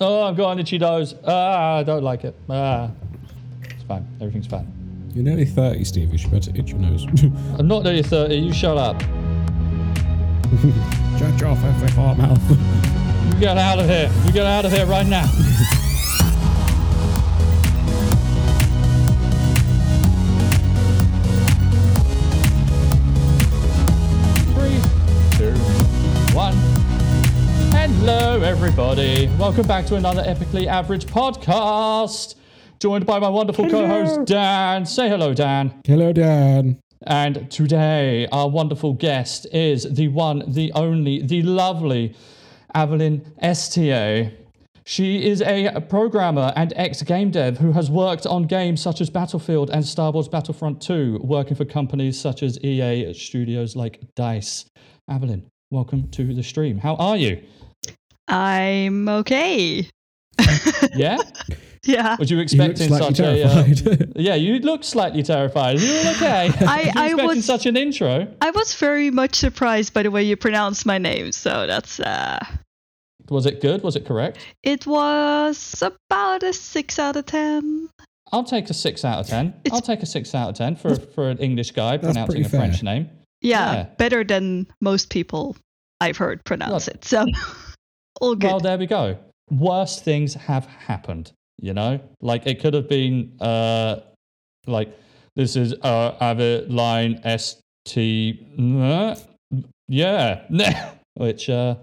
Oh, I've got itchy nose. Ah, I don't like it. Ah, it's fine. Everything's fine. You're nearly 30, Steve. You should better itch your nose. I'm not nearly 30. You shut up. Judge off every fart mouth. You get out of here. You get out of here right now. Hello, everybody. Welcome back to another Epicly Average podcast. Joined by my wonderful co-host Dan. Say hello, Dan. Hello, Dan. And today, our wonderful guest is the one, the only, the lovely Aveline Estié. She is a programmer and ex game dev who has worked on games such as Battlefield and Star Wars Battlefront 2, working for companies such as EA studios like DICE. Aveline, welcome to the stream. How are you? I'm okay. Yeah? Yeah. Was you You look expecting slightly such a. Uh, yeah, you look slightly terrified. Are you all okay? I- was I expecting was- such an intro? I was very much surprised by the way you pronounced my name, so that's uh Was it good? Was it correct? it was about a six out of ten. I'll take a six out of ten. It's- I'll take a six out of ten for for an English guy pronouncing pretty a French name. Yeah, Yeah. better than most people I've heard pronounce it. So all good. Well, there we go. Worse things have happened. You know, like it could have been uh, like this is uh, Avid line S T. Yeah, which uh,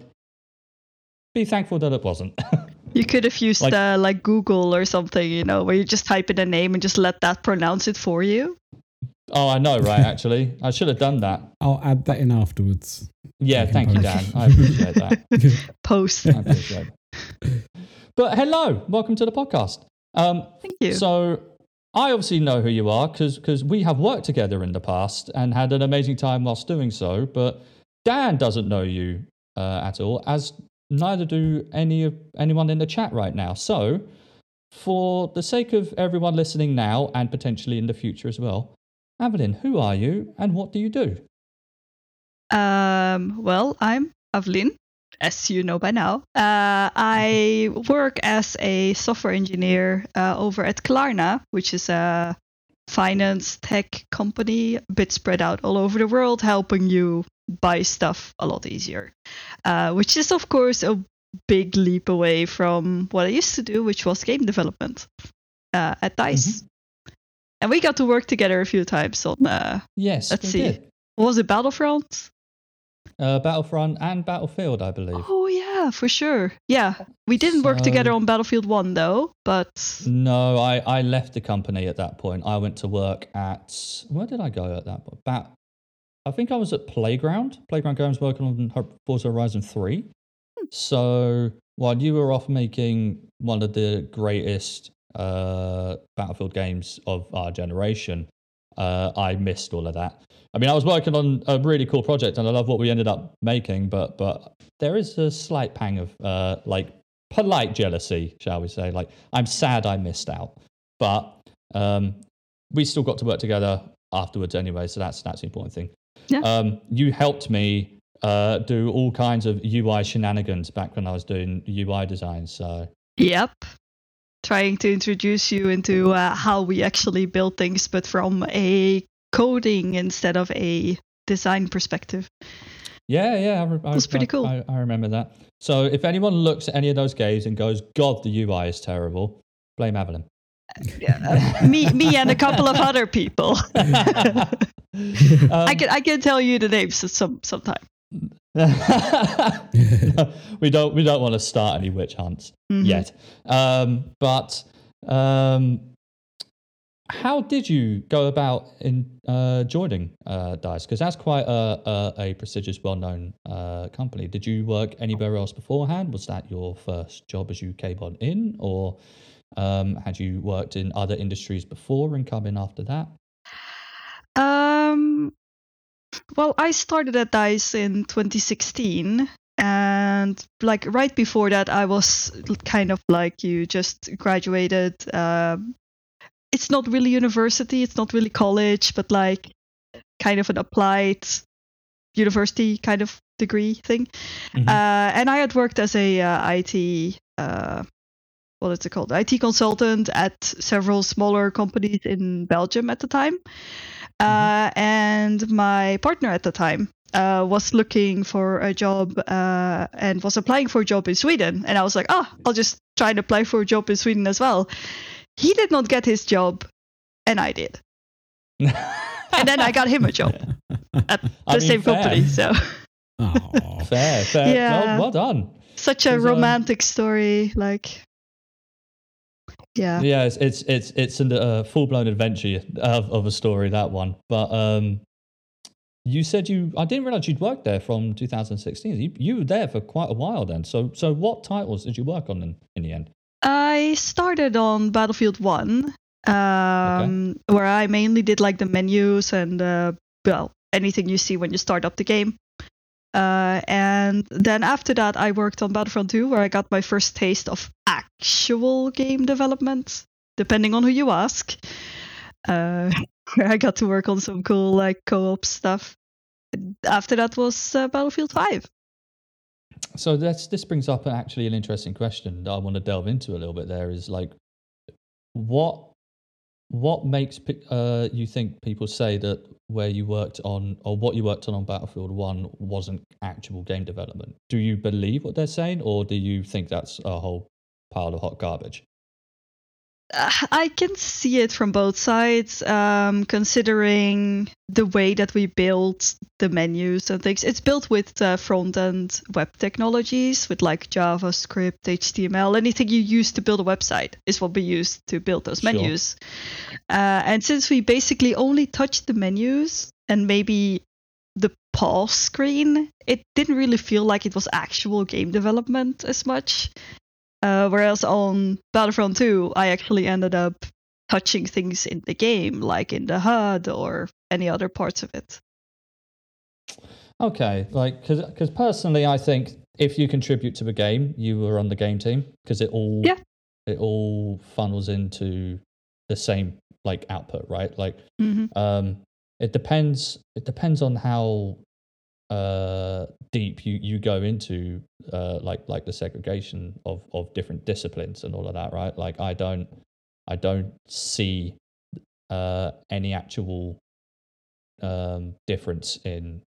be thankful that it wasn't. you could have used like- uh, like Google or something, you know, where you just type in a name and just let that pronounce it for you. Oh, I know, right? Actually, I should have done that. I'll add that in afterwards. Yeah, Okay, thank you, Dan. I appreciate that. Post. I appreciate it. But hello, welcome to the podcast. Um, Thank you. so I obviously know who you are because we have worked together in the past and had an amazing time whilst doing so. But Dan doesn't know you uh, at all, as neither do any of anyone in the chat right now. So, for the sake of everyone listening now and potentially in the future as well, Aveline, who are you and what do you do? Um, well, I'm Aveline, as you know by now. Uh, I work as a software engineer uh, over at Klarna, which is a finance tech company, a bit spread out all over the world, helping you buy stuff a lot easier. Uh, which is, of course, a big leap away from what I used to do, which was game development uh, at DICE. And we got to work together a few times on, uh, Yes, Let's see. did. what was it, Battlefront? Uh, Battlefront and Battlefield, I believe. Oh yeah, for sure. Yeah, we didn't work together on Battlefield One though, but No, I, I left the company at that point. I went to work at where did I go at that point? Bat, I think I was at Playground. Playground Games working on Forza Horizon Three. So while you were off making one of the greatest uh, Battlefield games of our generation, uh, I missed all of that. I mean, I was working on a really cool project, and I love what we ended up making. But but there is a slight pang of uh, like polite jealousy, shall we say? Like I'm sad I missed out, but um, we still got to work together afterwards anyway. So that's that's the important thing. Yeah. Um, you helped me uh, do all kinds of UI shenanigans back when I was doing UI design. So yep. Trying to introduce you into uh, how we actually build things, but from a coding instead of a design perspective. Yeah, yeah, I, I, That's pretty I- cool. I, I remember that. So if anyone looks at any of those games and goes, "God, the UI is terrible," blame Aveline. Yeah, uh, me, me, and a couple of other people. I Um, can, I can tell you the names some sometime. we don't we don't want to start any witch hunts Mhm. yet. Um, but um, how did you go about in uh, joining uh, Dice? Because that's quite a, a, a prestigious, well-known uh, company. Did you work anywhere else beforehand? Was that your first job as you came on in, or um, had you worked in other industries before and come in after that? Um, well, I started at Dice in 2016, and like right before that, I was kind of like you just graduated. Um, it's not really university, it's not really college, but like kind of an applied university kind of degree thing. Mhm. Uh, and I had worked as a uh, IT uh, what is it called? IT consultant at several smaller companies in Belgium at the time. Uh, and my partner at the time uh, was looking for a job uh, and was applying for a job in Sweden. And I was like, oh, I'll just try and apply for a job in Sweden as well. He did not get his job, and I did. and then I got him a job at the I mean, same fair. company. So Aw. fair, fair. Yeah. Well, well done. such a romantic story. Like, yeah. Yeah, it's it's it's, it's a uh, full blown adventure of, of a story that one. But um, you said you I didn't realize you'd worked there from 2016. You you were there for quite a while then. So so what titles did you work on in, in the end? I started on Battlefield One, um, where I mainly did like the menus and uh, well anything you see when you start up the game. Uh, and then after that, I worked on Battlefront 2, where I got my first taste of actual game development, depending on who you ask. Uh, where I got to work on some cool like co-op stuff. After that was uh, Battlefield 5. So that's this brings up actually an interesting question that I want to delve into a little bit. There is like, what what makes uh, you think people say that where you worked on or what you worked on on Battlefield One wasn't actual game development? Do you believe what they're saying, or do you think that's a whole pile of hot garbage? I can see it from both sides, um, considering the way that we build the menus and things. It's built with uh, front end web technologies, with like JavaScript, HTML, anything you use to build a website is what we use to build those Sure. menus. Uh, and since we basically only touched the menus and maybe the pause screen, it didn't really feel like it was actual game development as much. Uh, whereas on Battlefront 2, I actually ended up touching things in the game, like in the HUD or any other parts of it. Okay, like because personally, I think if you contribute to the game, you are on the game team because it all Yeah. it all funnels into the same like output, right? Like hmm um, it depends. It depends on how uh, deep you, you go into uh, like like the segregation of, of different disciplines and all of that, right? Like I don't I don't see uh, any actual um, difference in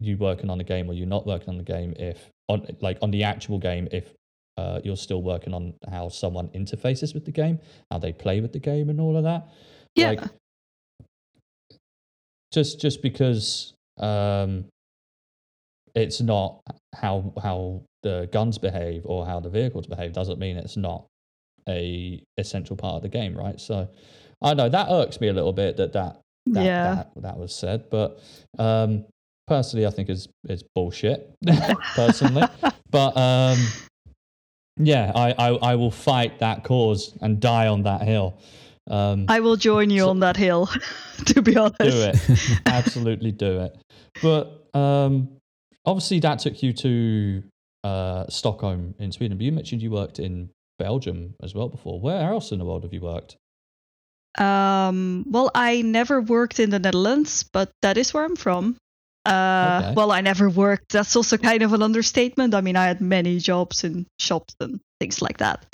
you working on the game or you're not working on the game if on like on the actual game if uh, you're still working on how someone interfaces with the game, how they play with the game, and all of that. Yeah. Like, just just because um, it's not how how the guns behave or how the vehicles behave doesn't mean it's not a essential part of the game, right? So I know that irks me a little bit that that that, Yeah. that, that was said, but um, personally, I think is is bullshit. personally, but um, yeah, I, I I will fight that cause and die on that hill. Um, I will join you So- on that hill, to be honest. do it absolutely do it but um obviously that took you to uh stockholm in sweden but you mentioned you worked in belgium as well before where else in the world have you worked Um, well, I never worked in the Netherlands, but that is where I'm from. Uh, Okay. Well, I never worked. That's also kind of an understatement. I mean, I had many jobs in shops and things like that.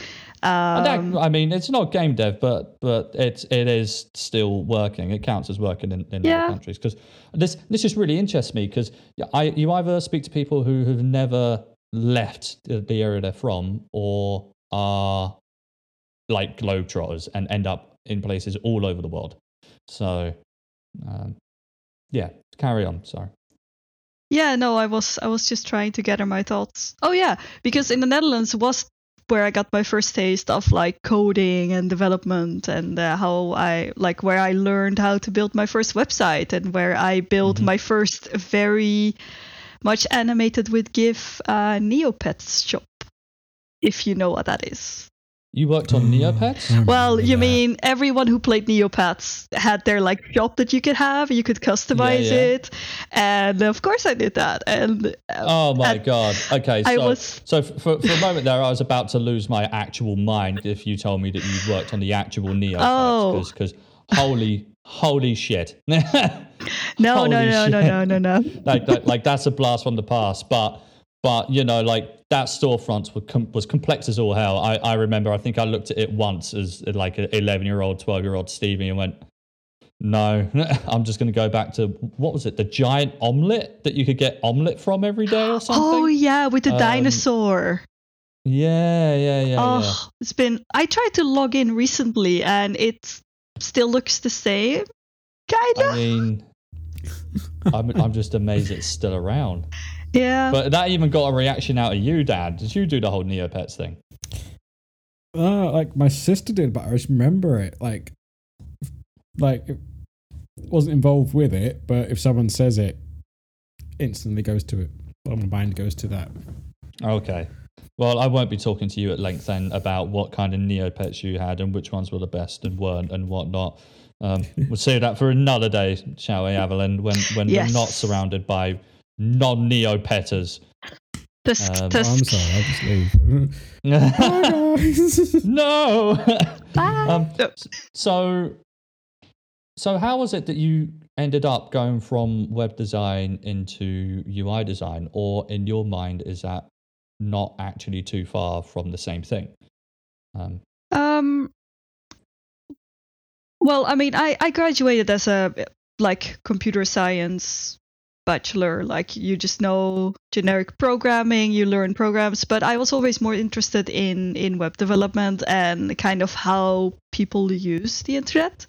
And that- Um, i mean it's not game dev but but it's it is still working it counts as working in, in Yeah. other countries because this this just really interests me because i you either speak to people who have never left the, the area they're from or are like globetrotters and end up in places all over the world so um, yeah carry on sorry Yeah, no, I was I was just trying to gather my thoughts. Oh yeah, because in the Netherlands was where I got my first taste of like coding and development and uh, how I like where I learned how to build my first website and where I built Mhm. my first very much animated with GIF uh, Neopets shop. If you know what that is. You worked on neopets Well, you that. mean everyone who played Neopets had their like shop that you could have, you could customize yeah. it, and of course I did that. And uh, Oh my at- god! Okay, I so was- so for, for a moment there, I was about to lose my actual mind if you told me that you worked on the actual Neopets Oh. because holy holy shit! No, no, Holy no, no, shit. no, no, no. like, like like that's a blast from the past. But but you know like that storefront was, com- was complex as all hell. I, I remember, I think I looked at it once as like an 11 year old, 12 year old Stevie and went, no, I'm just going to go back to what was it? The giant omelet that you could get omelet from every day or something? Oh yeah, with the Um, dinosaur. Yeah, yeah, yeah. oh, yeah. it's been. I tried to log in recently, and it still looks the same. Kinda. I mean, I'm, I'm just amazed it's still around. yeah. But that even got a reaction out of you, Dan. Did you do the whole Neopets thing? Uh, like my sister did, but I just remember it. Like, like it wasn't involved with it, but if someone says it, instantly goes to it. Well, my mind goes to that. Okay. Well, I won't be talking to you at length then about what kind of Neopets you had and which ones were the best and weren't and whatnot. Um, we'll save that for another day, shall we, Aveline? When when Yes. we're not surrounded by non-Neopetters. Tisk, um, Oh, I'm sorry, I'll just leave. No. Bye. um, so, so how was it that you ended up going from web design into UI design, or in your mind, is that not actually too far from the same thing? Um, Um. Well, I mean, I I graduated as a like computer science bachelor. Like you just know generic programming, you learn programs. But I was always more interested in in web development and kind of how people use the internet.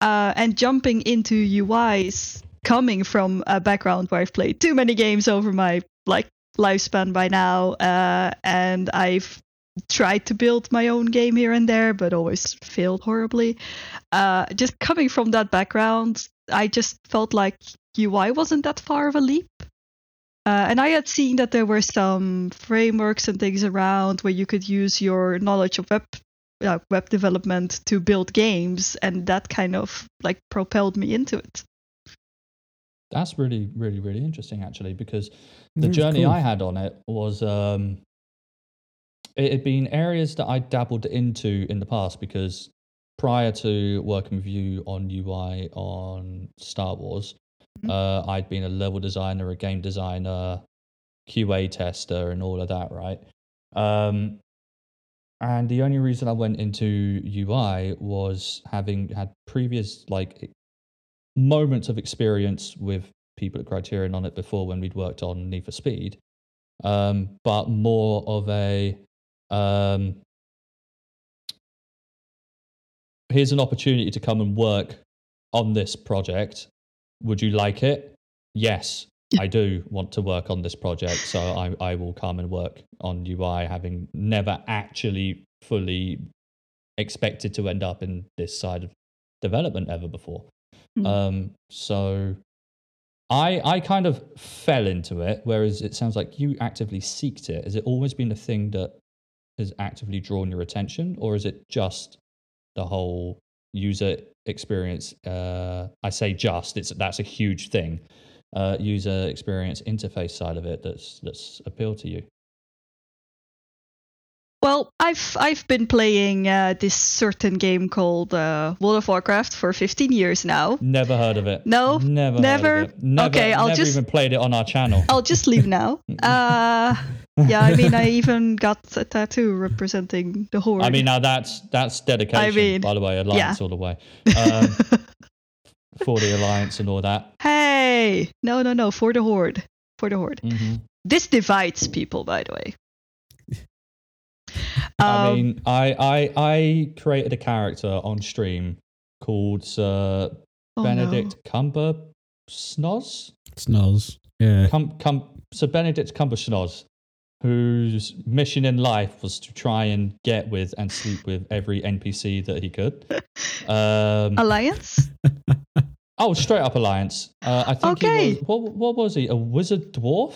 Uh, and jumping into UIs, coming from a background where I've played too many games over my like lifespan by now, uh, and I've tried to build my own game here and there, but always failed horribly. Uh, just coming from that background, I just felt like UI wasn't that far of a leap. Uh, and I had seen that there were some frameworks and things around where you could use your knowledge of web uh, web development to build games, and that kind of like propelled me into it. that's really, really, really interesting, actually, because the Mm, journey cool. I had on it was um, it had been areas that I dabbled into in the past because prior to working with you on UI on Star Wars, Mhm. uh, I'd been a level designer, a game designer, QA tester, and all of that, right? Um, and the only reason I went into UI was having had previous like moments of experience with people at Criterion on it before when we'd worked on Need for Speed, um, but more of a um, here's an opportunity to come and work on this project. Would you like it? Yes, I do want to work on this project, so I, I will come and work on UI, having never actually fully expected to end up in this side of development ever before. Mm. Um, so I I kind of fell into it, whereas it sounds like you actively seeked it. Has it always been a thing that has actively drawn your attention, or is it just the whole user experience? Uh, I say just; it's that's a huge thing. Uh, user experience interface side of it that's that's appealed to you. Well, I've I've been playing uh, this certain game called uh, World of Warcraft for 15 years now. Never heard of it. No? never, Never? Heard of it. Never, Okay, I'll just never just- even played it on our channel. I'll just leave now. Uh, yeah, I mean, I even got a tattoo representing the horde. I mean, now that's that's dedication. I mean, by the way, alliance all the way um, for the alliance and all that. hey, no, no, no, for the horde, for the horde. hmm This divides people, by the way. I Um, mean, I, I I created a character on stream called uh, oh, no. Benedict Cumber Snoz. Snoz. Yeah. Cum, cum, so Benedict Cumber Snoz, whose mission in life was to try and get with and sleep with every NPC that he could. Um, Alliance. oh, straight up alliance. Uh, I think Okay. he was. What, what was he? A wizard dwarf?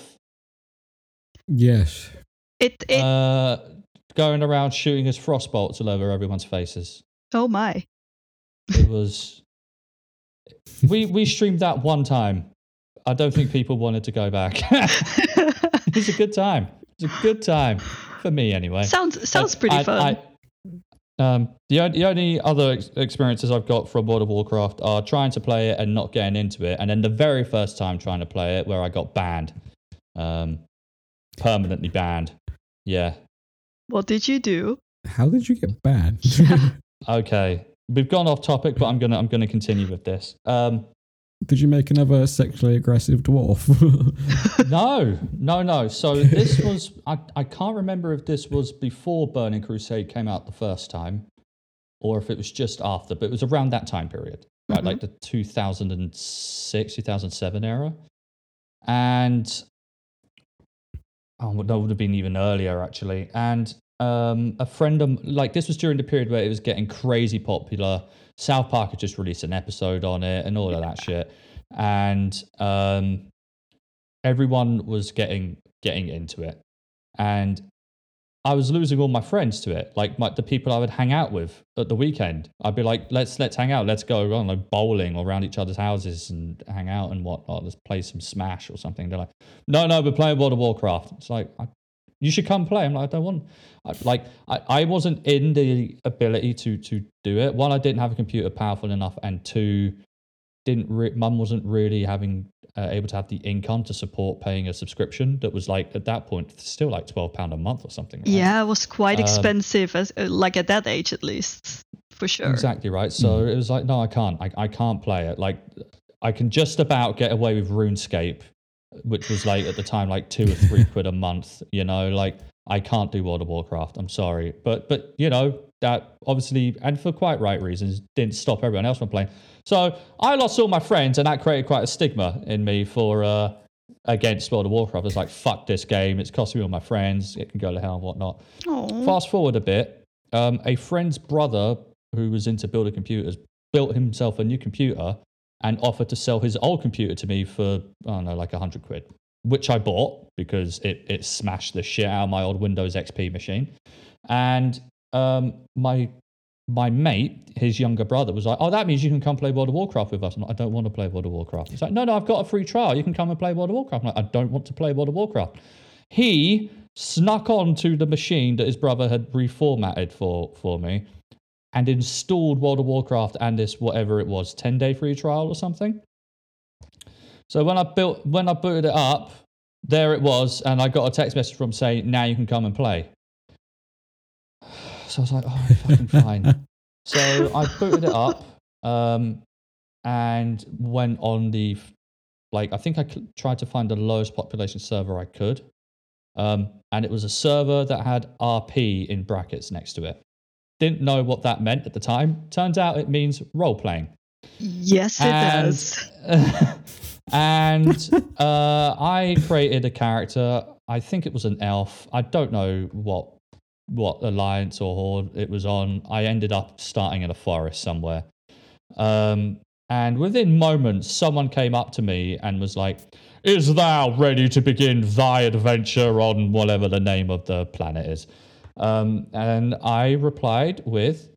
Yes. It, it. Uh, going around shooting his frost bolts all over everyone's faces. oh my. It was. we we streamed that one time. I don't think people wanted to go back. it was a good time. It was a good time for me, anyway. sounds sounds pretty I- fun. I- um, the, the only other ex- experiences I've got from World of Warcraft are trying to play it and not getting into it, and then the very first time trying to play it where I got banned, um, permanently banned Yeah. What did you do? How did you get banned? Okay. We've gone off topic, but I'm gonna I'm gonna continue with this. Um, did you make another sexually aggressive dwarf? no, no, no. So this was I, I can't remember if this was before Burning Crusade came out the first time, or if it was just after, but it was around that time period, right? Mhm. Like the 2006, 2007 era. And oh, that would have been even earlier actually. And um, a friend of like this was during the period where it was getting crazy popular. South Park had just released an episode on it and all of that shit. And um, everyone was getting getting into it. And I was losing all my friends to it, like my, the people I would hang out with at the weekend. I'd be like, "Let's let's hang out, let's go around like bowling or around each other's houses and hang out and whatnot. Let's play some Smash or something." They're like, "No, no, we're playing World of Warcraft." It's like, I, "You should come play." I'm like, "I don't want." I, like, I, I wasn't in the ability to to do it. One, I didn't have a computer powerful enough, and two, didn't re- mum wasn't really having uh, able to have the income to support paying a subscription that was like at that point still like 12 pound a month or something right? Yeah, it was quite Um, expensive, as uh, like at that age at least, for sure. exactly right. So it was like no i can't. I, I can't play it. Like i can just about get away with runescape which was like at the time like two or three quid a month you know? Like i can't do world of warcraft. I'm sorry. But but you know that obviously and for quite right reasons didn't stop everyone else from playing so i lost all my friends and that created quite a stigma in me for uh against world of warcraft. It's like fuck this game. It's costing me all my friends. It can go to hell and whatnot. Oh, Fast forward a bit, um, a friend's brother who was into building computers built himself a new computer and offered to sell his old computer to me for, I don't know, like a hundred quid, which I bought because it, it smashed the shit out of my old Windows XP machine. And um, my my mate, his younger brother, was like, "Oh, that means you can come play World of Warcraft with us." I'm like, I don't want to play World of Warcraft. He's like, "No, no, I've got a free trial. You can come and play World of Warcraft." I'm like, "I don't want to play World of Warcraft." He snuck onto the machine that his brother had reformatted for for me, and installed World of Warcraft and this whatever it was, ten day free trial or something. So when I built when I booted it up, there it was, and I got a text message from saying, "Now you can come and play." So I was like, "Oh, fucking fine." So I booted it up um, and went on the like. I think I tried to find the lowest population server I could, um, and it was a server that had RP in brackets next to it. Didn't know what that meant at the time. Turns out it means role playing yes, it and, does. and uh, I created a character. I think it was an elf. I don't know what what alliance or horde it was on. I ended up starting in a forest somewhere. Um, and within moments, someone came up to me and was like, Is thou ready to begin thy adventure on whatever the name of the planet is? Um, and I replied with,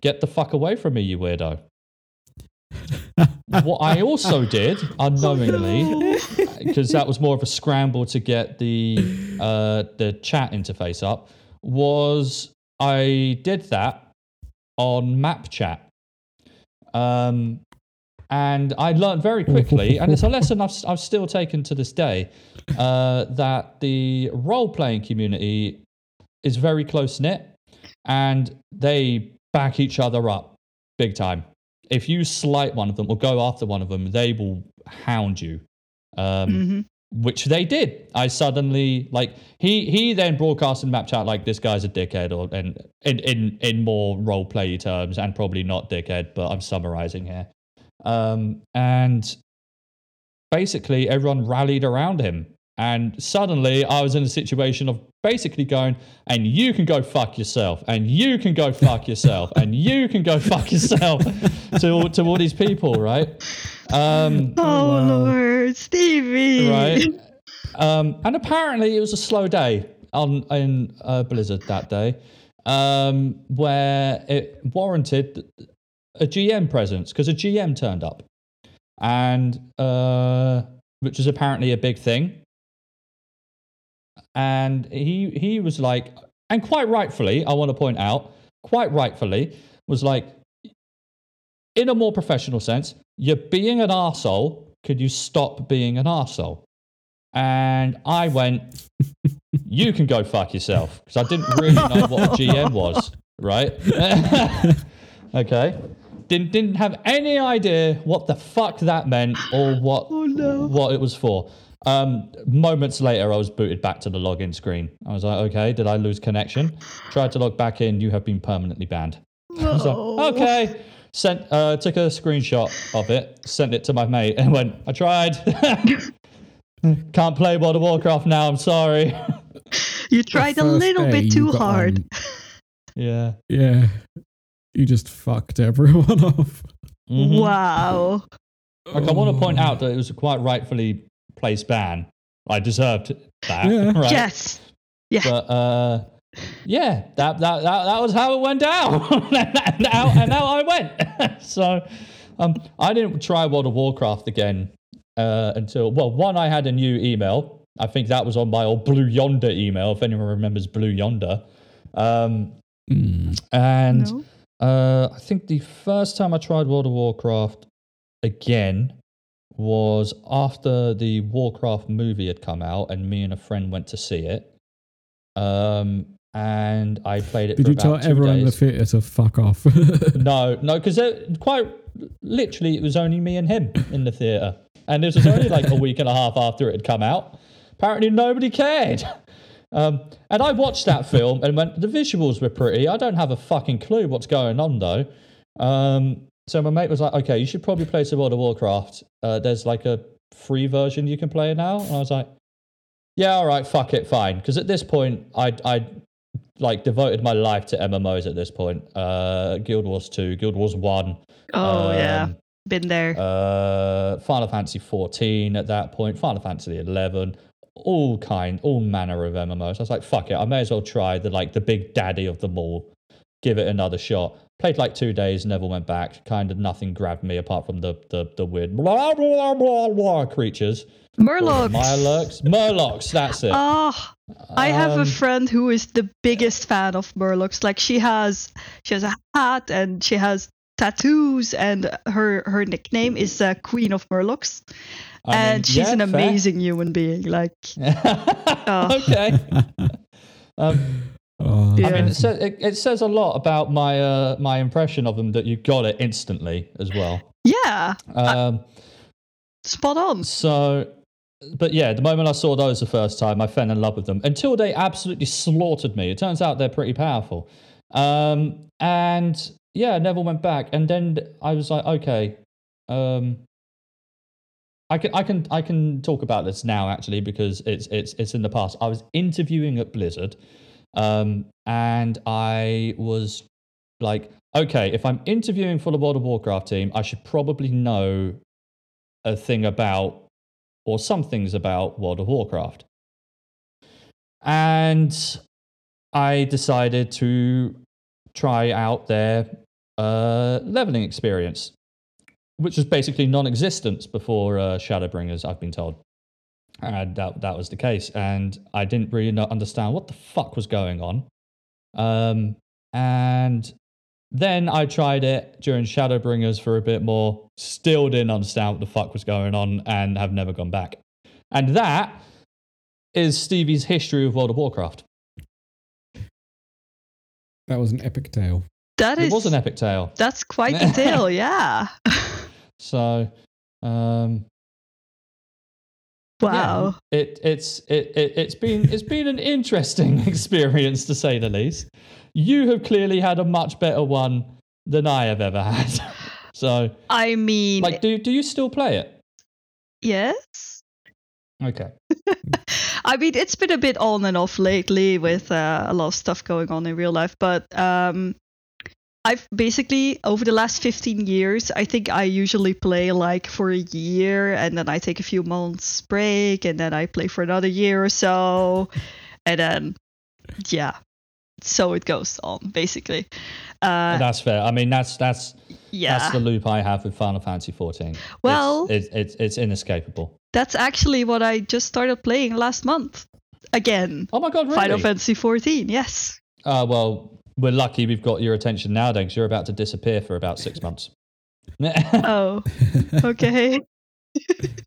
Get the fuck away from me, you weirdo. What I also did, unknowingly, because that was more of a scramble to get the uh, the chat interface up, was I did that on Map Chat. Um, and I learned very quickly, and it's a lesson I've, I've still taken to this day, uh, that the role playing community is very close knit and they back each other up big time. If you slight one of them or go after one of them, they will hound you. Um, Mhm. which they did. I suddenly like he he then broadcast in map chat like this guy's a dickhead or and in in in more role play terms and probably not dickhead, but I'm summarizing here. Um, and basically everyone rallied around him. And suddenly I was in a situation of basically going, and you can go fuck yourself, and you can go fuck yourself, and you can go fuck yourself to, to all these people, right? Um, Oh, wow. Lord, Stevie. right? Um, and apparently, it was a slow day on in uh, Blizzard that day, um, where it warranted a GM presence because a GM turned up, and uh, which was apparently a big thing. And he he was like, and quite rightfully, I want to point out, quite rightfully, was like, in a more professional sense, you're being an arsehole. Could you stop being an arsehole? and I went, "You can go fuck yourself," because I didn't really know what a GM was, right? okay, didn't didn't have any idea what the fuck that meant or what Oh, no. what it was for. Um, moments later, I was booted back to the login screen. I was like, "Okay, did I lose connection?" Tried to log back in. You have been permanently banned. I was like, okay. Sent, uh, took a screenshot of it, sent it to my mate, and went, I tried. Can't play World of Warcraft now, I'm sorry. You tried a little bit too hard. on- yeah. yeah. You just fucked everyone off. Mhm. Wow. Like, I want to point out that it was quite rightfully placed ban. I deserved that, Yeah. right? Yes. But uh, yeah, that, that that that was how it went down, and, out, and out I went. so um, I didn't try World of Warcraft again uh, until well, one I had a new email. I think that was on my old Blue Yonder email. If anyone remembers Blue Yonder, um, Mm. and No. uh, I think the first time I tried World of Warcraft again was after the Warcraft movie had come out, and me and a friend went to see it. Um, and I played it. Did you tell everyone in the theatre to fuck off? No, no, because quite literally, it was only me and him in the theater, and this was only like a week and a half after it had come out. Apparently, nobody cared. Um, and I watched that film and went, the visuals were pretty. I don't have a fucking clue what's going on though. Um, so my mate was like, okay, you should probably play some World of Warcraft. Uh, there's like a free version you can play now. And I was like, yeah, all right, fuck it, fine. Because at this point, I I like devoted my life to MMOs. At this point, uh, Guild Wars two, Guild Wars one. Oh yeah. um, Been there. uh, Final Fantasy 14 at that point, Final Fantasy 11, all kind, all manner of MMOs. I was like, fuck it, I may as well try the like the big daddy of them all. Give it another shot. Played like two days, never went back. Kind of nothing grabbed me apart from the the, the weird blah blah blah blah creatures. Murlocs. Murlocs. Murlocs, that's it. Oh, I have a Um, friend who is the biggest fan of Murlocs. Like she has, she has a hat and she has tattoos, and her her nickname is uh, Queen of Murlocs. I mean, and she's yeah, an fair. amazing human being. Like, okay. Um, Oh, Yeah. I mean, it, sa- it, it says a lot about my uh, my impression of them that you got it instantly as well. yeah, Um, spot on. so, but yeah, the moment I saw those the first time, I fell in love with them until they absolutely slaughtered me. It turns out they're pretty powerful. Um, and yeah, I never went back. And then I was like, okay, um, I can, I can, I can talk about this now actually because it's, it's, it's in the past. I was interviewing at Blizzard, um, and I was like, okay, if I'm interviewing for the World of Warcraft team, I should probably know a thing about or some things about World of Warcraft. And I decided to try out their uh, leveling experience, which was basically non existent before uh, Shadowbringers, I've been told. And that, that was the case. And I didn't really know, understand what the fuck was going on. Um, and then I tried it during Shadowbringers for a bit more, still didn't understand what the fuck was going on, and have never gone back. And that is Stevie's history of World of Warcraft. that was an epic tale. That It is was an epic tale. that's quite the tale. Yeah. So, um, wow. yeah, it it's it, it it's been it's been an interesting experience to say the least. You have clearly had a much better one than I have ever had. so, I mean, like, do do you still play it? yes. Okay. I mean, it's been a bit on and off lately with uh, a lot of stuff going on in real life, but um, I've basically over the last 15 years, I think I usually play like for a year and then I take a few months break and then I play for another year or so. And then, yeah, so it goes on basically. Uh, that's fair. I mean, that's that's yeah. that's the loop I have with Final Fantasy 14. Well- it's it's, it's, it's inescapable. That's actually what I just started playing last month. Again, Oh my god, really? Final Fantasy 14, yes. Uh, well, we're lucky we've got your attention now, then, because you're about to disappear for about six months. Oh, okay.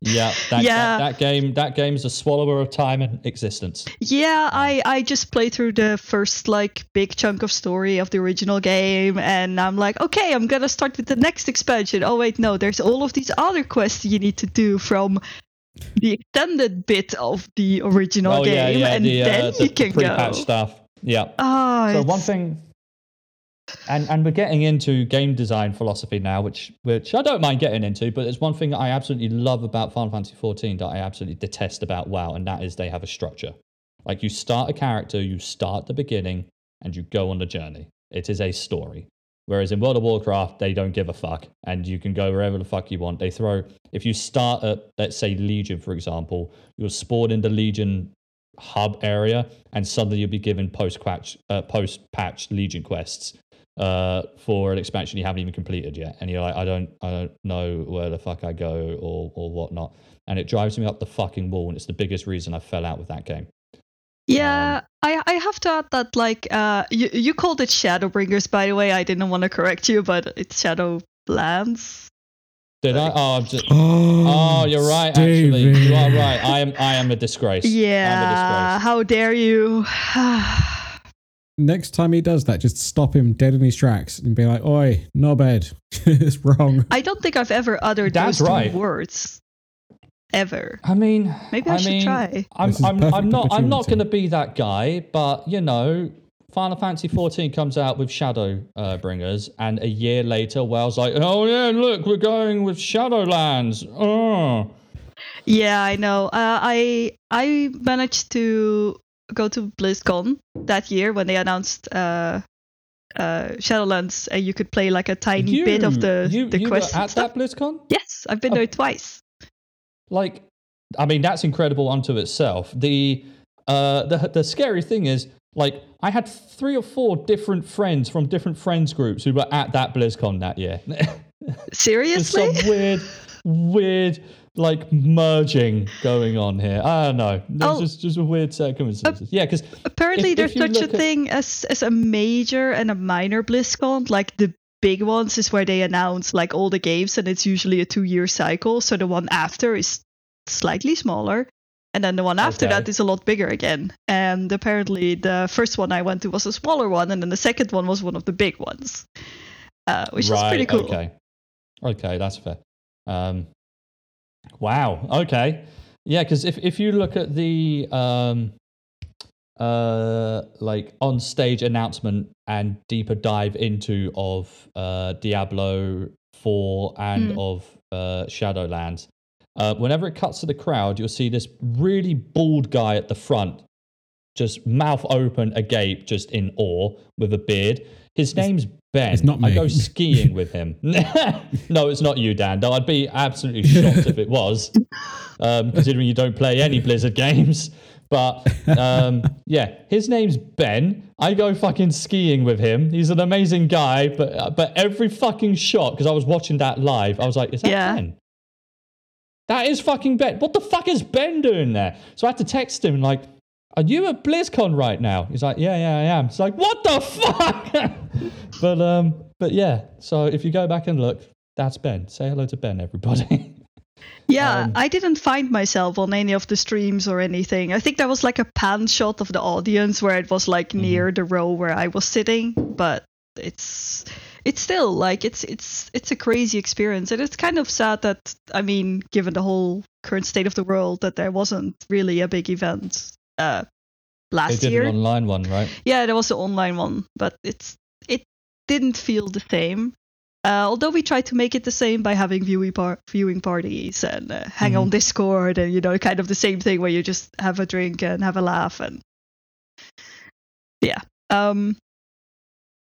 Yeah, that, Yeah. That, that game. That game's a swallower of time and existence. Yeah, I I just played through the first like big chunk of story of the original game, and I'm like, okay, I'm gonna start with the next expansion. Oh wait, no, there's all of these other quests you need to do from the extended bit of the original oh game, yeah. and the, then uh, the, you can the go. stuff. Yeah. Oh, So one thing, and and we're getting into game design philosophy now, which which I don't mind getting into, but it's one thing I absolutely love about Final Fantasy XIV that I absolutely detest about WoW, and that is they have a structure. Like you start a character, you start the beginning, and you go on the journey. It is a story. Whereas in World of Warcraft, they don't give a fuck, and you can go wherever the fuck you want. They throw if you start at let's say Legion, for example, you'll spawn in the Legion hub area, and suddenly you'll be given post patch uh, post patch Legion quests uh, for an expansion you haven't even completed yet, and you're like, I don't, I don't know where the fuck I go or or whatnot, and it drives me up the fucking wall, and it's the biggest reason I fell out with that game. Yeah, Um, I I have to add that like uh you you called it Shadowbringers by the way. I didn't want to correct you, but it's Shadowlands. Did I? Oh, I'm just. Oh, Oh, you're right. Actually, you are right. I am. I am a disgrace. I'm a Yeah, disgrace. how dare you? Next time he does that, just stop him dead in his tracks and be like, "Oi, no bed, it's wrong." I don't think I've ever uttered That's those two right. words. Ever. I mean, Maybe I, should mean, try. I'm, This is a I'm, I'm not. I'm not going to be that guy, but you know, Final Fantasy 14 comes out with Shadow uh, Bringers, and a year later, WoW's like, oh yeah, look, we're going with Shadowlands. Oh, Yeah, I know. Uh, I I managed to go to BlizzCon that year when they announced uh, uh, Shadowlands, and you could play like a tiny you, bit of the you, the you quests. were at stuff. that BlizzCon. Yes, I've been Oh. there twice. like i mean that's incredible unto itself the uh the the scary thing is like i had three or four different friends from different friends groups who were at that blizzcon that year there's Seriously? some weird weird like merging going on here i don't know there's Oh. just just a weird of coincidences yeah because Apparently, if- there's if such a at- thing as as a major and a minor BlizzCon. Like the big ones is where they announce like all the games, and it's usually a two-year cycle. So the one after is slightly smaller, and then the one after Okay. that is a lot bigger again. And apparently, the first one I went to was a smaller one, and then the second one was one of the big ones, uh, which is pretty cool. Okay. Okay, that's fair. Um, wow. Okay. Yeah, because if, if you look at the um, uh, like on stage announcement and deeper dive into of uh, Diablo 4 and Mm. of uh, Shadowlands, uh, whenever it cuts to the crowd, you'll see this really bald guy at the front, just mouth open, agape, just in awe with a beard. His name's Ben. it's not me. I go skiing with him. no, it's not you, Dan. Though I'd be absolutely shocked if it was, um, considering you don't play any Blizzard games. But um, yeah, his name's Ben. I go fucking skiing with him. He's an amazing guy. But but every fucking shot, because I was watching that live, I was like, is that Yeah. Ben? That is fucking Ben. What the fuck is Ben doing there? So I had to text him like, "Are you at BlizzCon right now?" He's like, "Yeah, yeah, I am." It's like, "What the fuck?" but um, but yeah. So if you go back and look, that's Ben. Say hello to Ben, everybody. Yeah, Um, I didn't find myself on any of the streams or anything. I think there was like a pan shot of the audience where it was like Mm-hmm. near the row where I was sitting, but it's it's still like it's it's it's a crazy experience and it's kind of sad that I mean, given the whole current state of the world that there wasn't really a big event uh they last did year. an online one, right? Yeah, there was an online one, but it's it didn't feel the same. Uh, although we tried to make it the same by having viewing par- viewing parties and uh, hang on Discord and you know kind of the same thing where you just have a drink and have a laugh and yeah. Um,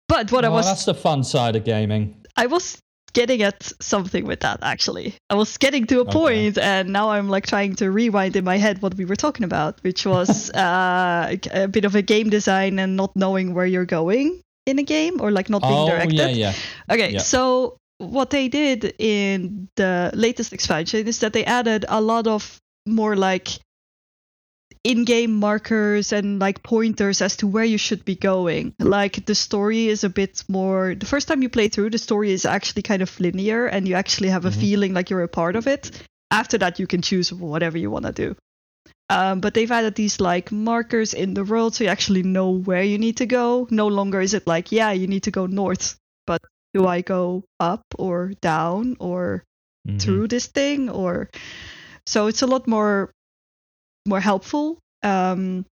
but what I Oh, was that's the fun side of gaming. I was getting at something with that actually. I was getting to a Okay. point, and now I'm like trying to rewind in my head what we were talking about, which was uh, a bit of a game design and not knowing where you're going in a game or like not being Oh directed. yeah, yeah. Okay, Yeah. so what they did in the latest expansion is that they added a lot of more like in-game markers and like pointers as to where you should be going. Like the story is a bit more the first time you play through the story is actually kind of linear and you actually have a Mhm. feeling like you're a part of it. after that you can choose whatever you want to do. Um, but they've added these like markers in the world so you actually know where you need to go. No longer is it like, yeah, you need to go north, but do I go up or down or Mhm. through this thing or so it's a lot more more helpful. Um,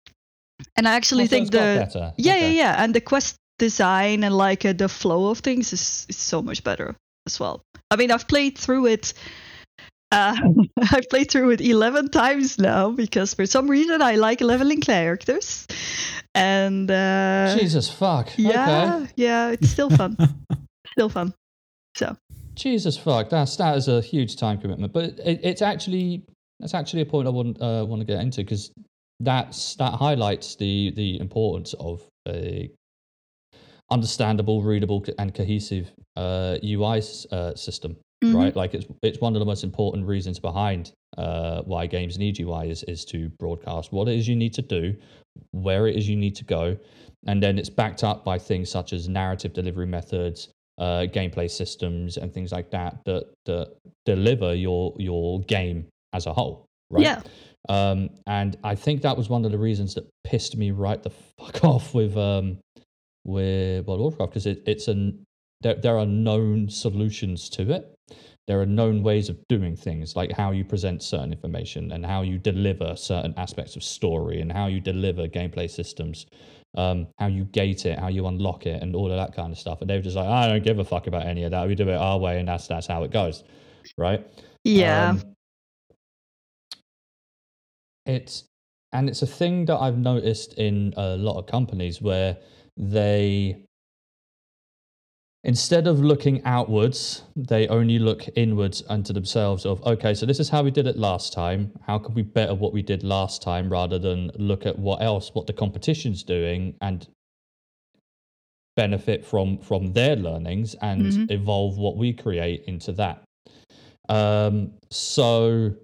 and I actually Oh, so think the better. yeah, Okay. yeah, yeah, and the quest design and like uh, the flow of things is, is so much better as well. I mean, I've played through it. Uh, I've played through it eleven times now because for some reason I like leveling characters, and uh, Jesus fuck. yeah, Okay. yeah, it's still fun, still fun. So Jesus fuck. That's that is a huge time commitment. But it, it's actually that's actually a point I want uh, want to get into because that's that highlights the the importance of a understandable, readable, and cohesive uh, UI uh, system. mhm. right? Like it's it's one of the most important reasons behind uh, why games need UI is is to broadcast what it is you need to do, where it is you need to go, and then it's backed up by things such as narrative delivery methods, uh, gameplay systems, and things like that that that deliver your your game as a whole, right? Yeah. Um, and I think that was one of the reasons that pissed me right the fuck off with um, with World of Warcraft because it, it's an there, there are known solutions to it. There are known ways of doing things, like how you present certain information and how you deliver certain aspects of story and how you deliver gameplay systems, um, how you gate it, how you unlock it, and all of that kind of stuff. And they were just like, I don't give a fuck about any of that. We do it our way, and that's that's how it goes, right? Yeah. Um, it's and it's a thing that I've noticed in a lot of companies where they instead of looking outwards, they only look inwards unto themselves of okay, so this is how we did it last time. How can we better what we did last time rather than look at what else what the competition's doing and benefit from from their learnings and Mhm. evolve what we create into that. Um, so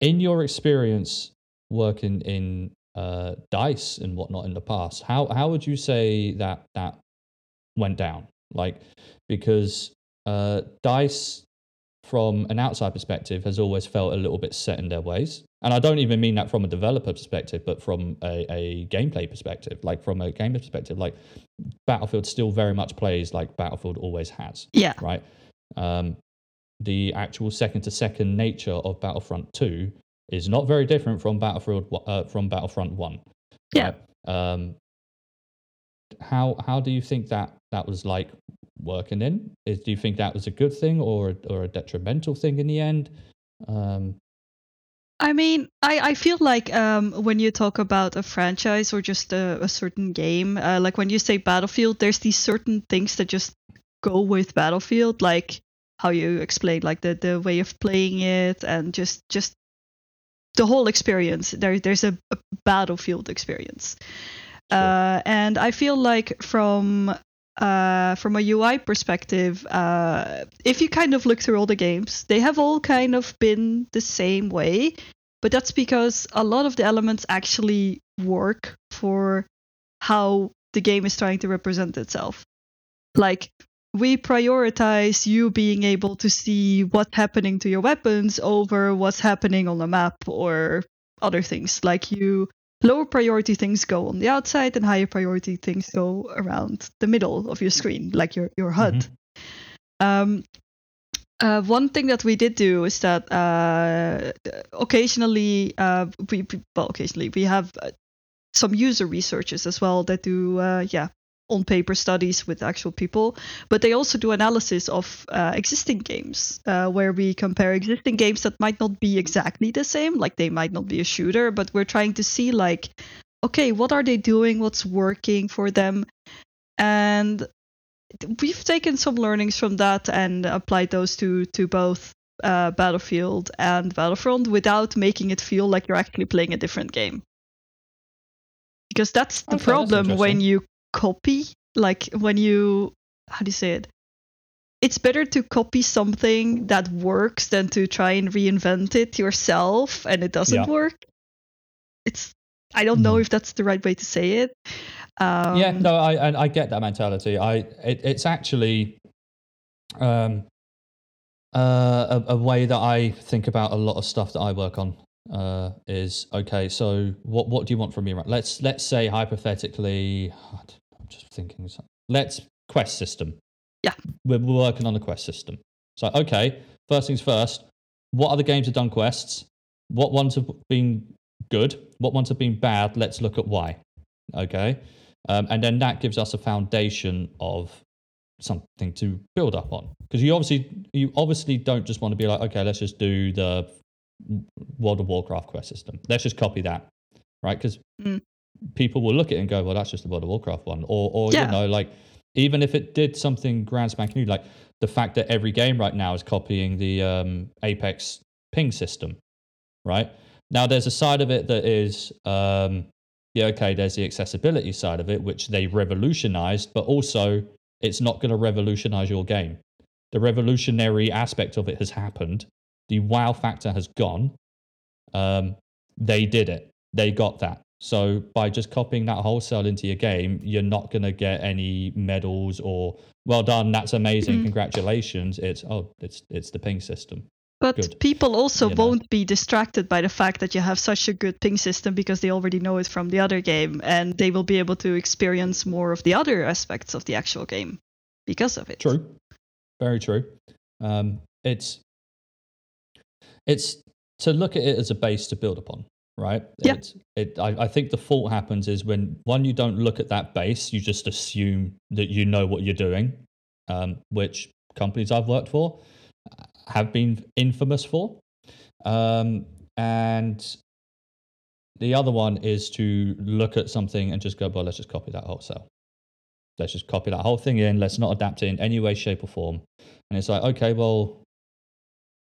in your experience working in uh, dice and whatnot in the past, how how would you say that that went down? Like because uh, dice from an outside perspective has always felt a little bit set in their ways, and I don't even mean that from a developer perspective, but from a, a gameplay perspective. Like from a gamer perspective, like Battlefield still very much plays like Battlefield always has yeah. right? Um, the actual second to second nature of Battlefront Two is not very different from Battlefield uh, from Battlefront One. Yeah. right? Um, how how do you think that that was like working in? Is, do you think that was a good thing or or a detrimental thing in the end? Um, I mean, I, I feel like um, when you talk about a franchise or just a, a certain game, uh, like when you say Battlefield, there's these certain things that just go with Battlefield, like how you explain, like the, the way of playing it, and just just the whole experience. There there's a, a Battlefield experience, Sure. uh, and I feel like from uh, from a UI perspective, uh, if you kind of look through all the games, they have all kind of been the same way, but that's because a lot of the elements actually work for how the game is trying to represent itself. Like, we prioritize you being able to see what's happening to your weapons over what's happening on the map or other things. Like, you lower priority things go on the outside and higher priority things go around the middle of your screen, like your, your HUD. Um, uh, one thing that we did do is that uh, occasionally, uh, we we- well, occasionally we have uh, some user researchers as well that do, uh, yeah, on paper studies with actual people, but they also do analysis of uh, existing games, uh, where we compare existing games that might not be exactly the same, like they might not be a shooter, but we're trying to see like, okay, what are they doing? What's working for them? And we've taken some learnings from that and applied those to to both uh, Battlefield and Battlefront without making it feel like you're actually playing a different game. Because that's the Okay, that's problem when you copy, like when you how do you say it? It's better to copy something that works than to try and reinvent it yourself and it doesn't Yeah. work. It's I don't know Hmm. if that's the right way to say it. Um, yeah, no, I, I I get that mentality. I it, it's actually, um, Uh, a, a way that I think about a lot of stuff that I work on uh, is okay. So, what what do you want from me? Right? Let's let's say hypothetically, I'm just thinking. Let's quest system. Yeah, we're, we're working on the quest system. So, okay, first things first. What other games have done quests? What ones have been good? What ones have been bad? Let's look at why. Okay, um, and then that gives us a foundation of something to build up on because you obviously you obviously don't just want to be like okay let's just do the World of Warcraft quest system let's just copy that right because mm. People will look at it and go well that's just the World of Warcraft one or or yeah. you know like even if it did something grand spanking new like the fact that every game right now is copying the um, Apex ping system right now there's a side of it that is um, yeah okay there's the accessibility side of it which they revolutionized but also it's not going to revolutionize your game. The revolutionary aspect of it has happened. The wow factor has gone. Um, they did it. They got that. So by just copying that wholesale into your game, you're not going to get any medals or well done. That's amazing. Mm-hmm. Congratulations. It's oh, it's it's the ping system. But good. people also you won't know. be distracted by the fact that you have such a good ping system because they already know it from the other game and they will be able to experience more of the other aspects of the actual game because of it. True. Very true. Um, it's it's to look at it as a base to build upon, right? Yeah. It, it, I, I think the fault happens is when one, you don't look at that base, you just assume that you know what you're doing, um, which companies I've worked for have been infamous for. Um, and the other one is to look at something and just go, well, let's just copy that wholesale. Let's just copy that whole thing in. Let's not adapt it in any way, shape, or form. And it's like, okay, well,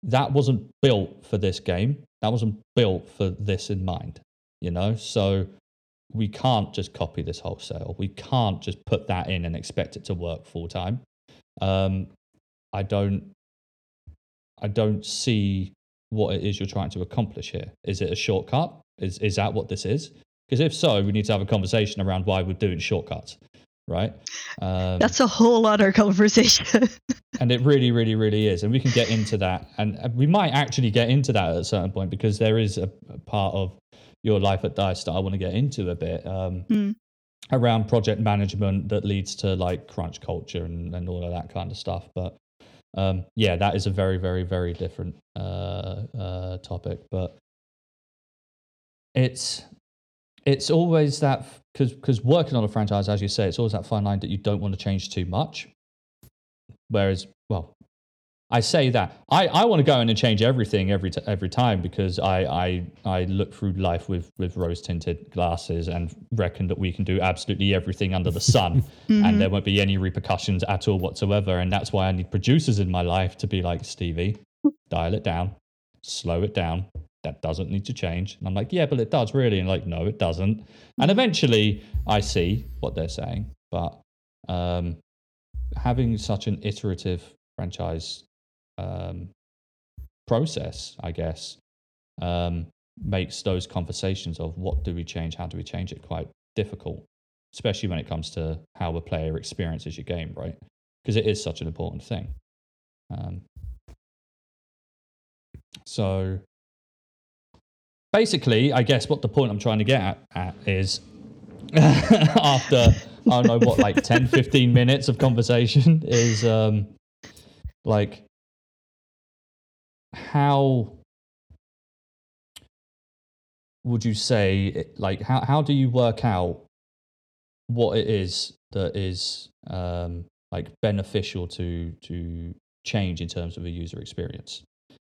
that wasn't built for this game. That wasn't built for this in mind, you know? So we can't just copy this wholesale. We can't just put that in and expect it to work full time. Um, I don't I don't see what it is you're trying to accomplish here. Is it a shortcut? Is is that what this is? Because if so, we need to have a conversation around why we're doing shortcuts, right? Um, That's a whole other conversation. and it really, really, really is, and we can get into that, and we might actually get into that at a certain point because there is a, a part of your life at Dice that I want to get into a bit. Um, mm. Around project management that leads to like crunch culture and, and all of that kind of stuff. But um, yeah, that is a very, very, very different uh, uh, topic. But it's it's always that because because working on a franchise, as you say, it's always that fine line that you don't want to change too much. Whereas, well, I say that I, I want to go in and change everything every t- every time because I, I I look through life with with rose tinted glasses and reckon that we can do absolutely everything under the sun mm-hmm. and there won't be any repercussions at all whatsoever and that's why I need producers in my life to be like Stevie, dial it down, slow it down. That doesn't need to change. And I'm like, yeah, but it does really. And like, no, it doesn't. And eventually, I see what they're saying, but um, having such an iterative franchise um, process, I guess, um, makes those conversations of what do we change, how do we change it quite difficult, especially when it comes to how a player experiences your game, right? Because it is such an important thing. Um, so basically, I guess what the point I'm trying to get at, at is after, I don't know, what, like 10, 15 minutes of conversation is um, like how would you say like how, how do you work out what it is that is um, like beneficial to to change in terms of a user experience?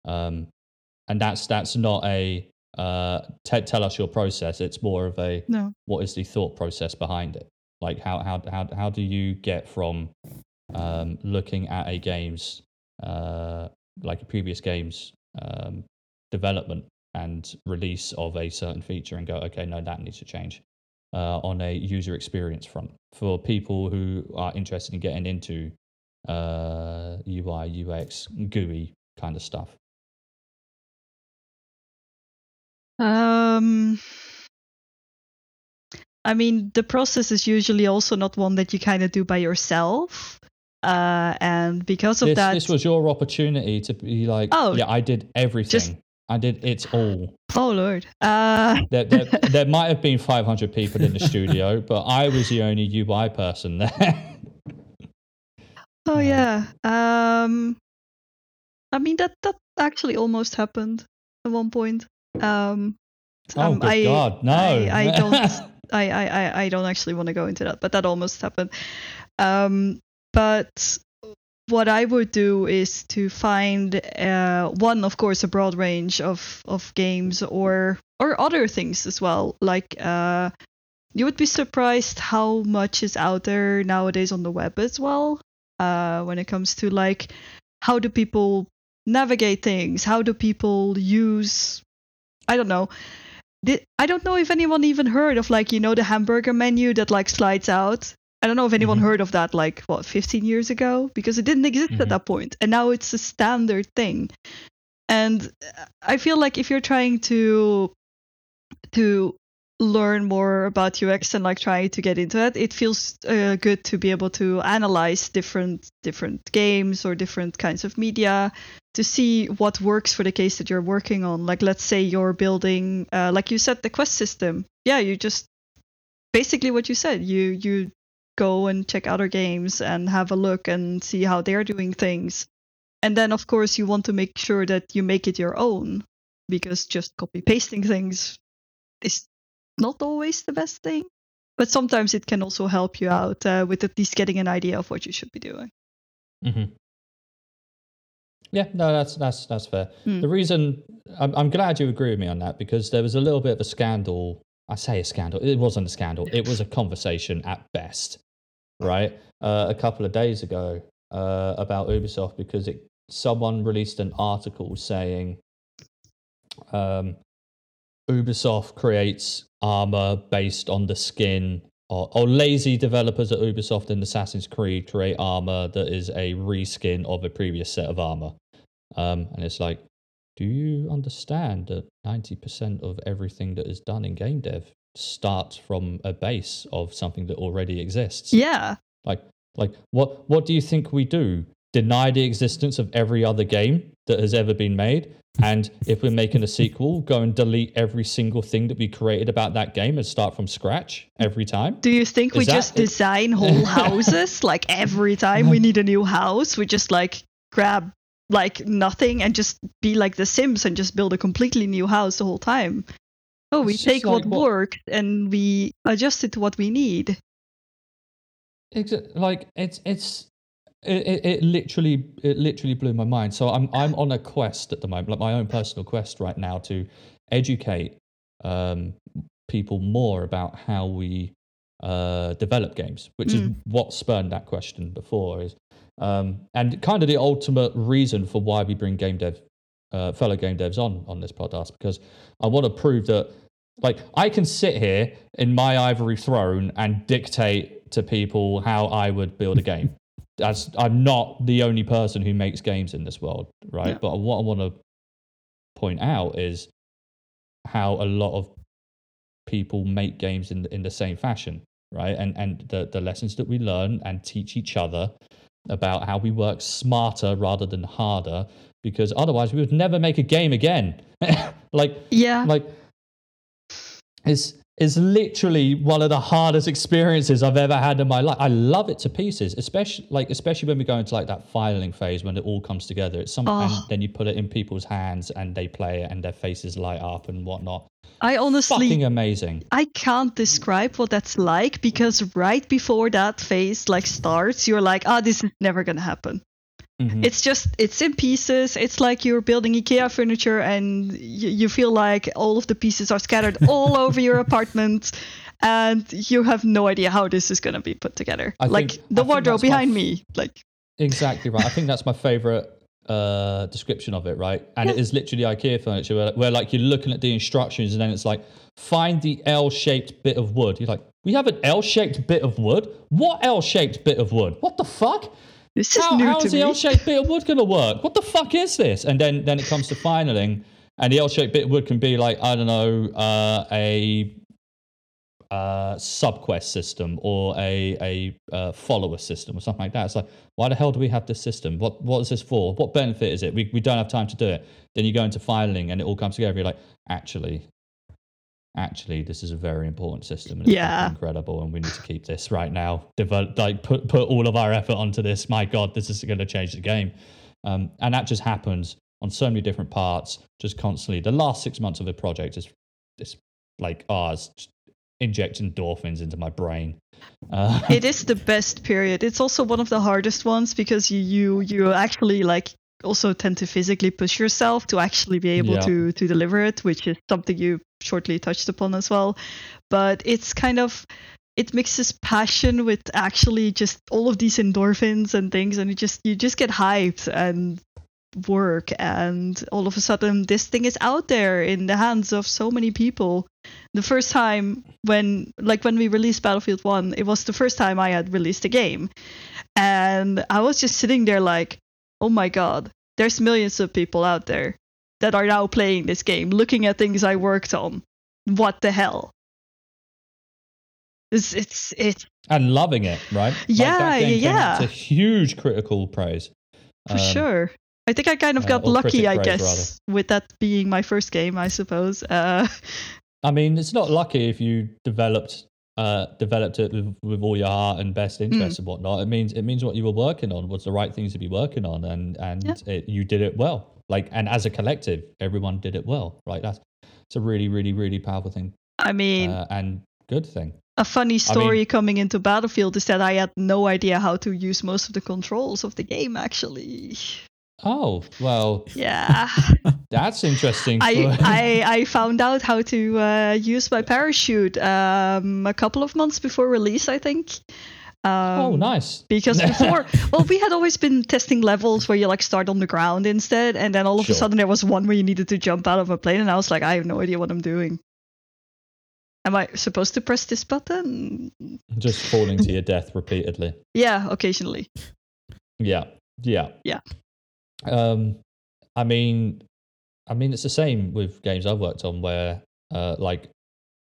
Um, and that's that's not a uh, t- tell us your process it's more of a no. what is the thought process behind it like how how how, how do you get from um, looking at a game's uh, like a previous game's um, development and release of a certain feature and go, okay, no, that needs to change uh, on a user experience front for people who are interested in getting into uh, UI, UX, GUI kind of stuff? Um, I mean, the process is usually also not one that you kind of do by yourself. Uh, and because of This, that, this was your opportunity to be like, Oh, yeah, I did everything. just- I did it all. oh lord, uh, There, there, there might have been 500 people in the studio, but I was the only UI person there. oh Yeah. yeah. Um, I mean that that actually almost happened at one point. Um, oh, um, good I, God, no. I, I don't I, I, I- don't actually want to go into that, but that almost happened. Um, but what I would do is to find uh, one, of course, a broad range of, of games or or other things as well. Like uh, you would be surprised how much is out there nowadays on the web as well. Uh, when it comes to like how do people navigate things? How do people use? I don't know did, I don't know if anyone even heard of like you know the hamburger menu that like slides out. I don't know if anyone Mhm. heard of that like what 15 years ago because it didn't exist Mhm. at that point and now it's a standard thing. And uh, I feel like if you're trying to to learn more about UX and like trying to get into it, it feels uh, good to be able to analyze different different games or different kinds of media to see what works for the case that you're working on. Like, let's say you're building, uh, like you said, the quest system. Yeah, you just basically what you said. You you go and check other games and have a look and see how they're doing things, and then of course you want to make sure that you make it your own because just copy pasting things is not always the best thing. But sometimes it can also help you out uh, with at least getting an idea of what you should be doing. hmm Yeah, no, that's that's that's fair. Hmm. The reason I'm, I'm glad you agree with me on that because there was a little bit of a scandal. I say a scandal. It wasn't a scandal. It was a conversation at best, right? Uh, a couple of days ago uh, about Ubisoft because it someone released an article saying um, Ubisoft creates armor based on the skin. Or, or lazy developers at Ubisoft and Assassin's Creed create armor that is a reskin of a previous set of armor. Um, and it's like, do you understand that 90% of everything that is done in game dev starts from a base of something that already exists? Yeah, Like, like what, what do you think we do? Deny the existence of every other game that has ever been made? And if we're making a sequel, go and delete every single thing that we created about that game and start from scratch every time? Do you think we that- just design whole houses? like every time we need a new house, we just like grab like nothing and just be like the Sims and just build a completely new house the whole time? Oh, we It's take what like what- worked and we adjust it to what we need. Exa- like it's it's it, it, it literally it literally blew my mind so i'm i'm on a quest at the moment like my own personal quest right now to educate um people more about how we uh develop games which is Mm. what spurned that question before is um and kind of the ultimate reason for why we bring game dev uh, fellow game devs on on this podcast because i want to prove that like I can sit here in my ivory throne and dictate to people how I would build a game. As I'm not the only person who makes games in this world, right? Yeah. But what I want to point out is how a lot of people make games in in the same fashion, right? And and the the lessons that we learn and teach each other about how we work smarter rather than harder, because otherwise we would never make a game again. like Yeah. like it's it's literally one of the hardest experiences I've ever had in my life. I love it to pieces, especially like especially when we go into like that finaling phase when it all comes together. It's something, Oh. then you put it in people's hands and they play it and their faces light up and whatnot. I honestly Fucking amazing. I can't describe what that's like because right before that phase like starts, you're like, ah, this is never gonna happen. Mhm. It's just it's in pieces. It's like you're building IKEA furniture and you, you feel like all of the pieces are scattered all over your apartment and you have no idea how this is gonna be put together. I like think- the think wardrobe behind f- me. Like Exactly right. I think that's my favorite uh, description of it, right? And it is literally IKEA furniture where, where like you're looking at the instructions and then it's like, find the L-shaped bit of wood. You're like, we have an L-shaped bit of wood? What L-shaped bit of wood? What the fuck? this is How, new how's to the me. L-shaped bit of wood going to work? What the fuck is this? And then then it comes to finaling, and the L-shaped bit of wood can be like I don't know uh, a uh, subquest system or a a uh, follower system or something like that. It's like, why the hell do we have this system? What what is this for? What benefit is it? We we don't have time to do it. Then you go into finaling and it all comes together. You're like, actually, actually, this is a very important system. And it's Yeah. incredible, and we need to keep this right now. Develop like put put all of our effort onto this. My God, this is going to change the game. Um, and that just happens on so many different parts, just constantly. The last six months of the project is this like oh, it's just injecting endorphins into my brain. Uh, it is the best period. It's also one of the hardest ones because you you you actually like also tend to physically push yourself to actually be able Yeah. to to deliver it, which is something you shortly touched upon as well. But it's kind of it mixes passion with actually just all of these endorphins and things and you just you just get hyped and work and all of a sudden this thing is out there in the hands of so many people. The first time when like when we released battlefield 1 it was the first time i had released a game. And i was just sitting there like oh my god there's millions of people out there that are now playing this game looking at things i worked on. What the hell? It's it's it's and loving it, right? Like, Yeah, game yeah, out to huge critical praise. for Um, sure i think i kind of uh, got or lucky i guess with that being my first game i suppose uh I mean, it's not lucky if you developed uh, developed it with, with all your heart and best Hmm. interests and whatnot. It means it means what you were working on was the right things to be working on, and and Yeah. it, you did it well. Like, and as a collective, everyone did it well. Right? That's it's a really, really, really powerful thing i mean uh, and good thing. A funny story coming into Battlefield is that I had no idea how to use most of the controls of the game, actually. Oh well, Yeah. that's interesting. I, I, I found out how to uh, use my parachute um, a couple of months before release, I think. Um, oh, nice. Because before, well, we had always been testing levels where you like start on the ground instead, and then all of Sure. a sudden there was one where you needed to jump out of a plane, and I was like, I have no idea what I'm doing. Am I supposed to press this button? Just falling to your death repeatedly. Yeah, occasionally. Yeah, yeah, Yeah. Um, I mean, I mean, it's the same with games I've worked on where, uh, like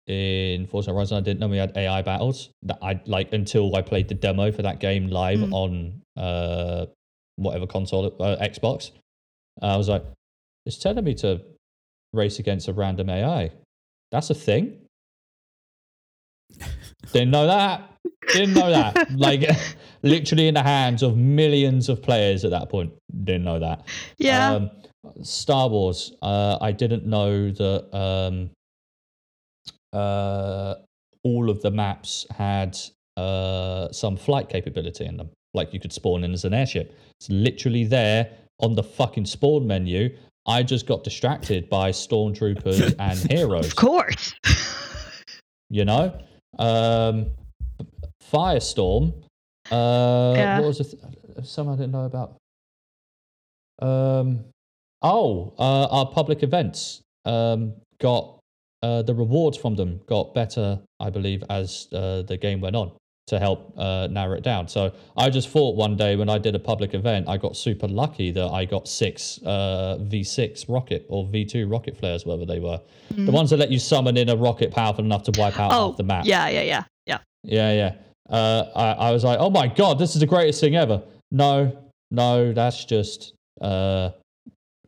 in Forza Horizon, I didn't know we had AI battles. That I like until I played the demo for that game live Mm. on uh whatever console, uh, Xbox. I was like, it's telling me to race against a random AI. That's a thing. Didn't know that. Didn't know that. like literally in the hands of millions of players at that point. Didn't know that. Yeah. Um, Star Wars. Uh, I didn't know that um, uh, all of the maps had uh, some flight capability in them. Like you could spawn in as an airship. It's literally there on the fucking spawn menu. I just got distracted by stormtroopers and heroes of course. you know um firestorm. Uh Yeah. what was the th- some i didn't know about? Um oh uh our public events um got uh the rewards from them got better i believe as uh, the game went on to help uh, narrow it down so i just thought one day when i did a public event i got super lucky that i got six uh v6 rocket or v2 rocket flares whatever they were the ones that let you summon in a rocket powerful enough to wipe out Mm-hmm. oh, half the map yeah, yeah, yeah, yeah. yeah, yeah. Uh, I, I was like, oh my god, this is the greatest thing ever. No, no, that's just uh,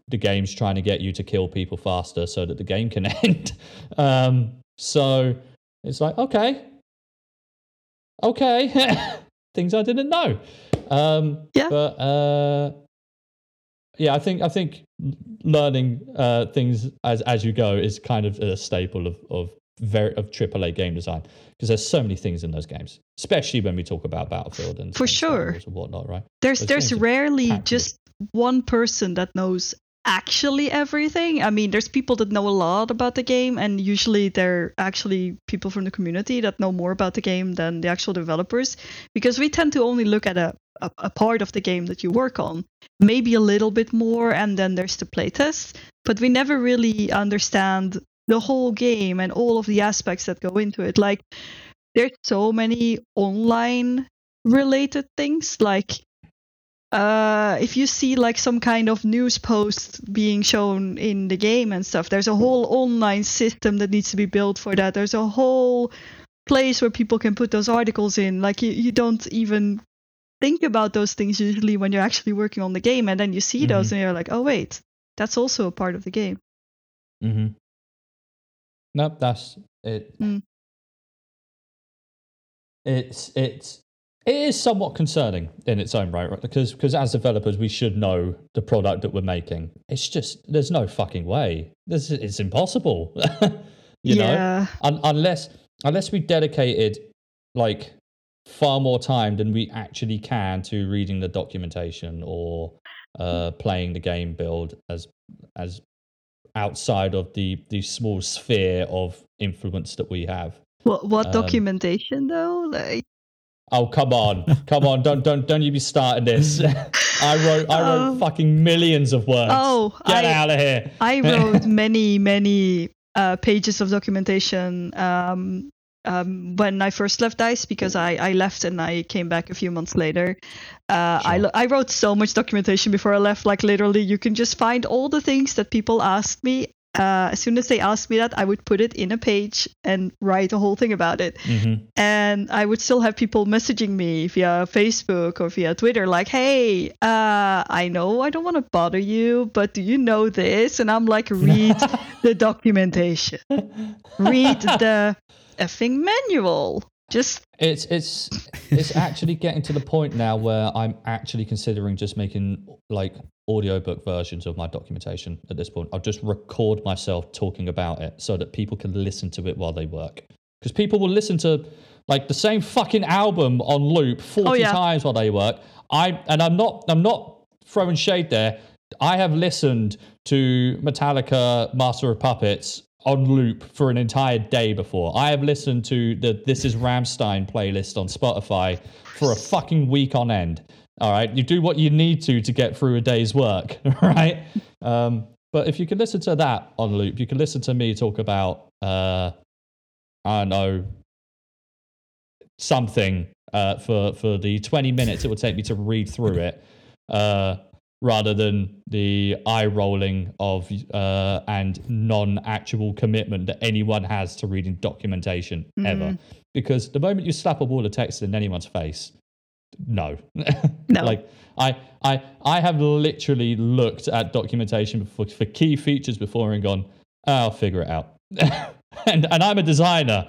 the game's trying to get you to kill people faster so that the game can end. um, so it's like, okay, okay, things I didn't know. Um, Yeah. But uh, yeah, I think I think learning uh, things as as you go is kind of a staple of of very of AAA game design because there's so many things in those games, especially when we talk about Battlefield and For and sure. And whatnot, right? There's Those there's rarely just one person that knows actually everything. I mean, there's people that know a lot about the game, and usually they're actually people from the community that know more about the game than the actual developers, because we tend to only look at a a, a part of the game that you work on, maybe a little bit more, and then there's the playtest. But we never really understand the whole game and all of the aspects that go into it. Like, there's so many online related things like uh, if you see like some kind of news post being shown in the game and stuff, there's a whole online system that needs to be built for that. There's a whole place where people can put those articles in. Like you, you don't even think about those things usually when you're actually working on the game, and then you see those Mhm. and you're like, oh wait, that's also a part of the game. Mm-hmm. Nope, that's it. Mm. It's it's it is somewhat concerning in its own right, right? Because because as developers we should know the product that we're making. It's just there's no fucking way. This is, it's impossible. you know, yeah. Un- unless unless we dedicated like far more time than we actually can to reading the documentation or uh, playing the game build as as outside of the the small sphere of influence that we have. What what Um, documentation though? Like Oh come on, come on! Don't don't don't you be starting this. I wrote I wrote Oh. fucget millions of words. Oh, get I- out of here! I wrote many, many uh, pages of documentation um, um, when I first left Dice because I, I left and I came back a few months later. Uh, I, lo- I wrote so much documentation before I left. Like literally, you can just find all the things that people asked me. Uh, as soon as they asked me that, I would put it in a page and write a whole thing about it. Mhm. And I would still have people messaging me via Facebook or via Twitter, like, "Hey, uh, I know I don't want to bother you, but do you know this?" And I'm like, "Read the documentation. Read the effing manual. Just It's it's it's actually getting to the point now where I'm actually considering just making like audiobook versions of my documentation at this point. I'll just record myself talking about it so that people can listen to it while they work. Because people will listen to like the same fucking album on loop 40 Oh, yeah. times while they work. I and I'm not I'm not throwing shade there. I have listened to Metallica Master of Puppets on loop for an entire day before. I have listened to the This Is Rammstein playlist on Spotify for a fucking week on end. All right, you do what you need to to get through a day's work, right? Um, but if you can listen to that on loop, you can listen to me talk about, uh, I don't know, something uh, for for the 20 minutes it would take me to read through it, uh, rather than the eye rolling of uh, and non actual commitment that anyone has to reading documentation ever. Because the moment you slap a wall of text in anyone's face, no, No. like I, I, I have literally looked at documentation for, for key features before and gone, "Oh, I'll figure it out. and and I'm a designer.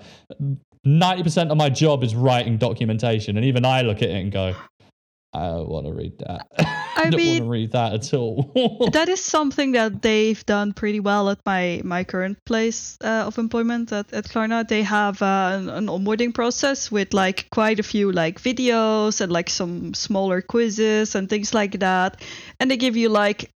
Ninety percent of my job is writing documentation, and even I look at it and go, I don't want to read that. I don't mean- want to read that at all. that is something that they've done pretty well at my my current place uh, of employment at, at Klarna. They have uh, an, an onboarding process with like quite a few like videos and like some smaller quizzes and things like that. And they give you like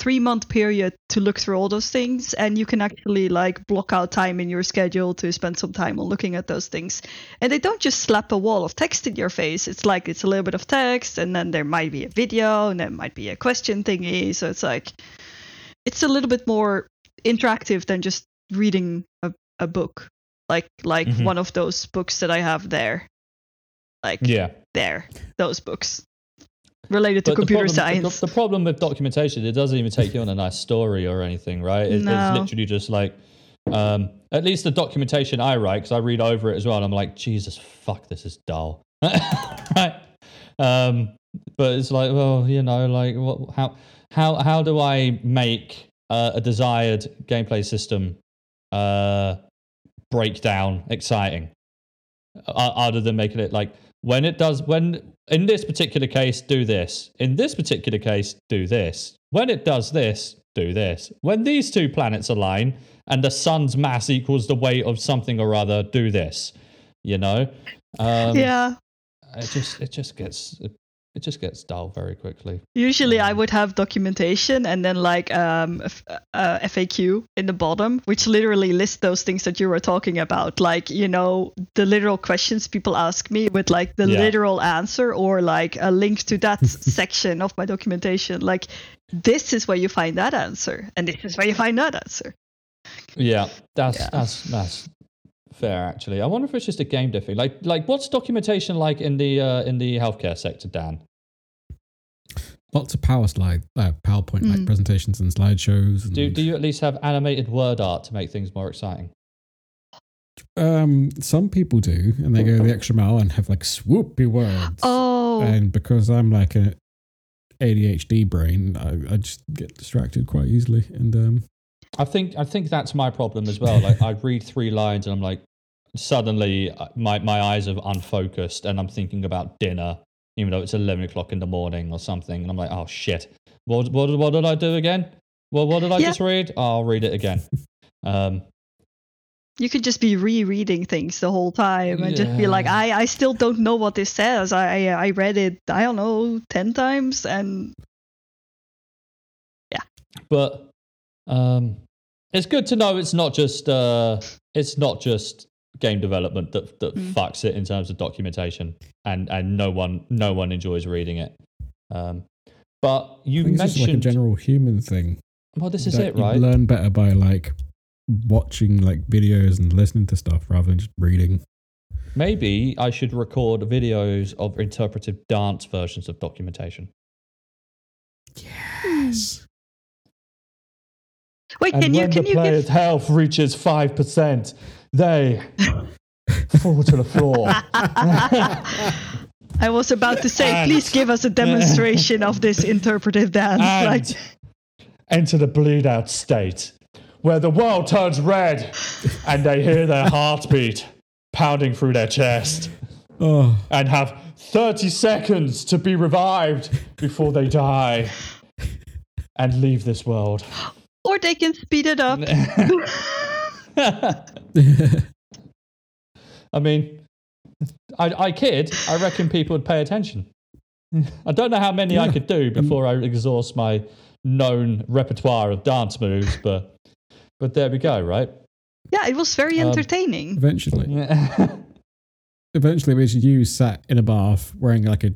three month period to look through all those things and you can actually like block out time in your schedule to spend some time on looking at those things. And they don't just slap a wall of text in your face. It's like it's a little bit of text and then there might be a video and there might be a question thingy. So it's like it's a little bit more interactive than just reading a, a book. Like like Mhm. one of those books that i have there. Like yeah. there. Those books related to But the computer problem, science The, the problem with documentation, it doesn't even take you on a nice story or anything, right? It, No. It's literally just like, um, at least the documentation I write, because I read over it as well, and I'm like, Jesus, fuck, this is dull, right? Um, but it's like, well, you know, like, what, how, how, how do I make uh, a desired gameplay system uh, breakdown exciting? o- other than making it like when it does when in this particular case do this. In this particular case do this. When it does this do this. When these two planets align and the sun's mass equals the weight of something or other do this. You know? Um yeah. it just it just gets it, just gets dull very quickly Usually, I Um, would have documentation and then like um, f- uh, FAQ in the bottom, which literally lists those things that you were talking about, like you know the literal questions people ask me with like the Yeah. literal answer or like a link to that section of my documentation. Like this is where you find that answer, and this is where you find that answer. yeah that's Yeah. that's that's fair actually i wonder if it's just a game diffing like like what's documentation like in the uh in the healthcare sector dan Lots of power slide, uh, PowerPoint like Mm. presentations and slideshows. And Do, do you at least have animated word art to make things more exciting? Um, some people do, and they go the extra mile and have like swoopy words. Oh, And because I'm like a ADHD brain, I, I just get distracted quite easily. And um, I think I think that's my problem as well. Like I read three lines and I'm like, suddenly uh, my my eyes are unfocused and I'm thinking about dinner, even though it's eleven o'clock in the morning or something, and I'm like, oh shit, what what what did I do again? Well, what did I Yeah. just read? Oh, I'll read it again. um, you could just be rereading things the whole time and just be like, I, I still don't know what this says. I, I read it, I don't know, 10 times. And yeah. but um, it's good to know it's not just uh, it's not just game development that that Mm. fucks it in terms of documentation, and and no one no one enjoys reading it. Um, but you I think it's like a general human thing. well, this is that it, you right? learn better by like watching like videos and listening to stuff rather than just reading. Maybe I should record videos of interpretive dance versions of documentation. Yes. wait, can you can you give health reaches five percent, they fall to the floor. I was about to say, And- please give us a demonstration of this interpretive dance. like, enter the bleed out state where the world turns red and they hear their heartbeat pounding through their chest Oh, and have 30 seconds to be revived before they die and leave this world. or they can speed it up. I mean, I, I kid. I reckon people would pay attention. I don't know how many I could do before I exhaust my known repertoire of dance moves, but but there we go, right? Yeah, it was very Um, entertaining. eventually, Yeah. eventually, it was you sat in a bath wearing like a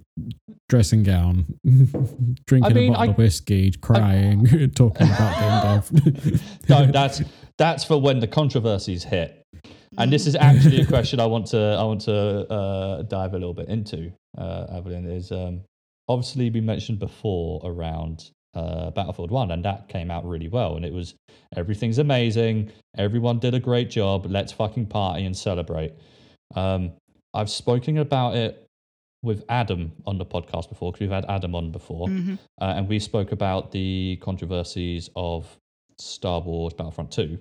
dressing gown, drinking I mean, a bottle I- of whiskey, crying, talking about game dev. no, that's that's for when the controversies hit. And this is actually a question I want to I want to uh, dive a little bit into. Uh, Aveline is um, obviously we mentioned before around uh, Battlefield One, and that came out really well, and it was everything's amazing, everyone did a great job, let's fucking party and celebrate. Um, I've spoken about it with Adam on the podcast before because we've had Adam on before, Mhm. uh, and we spoke about the controversies of Star Wars Battlefront 2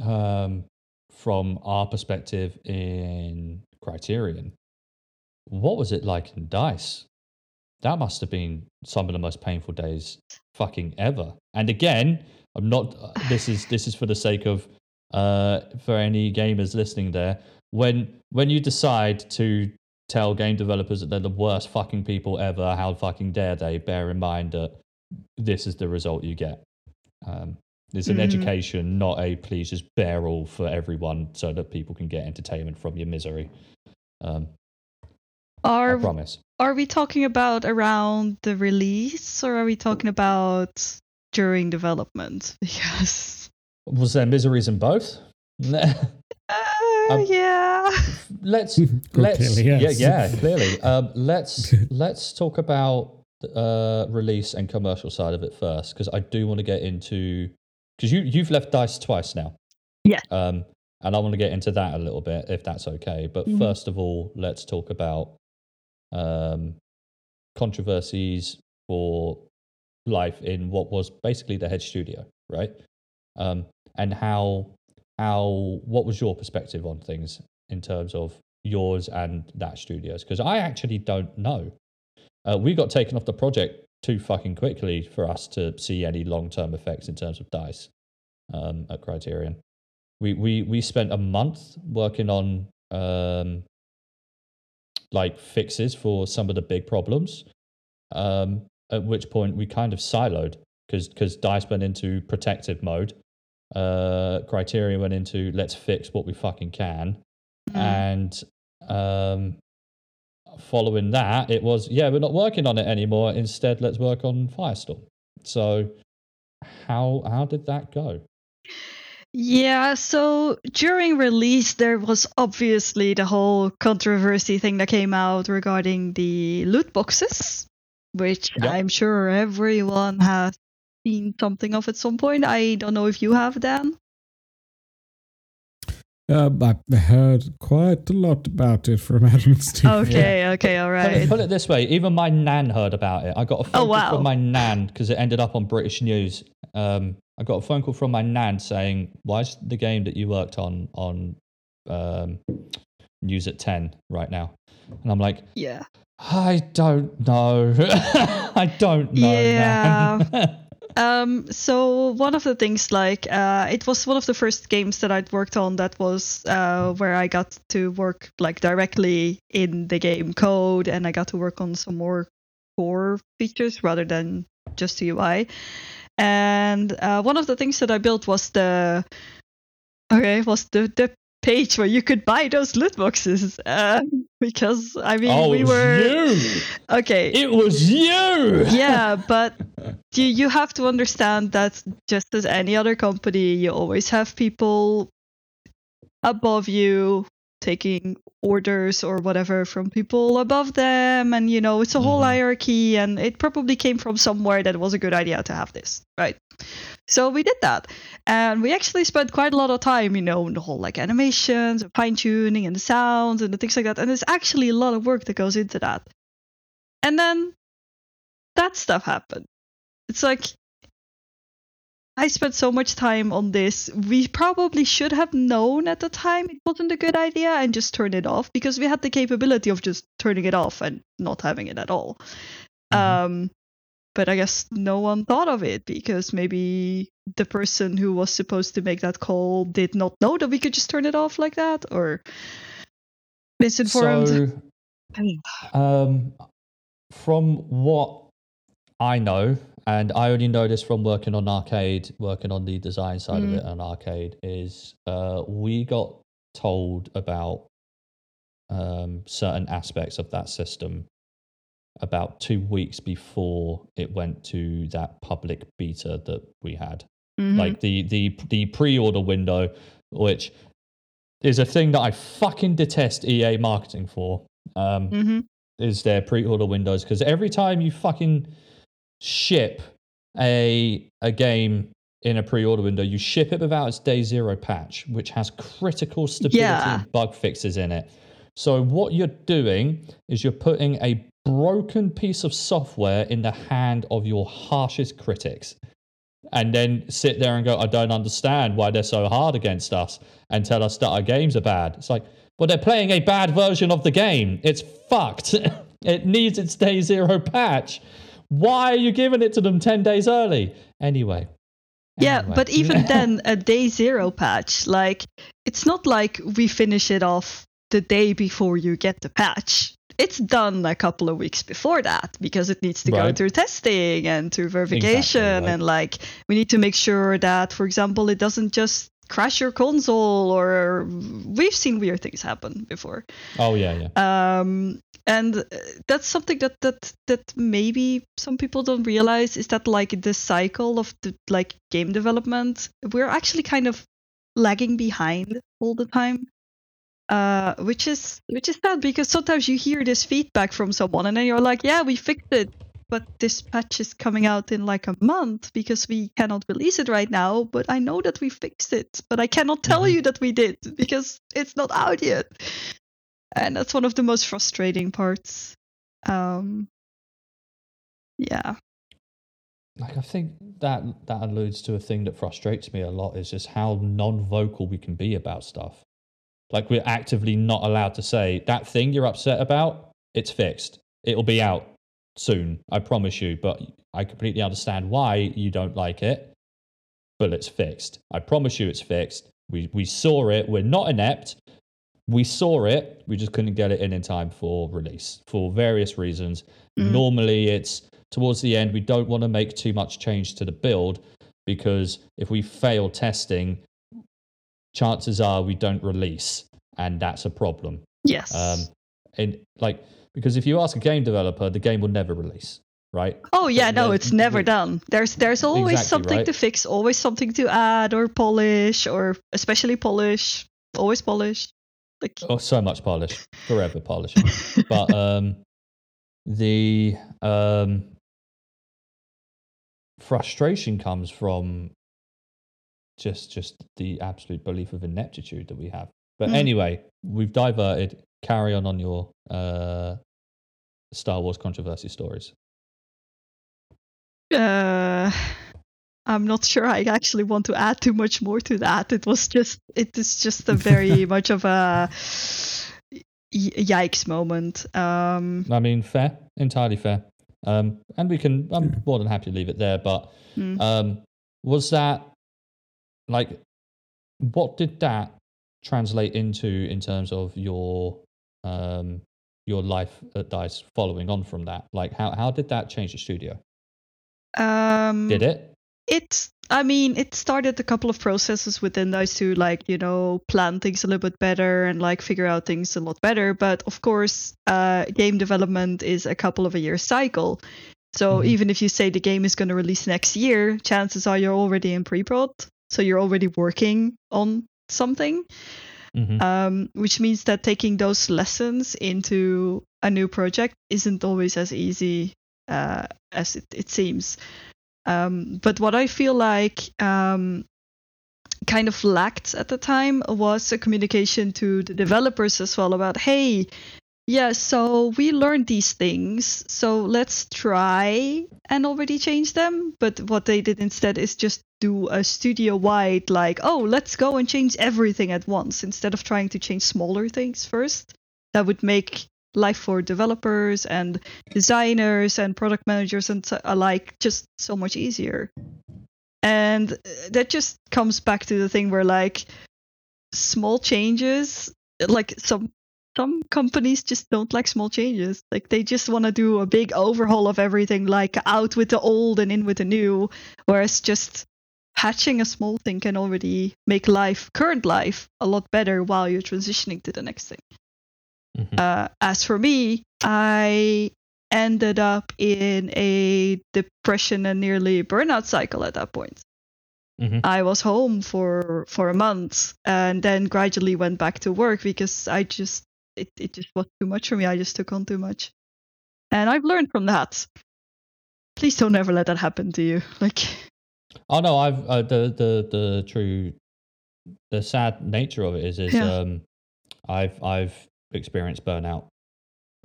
um, from our perspective in Criterion. What was it like in DICE? That must have been some of the most painful days fucking ever. And again, I'm not. uh, This is this is for the sake of uh, for any gamers listening there. When when you decide to tell game developers that they're the worst fucking people ever, how fucking dare they? Bear in mind that this is the result you get. Um, it's an Mhm. education, not a please just bear all for everyone so that people can get entertainment from your misery. Um, I Are promise. are we talking about around the release or are we talking about during development? Yes. Was there miseries in both? uh, Um, yeah. let's let's clearly, yes. yeah yeah clearly um, let's let's talk about uh, release and commercial side of it first because I do want to get into because you you've left Dice twice now. Yeah. um, and I want to get into that a little bit if that's okay. But Mhm. first of all let's talk about um, controversies for life in what was basically the head studio right? Um, and how how what was your perspective on things in terms of yours and that studio's because i actually don't know uh, we got taken off the project too fucking quickly for us to see any long-term effects in terms of dice um, at criterion. We, we we spent a month working on um, like fixes for some of the big problems um, at which point we kind of siloed because because dice went into protective mode. Uh criterion went into let's fix what we fucking can. Mm. and um following that it was yeah we're not working on it anymore instead let's work on firestorm so how how did that go Yeah, so during release, there was obviously the whole controversy thing that came out regarding the loot boxes, which Yeah. I'm sure everyone has seen something of at some point. I don't know if you have, Dan. Um, I heard quite a lot about it from Adam and Steve. Okay, okay, all right. Put it, put it this way: even my nan heard about it. I got a phone Oh, call from my nan because it ended up on British News. Um, I got a phone call from my nan saying, "Why is the game that you worked on on um, News at ten right now?" And I'm like, Yeah. "I don't know. I don't know." Yeah. Nan." Um, so one of the things, like, uh, it was one of the first games that I'd worked on that was uh, where I got to work like directly in the game code, and I got to work on some more core features rather than just UI. And uh, one of the things that I built was the okay was the the page where you could buy those loot boxes. Uh, because I mean oh, we it was were you. okay It was you. yeah, but you you have to understand that just as any other company, you always have people above you taking orders or whatever from people above them and you know it's a whole Mhm. hierarchy and it probably came from somewhere that it was a good idea to have this right so we did that and we actually spent quite a lot of time you know in the whole like animations and fine tuning and the sounds and the things like that and there's actually a lot of work that goes into that and then that stuff happened. It's like I spent so much time on this. We probably should have known at the time it wasn't a good idea and just turn it off because we had the capability of just turning it off and not having it at all. Mhm. Um, but I guess no one thought of it because maybe the person who was supposed to make that call did not know that we could just turn it off like that or misinformed. So, um, from what I know, and I only know this from working on arcade, working on the design side of Mm. it on arcade, is uh, we got told about um, certain aspects of that system about two weeks before it went to that public beta that we had Mhm. like the the the pre-order window which is a thing that i fucking detest ea marketing for um Mhm. is their pre-order windows because every time you fucking ship a a game in a pre-order window you ship it without its day zero patch which has critical stability Yeah. bug fixes in it so what you're doing is you're putting a broken piece of software in the hand of your harshest critics and then sit there and go, I don't understand why they're so hard against us and tell us that our games are bad. It's like, well, they're playing a bad version of the game. It's fucked. it needs its day zero patch. Why are you giving it to them 10 days early? Anyway. Yeah, Anyway. but even then, a day zero patch, like, it's not like we finish it off the day before you get the patch. It's done a couple of weeks before that because it needs to go through testing and through verification. right. And, like, we need to make sure that, for example, it doesn't just crash your console or we've seen weird things happen before. oh, yeah, yeah. um and uh, that's something that that that maybe some people don't realize is that like the cycle of the like game development we're actually kind of lagging behind all the time uh which is which is sad because sometimes you hear this feedback from someone and then you're like yeah we fixed it but this patch is coming out in like a month because we cannot release it right now but i know that we fixed it but i cannot tell Mhm. you that we did because it's not out yet and that's one of the most frustrating parts um yeah like I think that that alludes to a thing that frustrates me a lot is just how non-vocal we can be about stuff. Like we're actively not allowed to say that thing you're upset about, it's fixed. It'll be out soon, I promise you, but I completely understand why you don't like it. But it's fixed. I promise you it's fixed. We we saw it. We're not inept. We saw it. We just couldn't get it in in time for release for various reasons. Mhm. Normally, it's towards the end. We don't want to make too much change to the build because if we fail testing, chances are we don't release, and that's a problem. yes Um, and like because if you ask a game developer, the game will never release, right? oh yeah but no it's never the- done there's there's always Exactly, something right? to fix always something to add or polish or especially polish always polish like Oh, so much polish, forever polish. but um, the um, frustration comes from just just the absolute belief of ineptitude that we have. But Mm. anyway, we've diverted. Carry on on your uh, Star Wars controversy stories. Uh, I'm not sure I actually want to add too much more to that. It was just, it is just a very much of a yikes moment. Um, I mean, fair, entirely fair. Um, and we can. I'm more than happy to leave it there. But Mm. um, was that like what did that translate into in terms of your um, your life at Dice following on from that? Like, how how did that change the studio? um, Did it? It's, I mean, it started a couple of processes within those to like, you know, plan things a little bit better and like figure out things a lot better. But of course, uh, game development is a couple of a year cycle. So Mhm. even if you say the game is going to release next year, chances are you're already in pre-prod. So you're already working on something, hmm um, which means that taking those lessons into a new project isn't always as easy uh, as it, it seems. Um, but what I feel like um, kind of lacked at the time was a communication to the developers as well about, hey, yeah, so we learned these things, so let's try and already change them. But what they did instead is just do a studio wide, like, oh, let's go and change everything at once instead of trying to change smaller things first. That would make life for developers and designers and product managers and alike just so much easier. And that just comes back to the thing where like small changes, like some some companies just don't like small changes. Like they just want to do a big overhaul of everything, like out with the old and in with the new. Whereas just patching a small thing can already make life, current life, a lot better while you're transitioning to the next thing. Mhm. Uh, as for me, I ended up in a depression and nearly burnout cycle at that point. Mhm. I was home for for a month and then gradually went back to work because I just it, it just was too much for me. I just took on too much. And I've learned from that. Please don't ever let that happen to you. Like Oh no, I've uh, the the the true the sad nature of it is is Yeah. um I've I've experienced burnout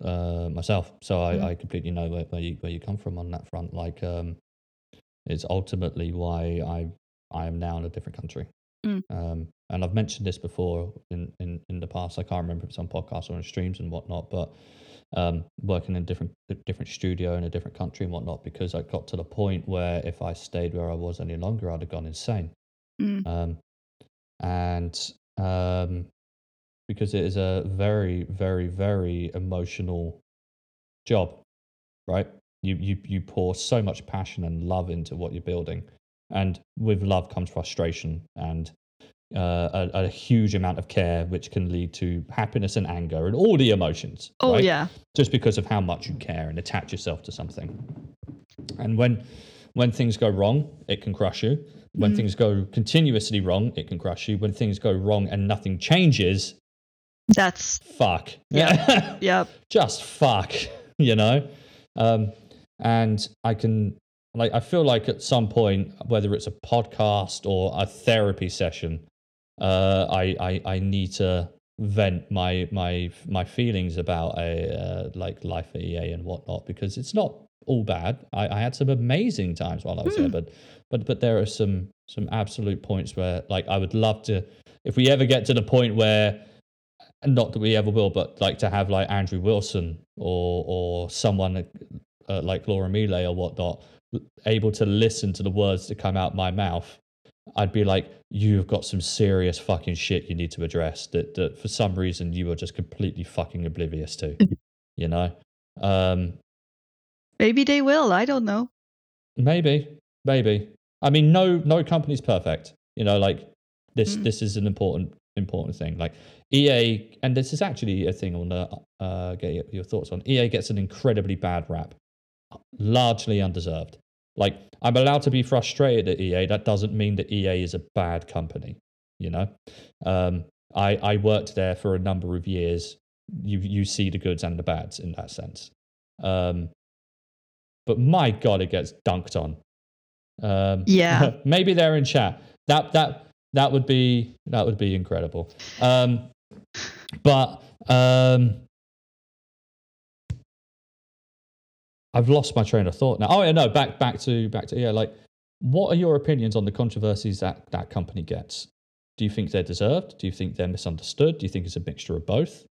uh myself, so I, Mhm. I completely know where, where you where you come from on that front. Like um, it's ultimately why I I am now in a different country. Mm. Um, and I've mentioned this before in, in, in the past. I can't remember if it's on podcasts or on streams and whatnot, but um, working in a different different studio in a different country and whatnot, because I got to the point where if I stayed where I was any longer, I'd have gone insane. Mm. Um, and um, because it is a very, very, very emotional job, right? You you you pour so much passion and love into what you're building, and with love comes frustration and uh, a, a huge amount of care, which can lead to happiness and anger and all the emotions. oh right? yeah. just because of how much you care and attach yourself to something. And when when things go wrong, it can crush you. When Mhm. things go continuously wrong, it can crush you. When things go wrong and nothing changes, That's fuck. Yeah. yeah. Just fuck, you know? Um, and I can like I feel like at some point, whether it's a podcast or a therapy session, uh, I, I I need to vent my my my feelings about a uh, like life at EA and whatnot because it's not all bad. I, I had some amazing times while I was there, Hmm. but but but there are some some absolute points where like I would love to if we ever get to the point where not that we ever will, but like to have like Andrew Wilson or or someone uh, like Laura Miele or whatnot able to listen to the words that come out my mouth, I'd be like, you've got some serious fucking shit you need to address that that for some reason you are just completely fucking oblivious to, you know. Um, Maybe they will. I don't know. Maybe, maybe. I mean, no, no company's perfect. You know, like this. Mm. This is an important, important thing. Like EA, and this is actually a thing I want to uh, get your, your thoughts on. EA gets an incredibly bad rap, largely undeserved. Like I'm allowed to be frustrated at EA. That doesn't mean that EA is a bad company. You know, um, I I worked there for a number of years. You you see the goods and the bads in that sense. Um, but my god, it gets dunked on. Um, Yeah. maybe they're in chat. that that that would be that would be incredible. Um, but um, I've lost my train of thought now. Oh yeah, no, back back to back to yeah. Like, what are your opinions on the controversies that that company gets? Do you think they're deserved? Do you think they're misunderstood? Do you think it's a mixture of both?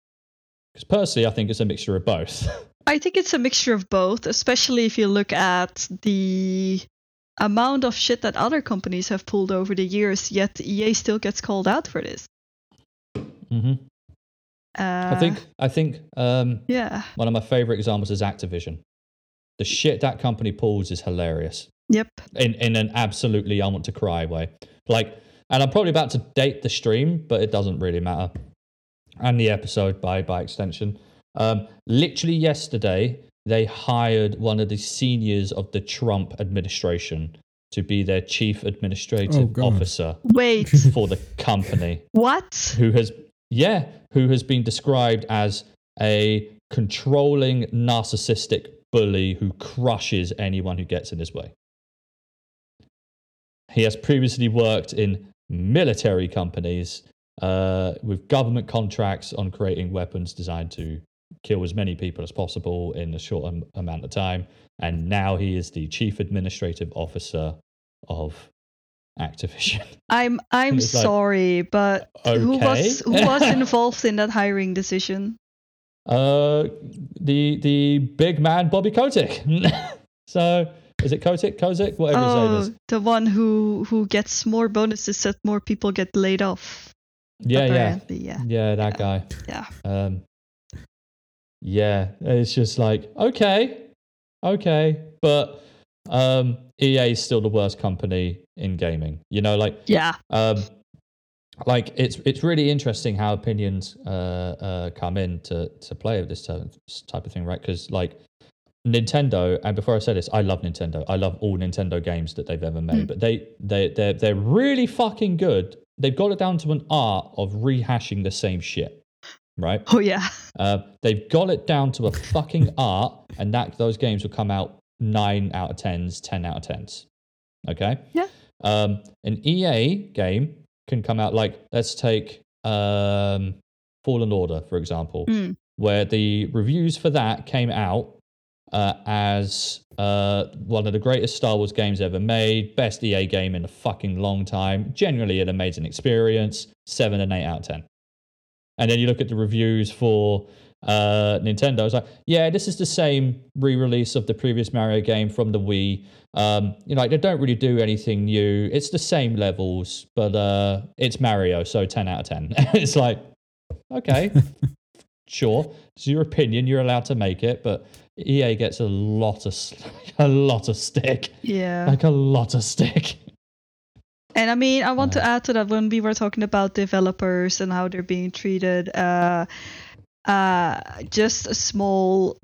Because personally, I think it's a mixture of both. I think it's a mixture of both, especially if you look at the amount of shit that other companies have pulled over the years, yet EA still gets called out for this. hmm Uh, I think I think um, Yeah. one of my favorite examples is Activision. The shit that company pulls is hilarious. Yep. in in an absolutely I want to cry way. Like, and I'm probably about to date the stream, but it doesn't really matter, and the episode by by extension. Um, literally yesterday, they hired one of the seniors of the Trump administration to be their chief Oh, administrative God. officer Wait. for the company what? who has yeah who has been described as a controlling narcissistic bully who crushes anyone who gets in his way. He has previously worked in military companies uh, with government contracts on creating weapons designed to kill as many people as possible in a short am- amount of time and now he is the chief administrative officer of activision. I'm I'm like, sorry, but who was who was involved in that hiring decision? Uh, the the big man Bobby Kotick. so is it Kotick, Kozik, whatever his name Oh, is? the one who who gets more bonuses that more people get laid off. Yeah, apparently, yeah. yeah, yeah, that guy. Yeah. Um, yeah, it's just like okay, okay, but um, EA is still the worst company in gaming. You know, like Yeah. um, like it's it's really interesting how opinions uh, uh, come in to to play with this type type of thing, right? Because like Nintendo, and before I say this, I love Nintendo. I love all Nintendo games that they've ever made, Mm. but they they they're they're really fucking good. They've got it down to an art of rehashing the same shit, right? Oh yeah. Uh, they've got it down to a fucking art, and that those games will come out nine out of tens, ten out of tens. Okay. Yeah. Um, an EA game can come out like let's take um, Fallen Order for example, Mm. where the reviews for that came out uh, as uh, one of the greatest Star Wars games ever made, best EA game in a fucking long time. Generally, an amazing experience. Seven and eight out of ten. And then you look at the reviews for uh, Nintendo. It's like, yeah, this is the same re-release of the previous Mario game from the Wii. Um, you know, like, they don't really do anything new. It's the same levels, but uh, it's Mario, so ten out of ten. it's like, okay, sure, it's your opinion. You're allowed to make it, but EA gets a lot of s- a lot of stick, Yeah. like a lot of stick. And I mean, I want to add to that when we were talking about developers and how they're being treated. Uh, uh, just a small,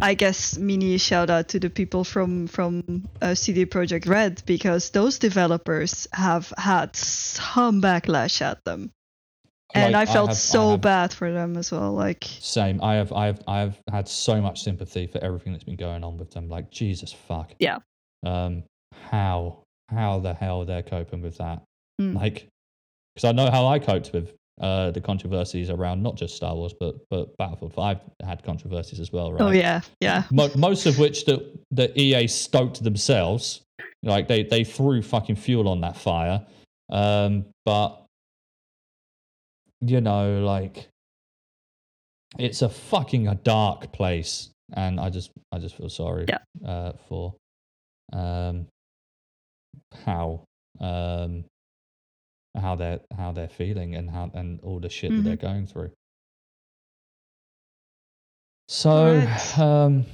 I guess, mini shout out to the people from from uh, CD Projekt Red because those developers have had some backlash at them, and Like, I felt have- so have- bad for them as well. Like, Same. I have, I have, I have had so much sympathy for everything that's been going on with them. Like Jesus fuck. Yeah. Um, how, how the hell they're coping with that? Mm. Like, because I know how I coped with uh, the controversies around not just Star Wars, but but Battlefield Five had controversies as well, right? oh yeah, yeah, Mo- most of which the the EA stoked themselves. Like they they threw fucking fuel on that fire. Um, but you know, like it's a fucking a dark place, and I just I just feel sorry Yeah. uh, for um how um how they're how they're feeling and how and all the shit that they're going through. So Alright. um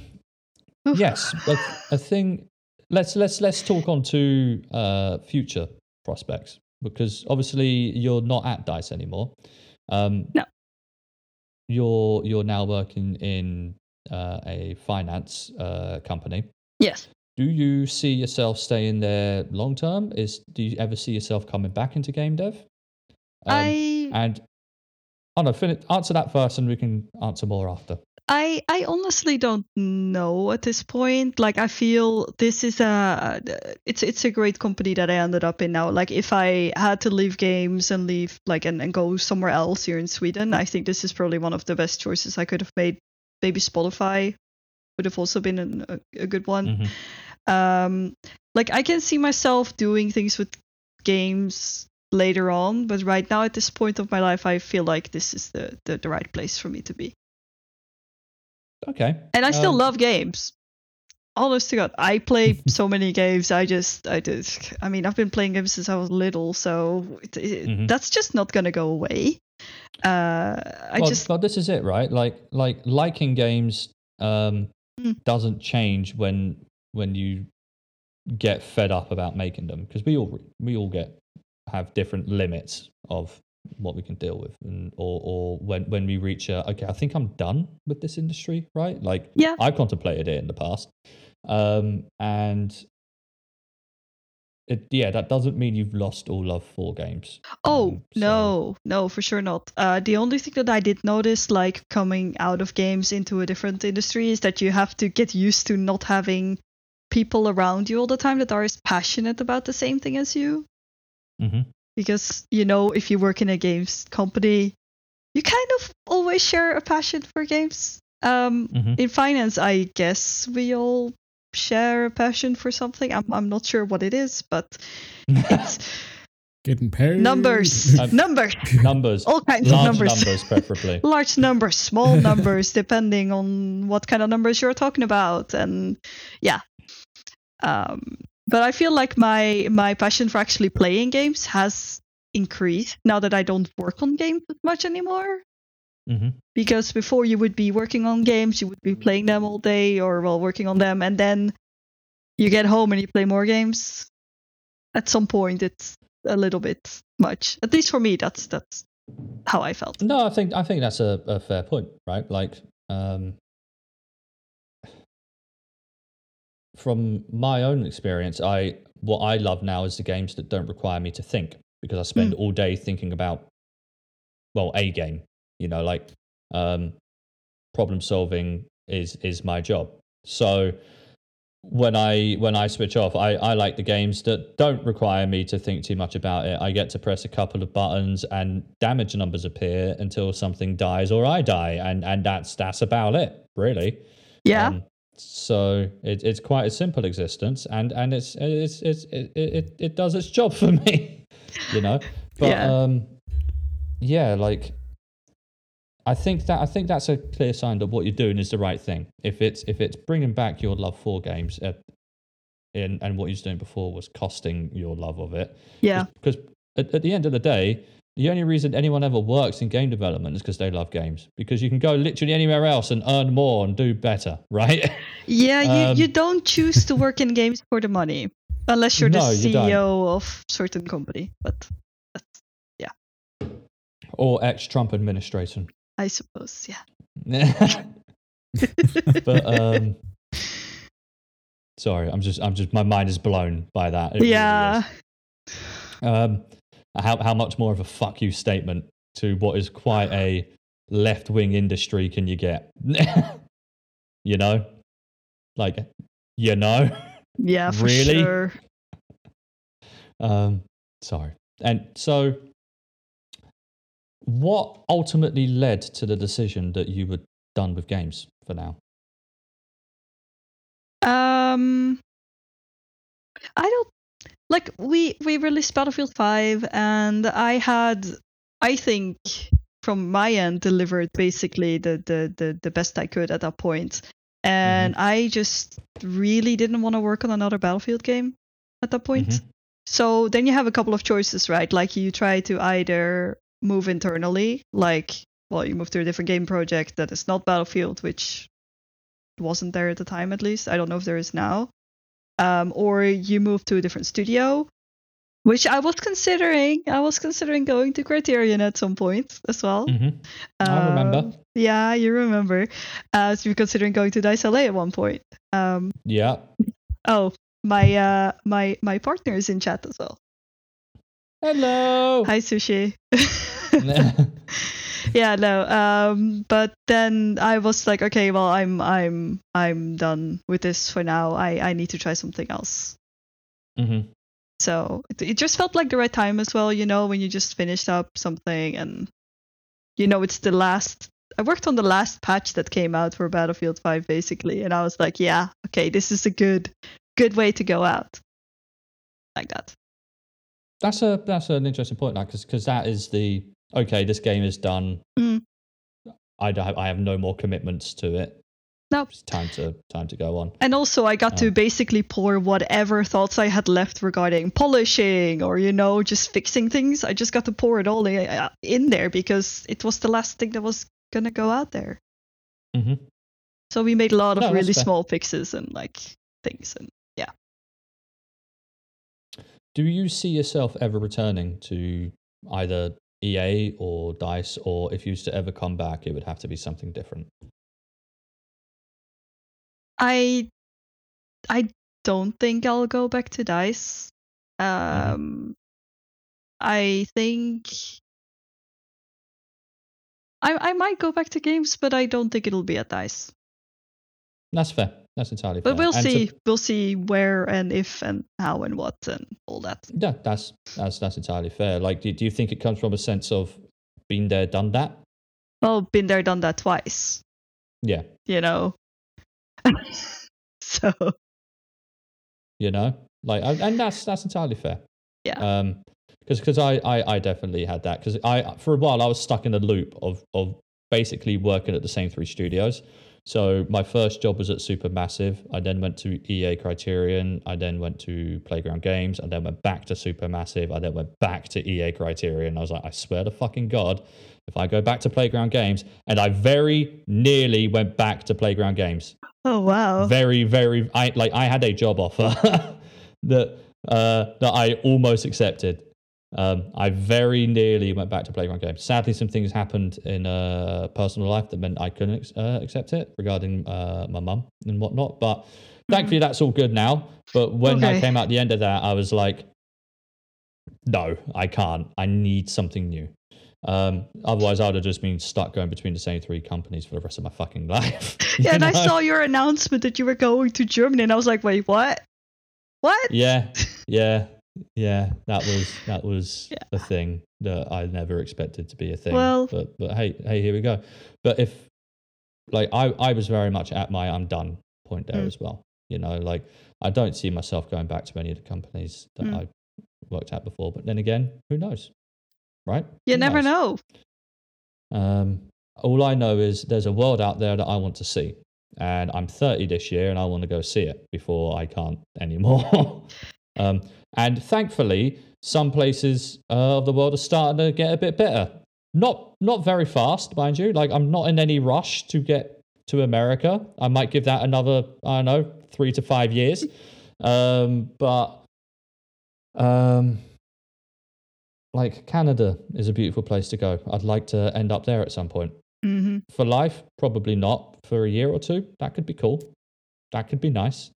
yes, but a thing. Let's let's let's talk on to uh, future prospects because obviously you're not at Dice anymore. Um, No. You're you're now working in uh, a finance uh, company. yes. Do you see yourself staying there long term? Is do you ever see yourself coming back into game dev? Um, I and oh no, fin- answer that first, and we can answer more after. I I honestly don't know at this point. Like I feel this is a it's it's a great company that I ended up in now. Like if I had to leave games and leave like and, and go somewhere else here in Sweden, I think this is probably one of the best choices I could have made. Maybe Spotify would have also been an, a, a good one. Mhm. Um, like I can see myself doing things with games later on, but right now at this point of my life, I feel like this is the the, the right place for me to be. Okay. And I still Um, love games. Honest to God, I play so many games. I just, I just, I mean, I've been playing games since I was little, so it, it, Mhm. that's just not gonna go away. Uh, I well, just, well, this is it, right? Like, like liking games um, Mm. doesn't change when when you get fed up about making them because we all we all get have different limits of what we can deal with, and or or when when we reach a okay, I think I'm done with this industry, right? Like, Yeah. I contemplated it in the past, um, and. It, yeah, that doesn't mean you've lost all love for games. oh Um, so- no, no, for sure not. Uh, the only thing that I did notice, like coming out of games into a different industry, is that you have to get used to not having people around you all the time that are as passionate about the same thing as you. Mhm. because you know if you work in a games company you kind of always share a passion for games um Mhm. in finance i guess we all share a passion for something i'm, I'm not sure what it is but it's Getting paid. numbers Um, numbers numbers, all kinds of large numbers, numbers, preferably. large numbers small numbers depending on what kind of numbers you're talking about and yeah um but i feel like my my passion for actually playing games has increased now that i don't work on games as much anymore. Hmm because before you would be working on games you would be playing them all day or well working on them and then you get home and you play more games. At some point it's a little bit much. At least for me that's that's how i felt. No, I think I think that's a, a fair point, right? Like, um, from my own experience, I what I love now is the games that don't require me to think because I spend all day thinking about, well, a game. You know, like um, problem solving is is my job. So when I when I switch off, I, I like the games that don't require me to think too much about it. I get to press a couple of buttons and damage numbers appear until something dies or I die, and and that's that's about it, really. yeah Um, so it, it's quite a simple existence, and and it's it's, it's it, it it does its job for me, you know. But Yeah. um, yeah, like I think that I think that's a clear sign that what you're doing is the right thing. If it's if it's bringing back your love for games, uh, in and what you was doing before was costing your love of it. yeah Because at, at the end of the day, the only reason anyone ever works in game development is because they love games. Because you can go literally anywhere else and earn more and do better, right? Yeah, you, Um, you don't choose to work in games for the money unless you're the No, you. CEO of certain company. But that's, yeah. or ex Trump administration. I suppose, yeah. but um sorry, I'm just I'm just my mind is blown by that. It yeah, is. Um how how much more of a fuck you statement to what is quite a left wing industry can you get? you know? Like you know? yeah, for Really? sure. Um, sorry. And so, what ultimately led to the decision that you were done with games for now? Um, I don't like we we released Battlefield Five, and I had, I think, from my end, delivered basically the the the, the best I could at that point, and I just really didn't want to work on another Battlefield game at that point. Mhm. So then you have a couple of choices, right? Like you try to either move internally, like well, you move to a different game project that is not Battlefield, which wasn't there at the time at least. I don't know if there is now. Um, or you move to a different studio, which I was considering. I was considering going to Criterion at some point as well. Mhm. I remember. Um, Yeah, you remember. Uh, so you're considering going to Dice LA at one point. Um, Yeah. oh, my uh, my my partner is in chat as well. Hello. Hi, Sushi. yeah, no. Um, but then I was like, okay, well, I'm I'm I'm done with this for now. I I need to try something else. hmm So it, it just felt like the right time as well, you know, when you just finished up something and you know it's the last. I worked on the last patch that came out for Battlefield 5 basically, and I was like, yeah, okay, this is a good good way to go out. Like that. That's a that's an interesting point, like because that is the okay. This game is done. Mm. I don't have, I have no more commitments to it. Nope. It's time to time to go on. And also, I got to Um, basically pour whatever thoughts I had left regarding polishing or, you know, just fixing things. I just got to pour it all i- uh, in there because it was the last thing that was going to go out there. hmm So we made a lot of No, really small fixes and like things. And yeah. Do you see yourself ever returning to either EA or Dice, or if you was to ever come back, it would have to be something different? I, I don't think I'll go back to Dice. Um, I think I I might go back to games, but I don't think it'll be at Dice. That's fair. That's entirely fair. But we'll And to- see. we'll see where and if and how and what and all that. yeah, that's that's that's entirely fair. Like, do, do you think it comes from a sense of been there, done that? Well, been there, done that twice. Yeah, You know. so you know, like, and and that's that's entirely fair. Yeah. Um, because because I, I I definitely had that because I for a while I was stuck in a loop of of basically working at the same three studios. So my first job was at Supermassive. I then went to EA Criterion. I then went to Playground Games. I then went back to Supermassive. I then went back to EA Criterion. I was like, I swear to fucking God, if I go back to Playground Games, and I very nearly went back to Playground Games Oh wow. very very i like i had a job offer that uh that i almost accepted um i very nearly went back to playground games sadly some things happened in uh personal life that meant i couldn't ex- uh, accept it regarding uh my mum and whatnot but thankfully that's all good now. But when i came out the end of that i was like no i can't. I need something new. Um otherwise i'd have just been stuck going between the same three companies for the rest of my fucking life yeah, and I saw your announcement that you were going to Germany and I was like, wait, what? What? yeah yeah yeah that was that was Yeah. the thing that i never expected to be a thing Well- but but hey hey here we go but if like i i was very much at my i'm done point there Mm. as well you know like i don't see myself going back to any of the companies that Mm. i worked at before but then again who knows right You Who never knows? know. Um, all I know is there's a world out there that I want to see, and I'm 30 this year, and I want to go see it before I can't anymore. um, and thankfully, some places uh, of the world are starting to get a bit better. Not not very fast, mind you. Like I'm not in any rush to get to America. I might give that another I don't know three to five years. Um, but um, like Canada is a beautiful place to go. I'd like to end up there at some point. hmm For life, probably not. For a year or two, that could be cool. That could be nice.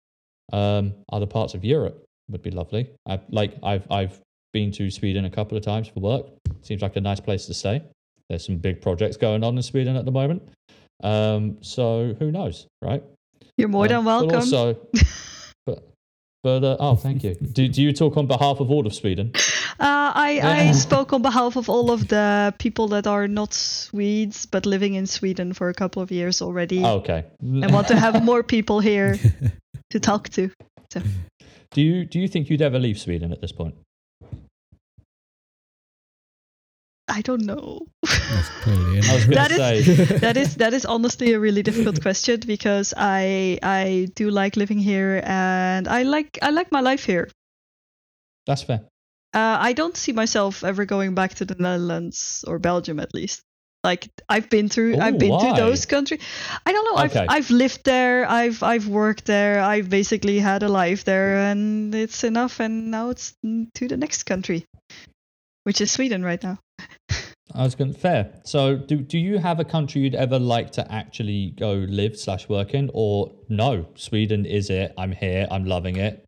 Um, other parts of Europe would be lovely. I like I've I've been to Sweden a couple of times for work. Seems like a nice place to stay. There's some big projects going on in Sweden at the moment. Um, so who knows, right? You're more Um, than welcome. But also, but but uh, oh, thank you. Do do you talk on behalf of all of Sweden? Uh, I, I spoke on behalf of all of the people that are not Swedes but living in Sweden for a couple of years already Oh, okay. and want to have more people here to talk to. Do you do you think you'd ever leave Sweden at this point? I don't know. That's I was that, say. Is, that is that is honestly a really difficult question because I I do like living here and I like I like my life here. That's fair. Uh, I don't see myself ever going back to the Netherlands or Belgium at least. Like I've been through, Oh, I've been why? to those countries. I don't know. Okay. I've I've lived there. I've I've worked there. I've basically had a life there, and it's enough. And now it's to the next country, which is Sweden right now. I was going to fair. So, do do you have a country you'd ever like to actually go live slash work in, or no? Sweden is it. I'm here. I'm loving it.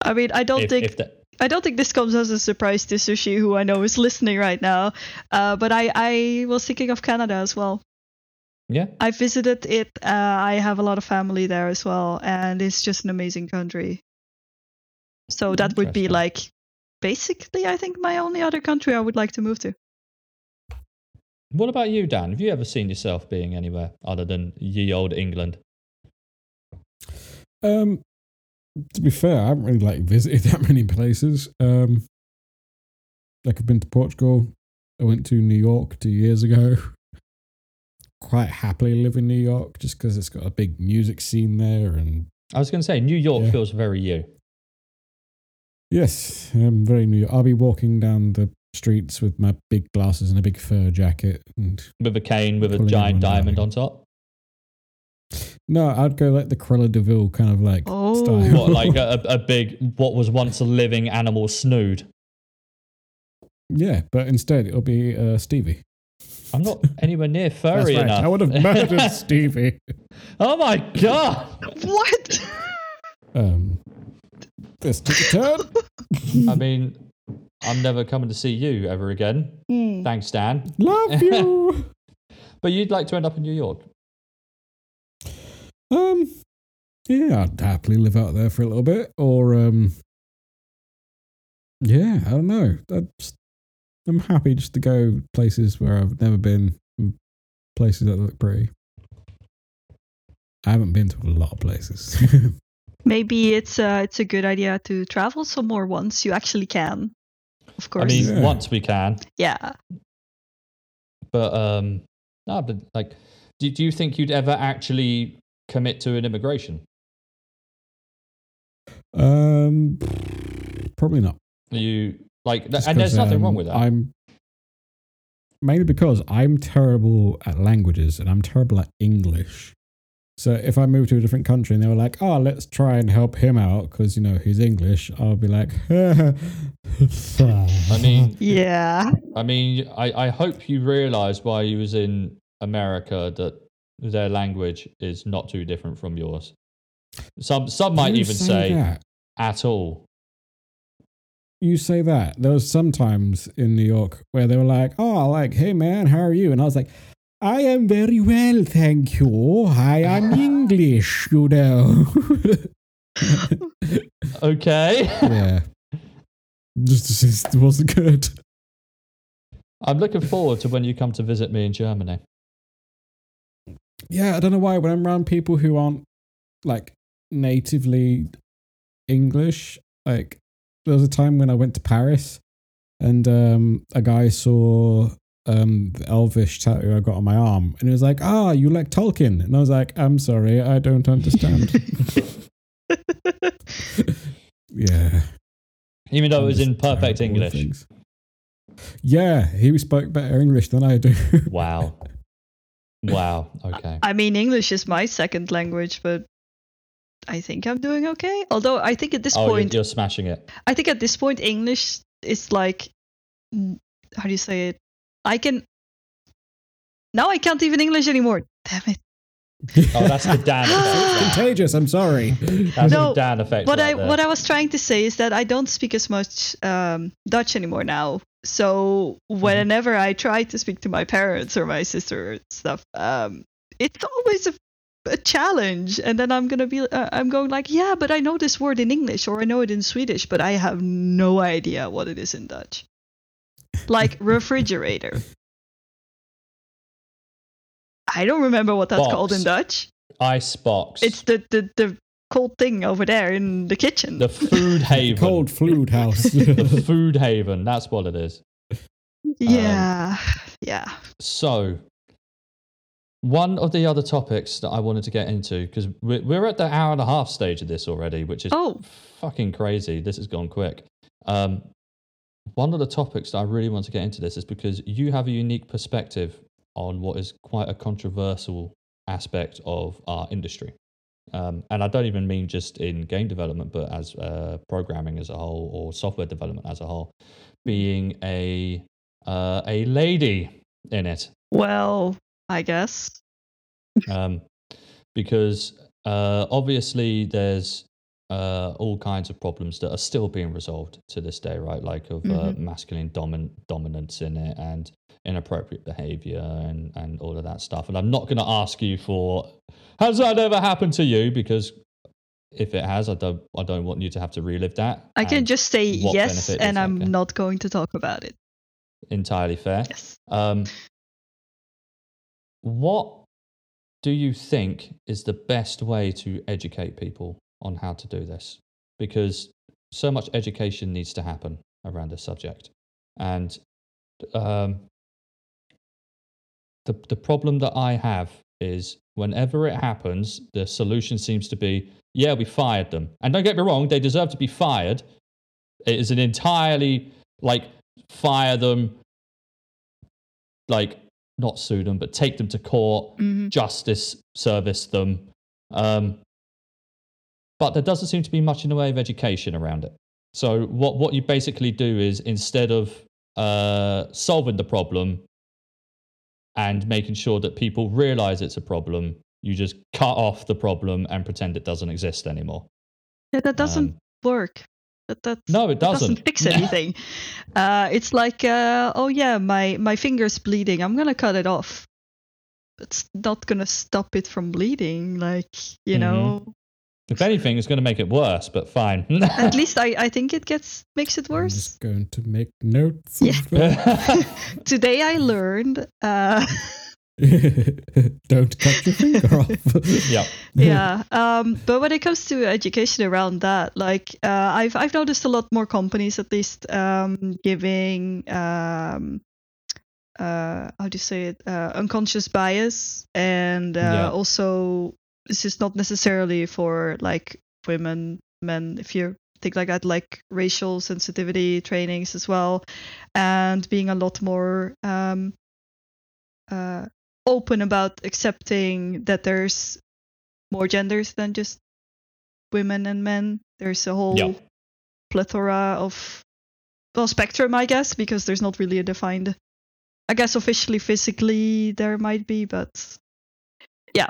I mean, I don't If, think if that, I don't think this comes as a surprise to Sushi, who I know is listening right now. Uh, but I, I was thinking of Canada as well. Yeah. I visited it. Uh, I have a lot of family there as well, and it's just an amazing country. So that would be like basically, I think, my only other country I would like to move to. What about you, Dan? Have you ever seen yourself being anywhere other than ye old England? Um, to be fair, I haven't really like visited that many places. Um, like I've been to Portugal. I went to New York two years ago. Quite happily live in New York just because it's got a big music scene there, and I was going to say New York Yeah. feels very you. yes, I'm very New York. I'll be walking down the streets with my big glasses and a big fur jacket, and with a cane with a giant diamond on top. no, I'd go like the Cruella de Vil kind of like. Style. What, like a, a big, what was once a living animal snood? yeah, but instead it'll be uh, Stevie. I'm not anywhere near furry right. enough. I would have murdered Stevie. oh my god! What? Um, this took a turn. I mean, I'm never coming to see you ever again. Hmm. Thanks, Dan. Love you. But you'd like to end up in New York. um, yeah, I'd happily live out there for a little bit, or um, yeah, I don't know. That's, I'm happy just to go places where I've never been, places that look pretty. I haven't been to a lot of places. Maybe it's a it's a good idea to travel some more once you actually can. Of course, I mean, Yeah. once we can, yeah. but um, no, but like, do, do you think you'd ever actually commit to an immigration? Um, probably not. You like, Just and there's nothing um, wrong with that. I'm mainly because I'm terrible at languages and I'm terrible at English. So if I move to a different country and they were like, "Oh, let's try and help him out because you know he's English," I'll be like, I mean, Yeah. I mean, I, I hope you realised while you was in America that their language is not too different from yours. Some some might You even say that. At all. You say that. There was some times in New York where they were like, "Oh, like, hey man, how are you?" And I was like, "I am very well, thank you. I am English, you know." Okay. yeah. Just, just it wasn't good. I'm looking forward to when you come to visit me in Germany. Yeah, I don't know why. When I'm around people who aren't like natively English, like there was a time when I went to Paris and um a guy saw um the elvish tattoo I got on my arm and he was like, Ah, you like Tolkien? And I was like, I'm sorry, I don't understand. yeah. Even though it I'm was in perfect English. things. Yeah, he spoke better English than I do. Wow. Wow. Okay. I mean, English is my second language, but I think I'm doing okay. Although I think at this Oh, you're, point, you're smashing it. I think at this point, English is like, how do you say it? I can. Now I can't even English anymore. Damn it. Oh, that's the Dan effect. Contagious, I'm sorry. That's No, the Dan effect. What right I there. what I was trying to say is that I don't speak as much um, Dutch anymore now. So Mm-hmm. whenever I try to speak to my parents or my sister and stuff, um, it's always a, a challenge. And then I'm gonna be uh, I'm going like, yeah, but I know this word in English or I know it in Swedish, but I have no idea what it is in Dutch. Like refrigerator. I don't remember what that's called in dutch ice box It's the, the, the cold thing over there in the kitchen. the food haven. Cold food house. The food haven. That's what it is. Yeah, yeah. So, one of the other topics that I wanted to get into because we're, we're at the hour and a half stage of this already, which is Oh, fucking crazy. This has gone quick. Um, one of the topics that I really want to get into this is because you have a unique perspective on what is quite a controversial aspect of our industry. Um, and I don't even mean just in game development, but as uh, programming as a whole or software development as a whole, being a uh, a lady in it. well, I guess. um, because uh, obviously there's uh, all kinds of problems that are still being resolved to this day, right? Like of uh, Mhm. masculine domin- dominance in it and inappropriate behavior and, and all of that stuff. And I'm not going to ask you for has that ever happened to you because if it has, I don't I don't want you to have to relive that. I can just say yes, and I'm not going to talk about it. entirely fair. Yes. Um, what do you think is the best way to educate people on how to do this? Because so much education needs to happen around this subject, and um, the the problem that I have is whenever it happens, the solution seems to be, yeah, we fired them, and don't get me wrong, they deserve to be fired. It is an entirely like fire them, like not sue them, but take them to court, hmm justice service them. Um, but there doesn't seem to be much in the way of education around it. So what what you basically do is instead of uh, solving the problem and making sure that people realize it's a problem, you just cut off the problem and pretend it doesn't exist anymore. Yeah, that doesn't Um, work. That that no, it doesn't. doesn't fix anything. uh, it's like, uh, oh yeah, my my finger's bleeding. I'm gonna cut it off. It's not gonna stop it from bleeding. Like you Mhm. know, if anything, it's going to make it worse. But fine. at least I I think it gets makes it I'm worse. just going to make notes. Yeah. Today I learned. Uh, Don't cut your finger off. yeah. yeah um but when it comes to education around that like uh, i've i've noticed a lot more companies at least um giving um uh how do you say it uh, unconscious bias and uh, Yeah. also this is not necessarily for like women men if you think like that like racial sensitivity trainings as well and being a lot more um uh open about accepting that there's more genders than just women and men. There's a whole Yeah. plethora of well spectrum, I guess, because there's not really a defined. I guess officially, physically, there might be, but yeah,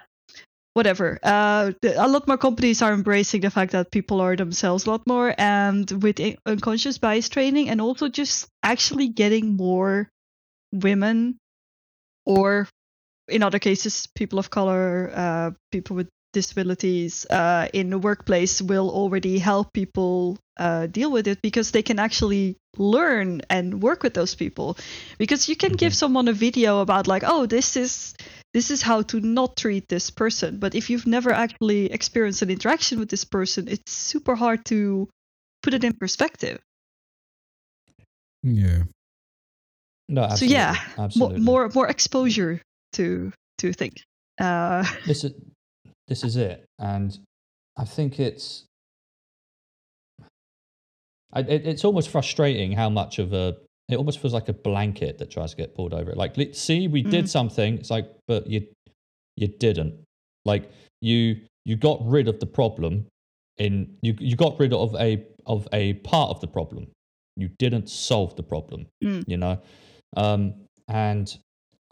whatever. Uh, a lot more companies are embracing the fact that people are themselves a lot more, and with unconscious bias training, and also just actually getting more women or in other cases, people of color, uh, people with disabilities uh, in the workplace will already help people uh, deal with it because they can actually learn and work with those people. Because you can give Mhm. someone a video about like, oh, this is this is how to not treat this person. But if you've never actually experienced an interaction with this person, it's super hard to put it in perspective. yeah. No, absolutely. So yeah, absolutely. more more exposure to to think. Uh, this is this is it and i think it's I, it, it's almost frustrating how much of a it almost feels like a blanket that tries to get pulled over it like see we did Mhm. something it's like but you you didn't like you you got rid of the problem in you you got rid of a of a part of the problem you didn't solve the problem Mm. you know um and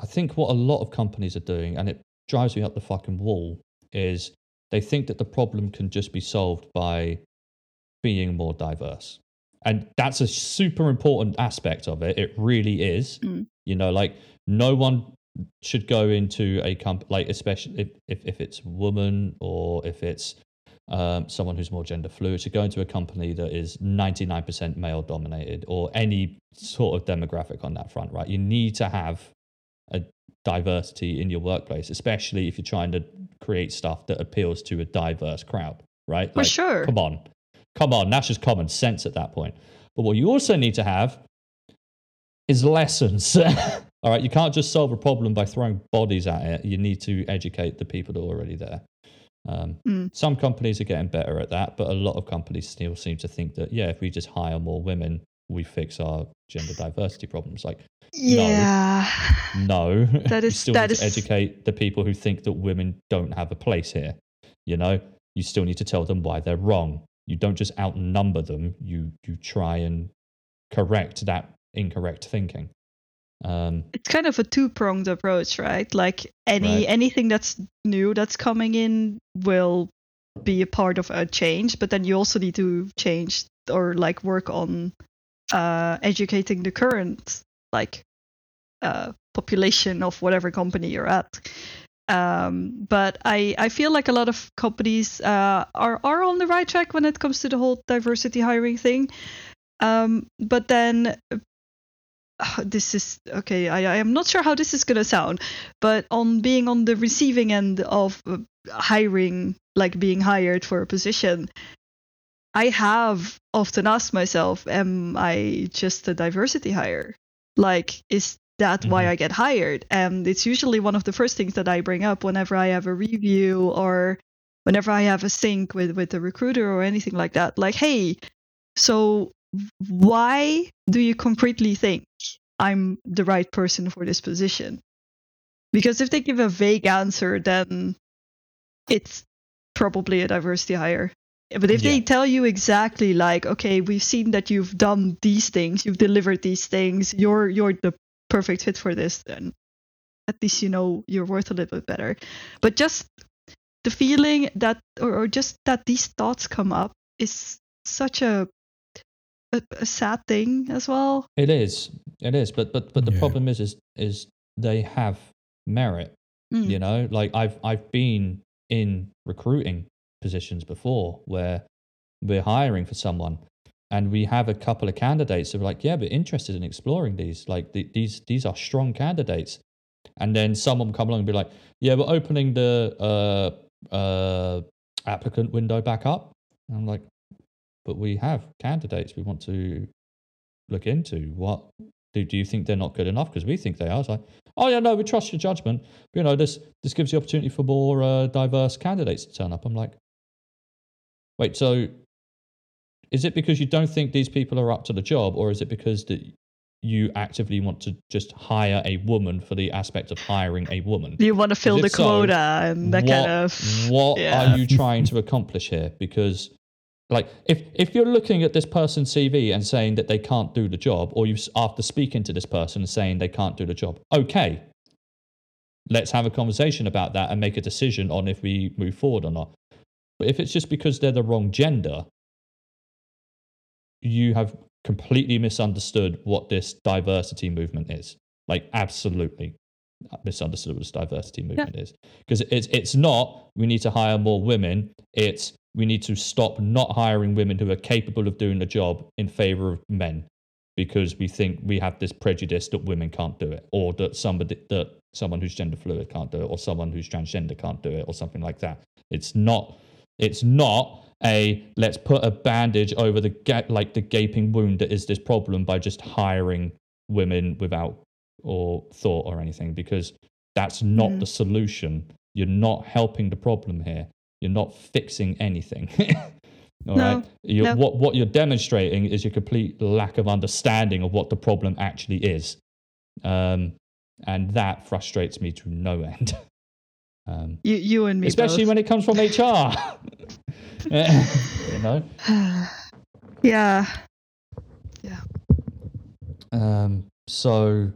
i think what a lot of companies are doing and it drives me up the fucking wall is they think that the problem can just be solved by being more diverse. And that's a super important aspect of it. It really is. Mm. you know like no one should go into a company like especially if, if, if it's a woman or if it's um, someone who's more gender fluid should go into a company that is 99% male dominated or any sort of demographic on that front right? You need to have a diversity in your workplace especially if you're trying to create stuff that appeals to a diverse crowd right for sure. Come on. Come on. That's just common sense at that point. But what you also need to have is lessons. All right. You can't just solve a problem by throwing bodies at it. You need to educate the people that are already there. Um, Mm. Some companies are getting better at that, but a lot of companies still seem to think that, yeah, if we just hire more women, we fix our gender diversity problems. Like, Yeah. no, That you still that need to educate the people who think that women don't have a place here. You know, you still need to tell them why they're wrong. You don't just outnumber them. You you try and correct that incorrect thinking. Um, it's kind of a two-pronged approach right like any Right. anything that's new that's coming in will be a part of a change, but then you also need to change or like work on uh, educating the current like uh, population of whatever company you're at. Um, but I, I feel like a lot of companies uh, are are on the right track when it comes to the whole diversity hiring thing. Um, but then uh, this is okay. I, I am not sure how this is gonna sound, but on being on the receiving end of uh, hiring, like being hired for a position, I have often asked myself, am I just a diversity hire? Like, is that mm-hmm. why I get hired? And it's usually one of the first things that I bring up whenever I have a review or whenever I have a sync with, with a recruiter or anything like that. Like, hey, so why do you concretely think I'm the right person for this position? Because if they give a vague answer, then it's probably a diversity hire. But if yeah. they tell you exactly like, okay, we've seen that you've done these things, you've delivered these things, you're you're the perfect fit for this, then at least you know you're worth a little bit better. But just the feeling that or, or just that these thoughts come up is such a, a, a sad thing as well. It is. It is. But but but the yeah. problem is is is they have merit. Mm. You know, like I've I've been in recruiting positions before where we're hiring for someone and we have a couple of candidates that are like, yeah, we're interested in exploring these. Like the, these, these are strong candidates. And then someone come along and be like, yeah, we're opening the uh, uh, applicant window back up. And I'm like, but we have candidates we want to look into. What do, do you think they're not good enough? Because we think they are. It's like, oh yeah, no, we trust your judgment. But, you know, this this gives the opportunity for more uh, diverse candidates to turn up. I'm like, Wait, so is it because you don't think these people are up to the job, or is it because that you actively want to just hire a woman for the aspect of hiring a woman? You want to fill the quota so, and that what, kind of. What yeah. are you trying to accomplish here? Because, like, if if you're looking at this person's CV and saying that they can't do the job, or you after speaking to this person and saying they can't do the job, okay, let's have a conversation about that and make a decision on if we move forward or not. But if it's just because they're the wrong gender, you have completely misunderstood what this diversity movement is. Like, absolutely misunderstood what this diversity movement yeah. is. Because it's it's not we need to hire more women. It's we need to stop not hiring women who are capable of doing the job in favor of men because we think we have this prejudice that women can't do it or that somebody that someone who's gender fluid can't do it or someone who's transgender can't do it or something like that. It's not it's not a let's put a bandage over the ga- like the gaping wound that is this problem by just hiring women without or thought or anything because that's not mm. the solution. You're not helping the problem here. You're not fixing anything. All no, right. no. What what you're demonstrating is your complete lack of understanding of what the problem actually is, um, and that frustrates me to no end. Um, you, you and me, especially both. when it comes from HR. you know. Yeah. Yeah. Um. So,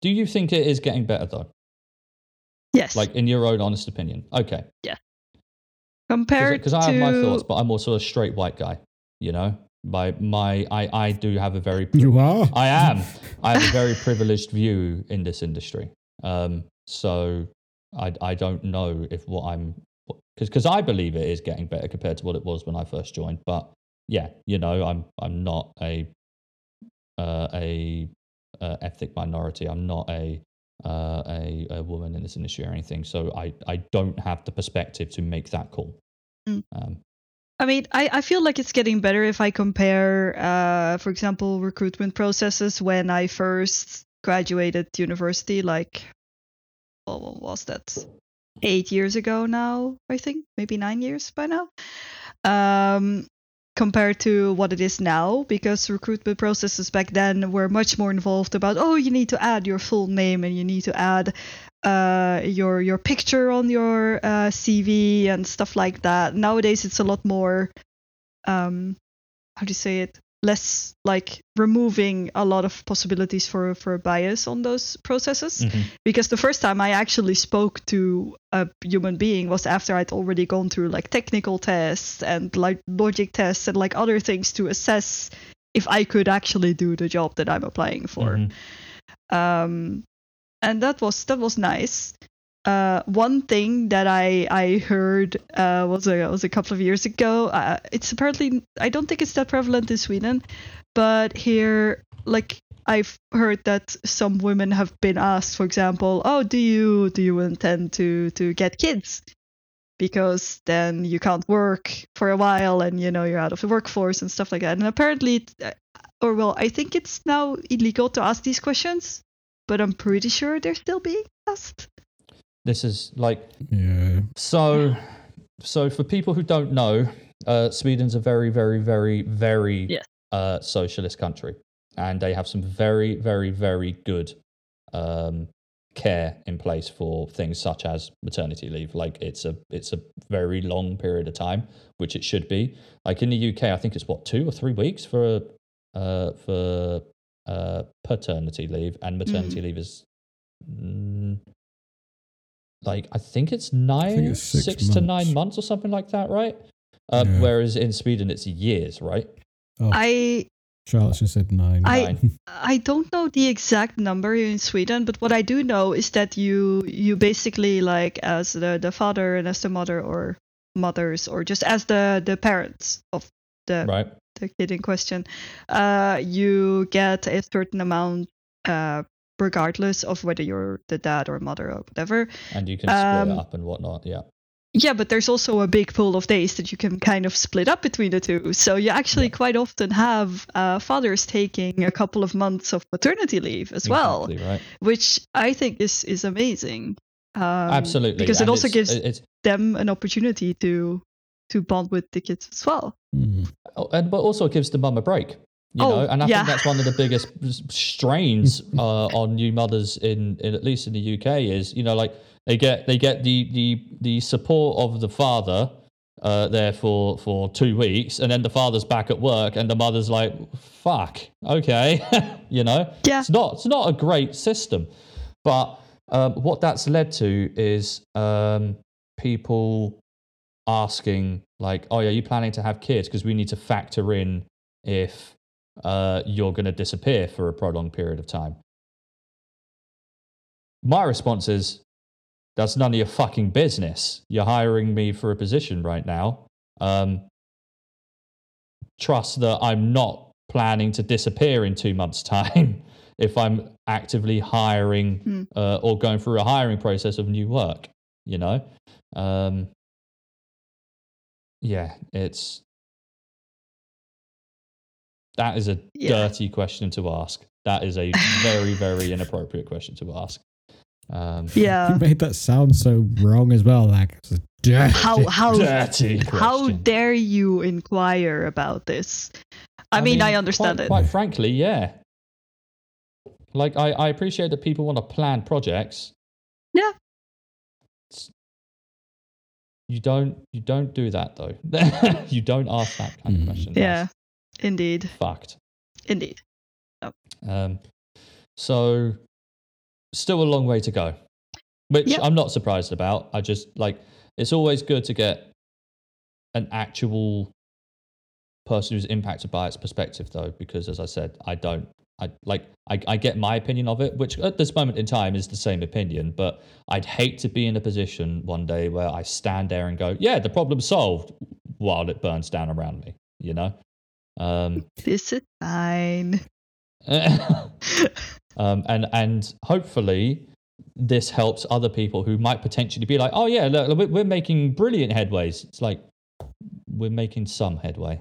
do you think it is getting better though? Yes. Like in your own honest opinion. Okay. Yeah. Compared because I have my thoughts, but I'm also a straight white guy. You know, my my I I do have a very you are I am I have a very privileged view in this industry. Um, so I, I don't know if what I'm because because I believe it is getting better compared to what it was when I first joined. But yeah, you know, I'm I'm not a uh, a uh, ethnic minority. I'm not a, uh, a a woman in this industry or anything. So I I don't have the perspective to make that call. Mm. Um, I mean, I, I feel like it's getting better if I compare, uh, for example, recruitment processes when I first graduated university, like what was that? Eight years ago now, I think, maybe nine years by now. Um, compared to what it is now because recruitment processes back then were much more involved about oh you need to add your full name and you need to add uh, your your picture on your uh, CV and stuff like that. Nowadays it's a lot more um, how do you say it less like removing a lot of possibilities for for bias on those processes Mhm. because the first time I actually spoke to a human being was after I'd already gone through like technical tests and like logic tests and like other things to assess if I could actually do the job that I'm applying for. Mhm. Um, and that was that was nice. Uh, one thing that I I heard uh, was a was a couple of years ago. Uh, it's apparently I don't think it's that prevalent in Sweden, but here like I've heard that some women have been asked, for example, oh, do you do you intend to to get kids? Because then you can't work for a while, and you know you're out of the workforce and stuff like that. And apparently, or well, I think it's now illegal to ask these questions, but I'm pretty sure they're still being asked. This is like Yeah. so. So for people who don't know, uh, Sweden's a very, very, very, very Yes. uh, socialist country, and they have some very, very, very good um, care in place for things such as maternity leave. Like it's a it's a very long period of time, which it should be. Like in the UK, I think it's what two or three weeks for uh, for uh, paternity leave, and maternity leave is. Mm, like I think it's nine, it's six six to nine months. months or something like that, right? Um, Yeah. Whereas in Sweden it's years, right? Oh, I Charlotte just said nine. I- I don't know the exact number in Sweden, but what I do know is that you you basically like as the the father and as the mother or mothers or just as the the parents of the right. the kid in question, uh, you get a certain amount, uh, regardless of whether you're the dad or mother or whatever. And you can split Um, it up and whatnot. Yeah. Yeah, but there's also a big pool of days that you can kind of split up between the two. So you actually quite often have uh, fathers taking a couple of months of paternity leave as well, right. which I think is is amazing. Um, Absolutely. because it and also it's- gives it's them an opportunity to to bond with the kids as well. Hmm. oh, and but also it gives the mum a break. You Oh, know, and I yeah. think that's one of the biggest strains uh, on new mothers in, in at least in the UK is you know like they get they get the the the support of the father uh, there for for two weeks, and then the father's back at work, and the mother's like, "Fuck, okay," you know. Yeah. It's not it's not a great system, but um, what that's led to is um, people asking like, "Oh, yeah, you planning to have kids?" Because we need to factor in if uh, you're going to disappear for a prolonged period of time. My response is, "That's none of your fucking business. You're hiring me for a position right now. Um, trust that I'm not planning to disappear in two months' time." If I'm actively hiring Hmm. uh, or going through a hiring process of new work, you know, um, yeah, it's that is a Yeah. dirty question to ask. That is a very, very inappropriate question to ask. Um, Yeah. You made that sound so wrong as well. Like, it's a dirty- how how dirty how question. dare you inquire about this? I, mean, I understand quite, it. Quite frankly, yeah. Like, I, I appreciate that people want to plan projects. Yeah. It's- you don't you don't do that though. you don't ask that kind of Mm. question. yeah, indeed, fucked. indeed. Um, so, still a long way to go, which Yep. I'm not surprised about. I just like it's always good to get an actual person who's impacted by its perspective, though, because as I said, I don't. I like I, I get my opinion of it, which at this moment in time is the same opinion, but I'd hate to be in a position one day where I stand there and go, "Yeah, the problem's solved," while it burns down around me. You know, um, This is fine. um, and and hopefully this helps other people who might potentially be like, oh yeah, look, we're- making brilliant headways. It's like we're making some headway.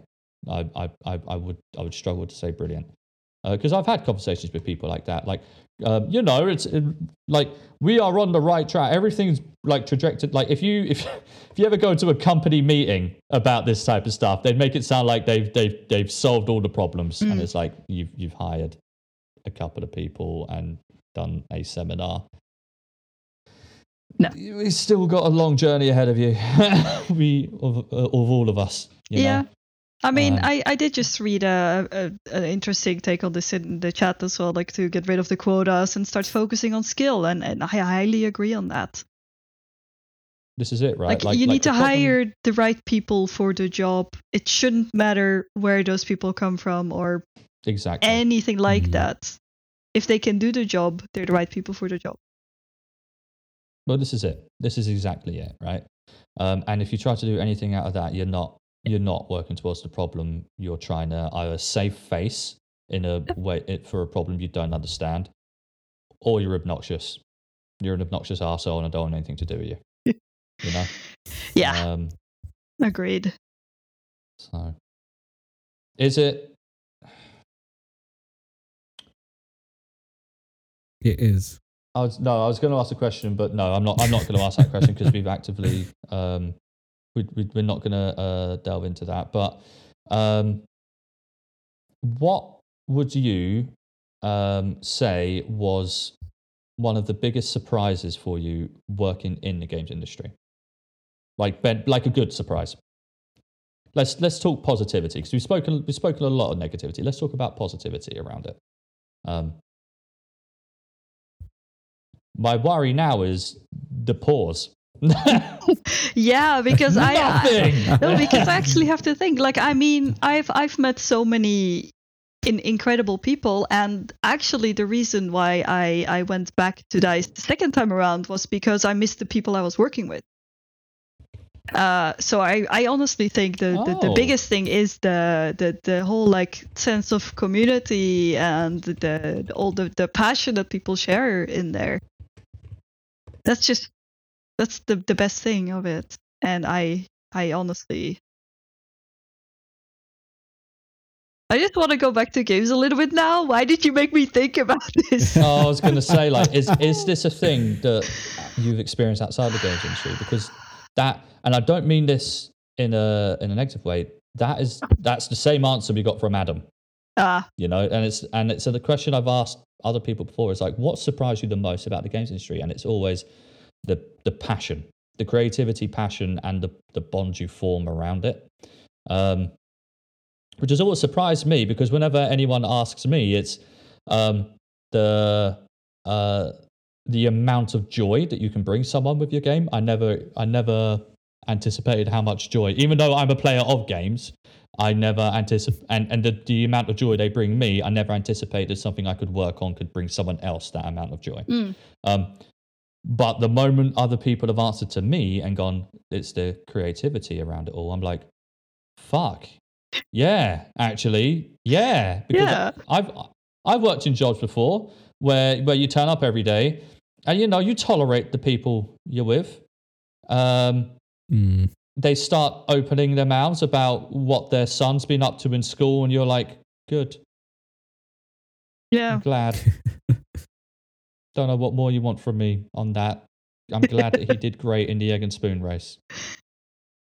I I I, I would I would struggle to say brilliant because I've had conversations with people like that. Like um, you know, it's it, like we are on the right track. Everything's like trajected. Like if you if if you ever go to a company meeting about this type of stuff, they'd make it sound like they've they've they've solved all the problems, and Mm. it's like you've you've hired a couple of people and done a seminar. No. We've still got a long journey ahead of you. we of, uh, of all of us. You yeah. Know? I mean, Um, I, I did just read a, a an interesting take on this in the chat as well, like to get rid of the quotas and start focusing on skill, and, and I highly agree on that. This is it, right? Like, you need to problem- hire the right people for the job. It shouldn't matter where those people come from or exactly. anything like Mhm. that. If they can do the job, they're the right people for the job. Well, this is it. This is exactly it, right? Um, and if you try to do anything out of that, you're not you're not working towards the problem. You're trying to either save face in a way for a problem you don't understand, or you're obnoxious. You're an obnoxious asshole, and I don't want anything to do with you. you know. Yeah, Um, agreed. so, is it? It is. I was no, I was going to ask a question, but no, I'm not. I'm not going to ask that question because we've actively, um, we, we're not going to uh, delve into that. But um, what would you um, say was one of the biggest surprises for you working in the games industry? Like, like a good surprise. Let's let's talk positivity because we've spoken we've spoken a lot of negativity. Let's talk about positivity around it. Um, my worry now is the pause. Yeah, because I, I no, because I actually have to think. Like, I mean, I've I've met so many in, incredible people, and actually, the reason why I I went back to Dice the second time around was because I missed the people I was working with. Uh, so I, I honestly think the, the, the Oh. biggest thing is the, the the whole like sense of community and the, the all the, the passion that people share in there. That's just that's the the best thing of it. And I I honestly I just want to go back to games a little bit now. Why did you make me think about this? Oh, I was going to say, like, is is this a thing that you've experienced outside the games industry? Because that, and I don't mean this in a in a negative way. That is that's the same answer we got from Adam. Ah, You know, and it's and it's so the question I've asked other people before is like, what surprised you the most about the games industry? And it's always the the passion, the creativity, passion, and the the bond you form around it. Um, which has always surprised me because whenever anyone asks me, it's um, the uh, the amount of joy that you can bring someone with your game. I never, I never anticipated how much joy, even though I'm a player of games. I never anticipate, and, and the, the amount of joy they bring me, I never anticipated something I could work on could bring someone else that amount of joy. mm, Um, but the moment other people have answered to me and gone, it's the creativity around it all, I'm like, fuck. Yeah, actually. Yeah. Because Yeah. I've I've worked in jobs before where where you turn up every day and you know, you tolerate the people you're with. Um, Mm. they start opening their mouths about what their son's been up to in school, and you're like, good. yeah. I'm glad. Don't know what more you want from me on that. I'm glad that he did great in the egg and spoon race.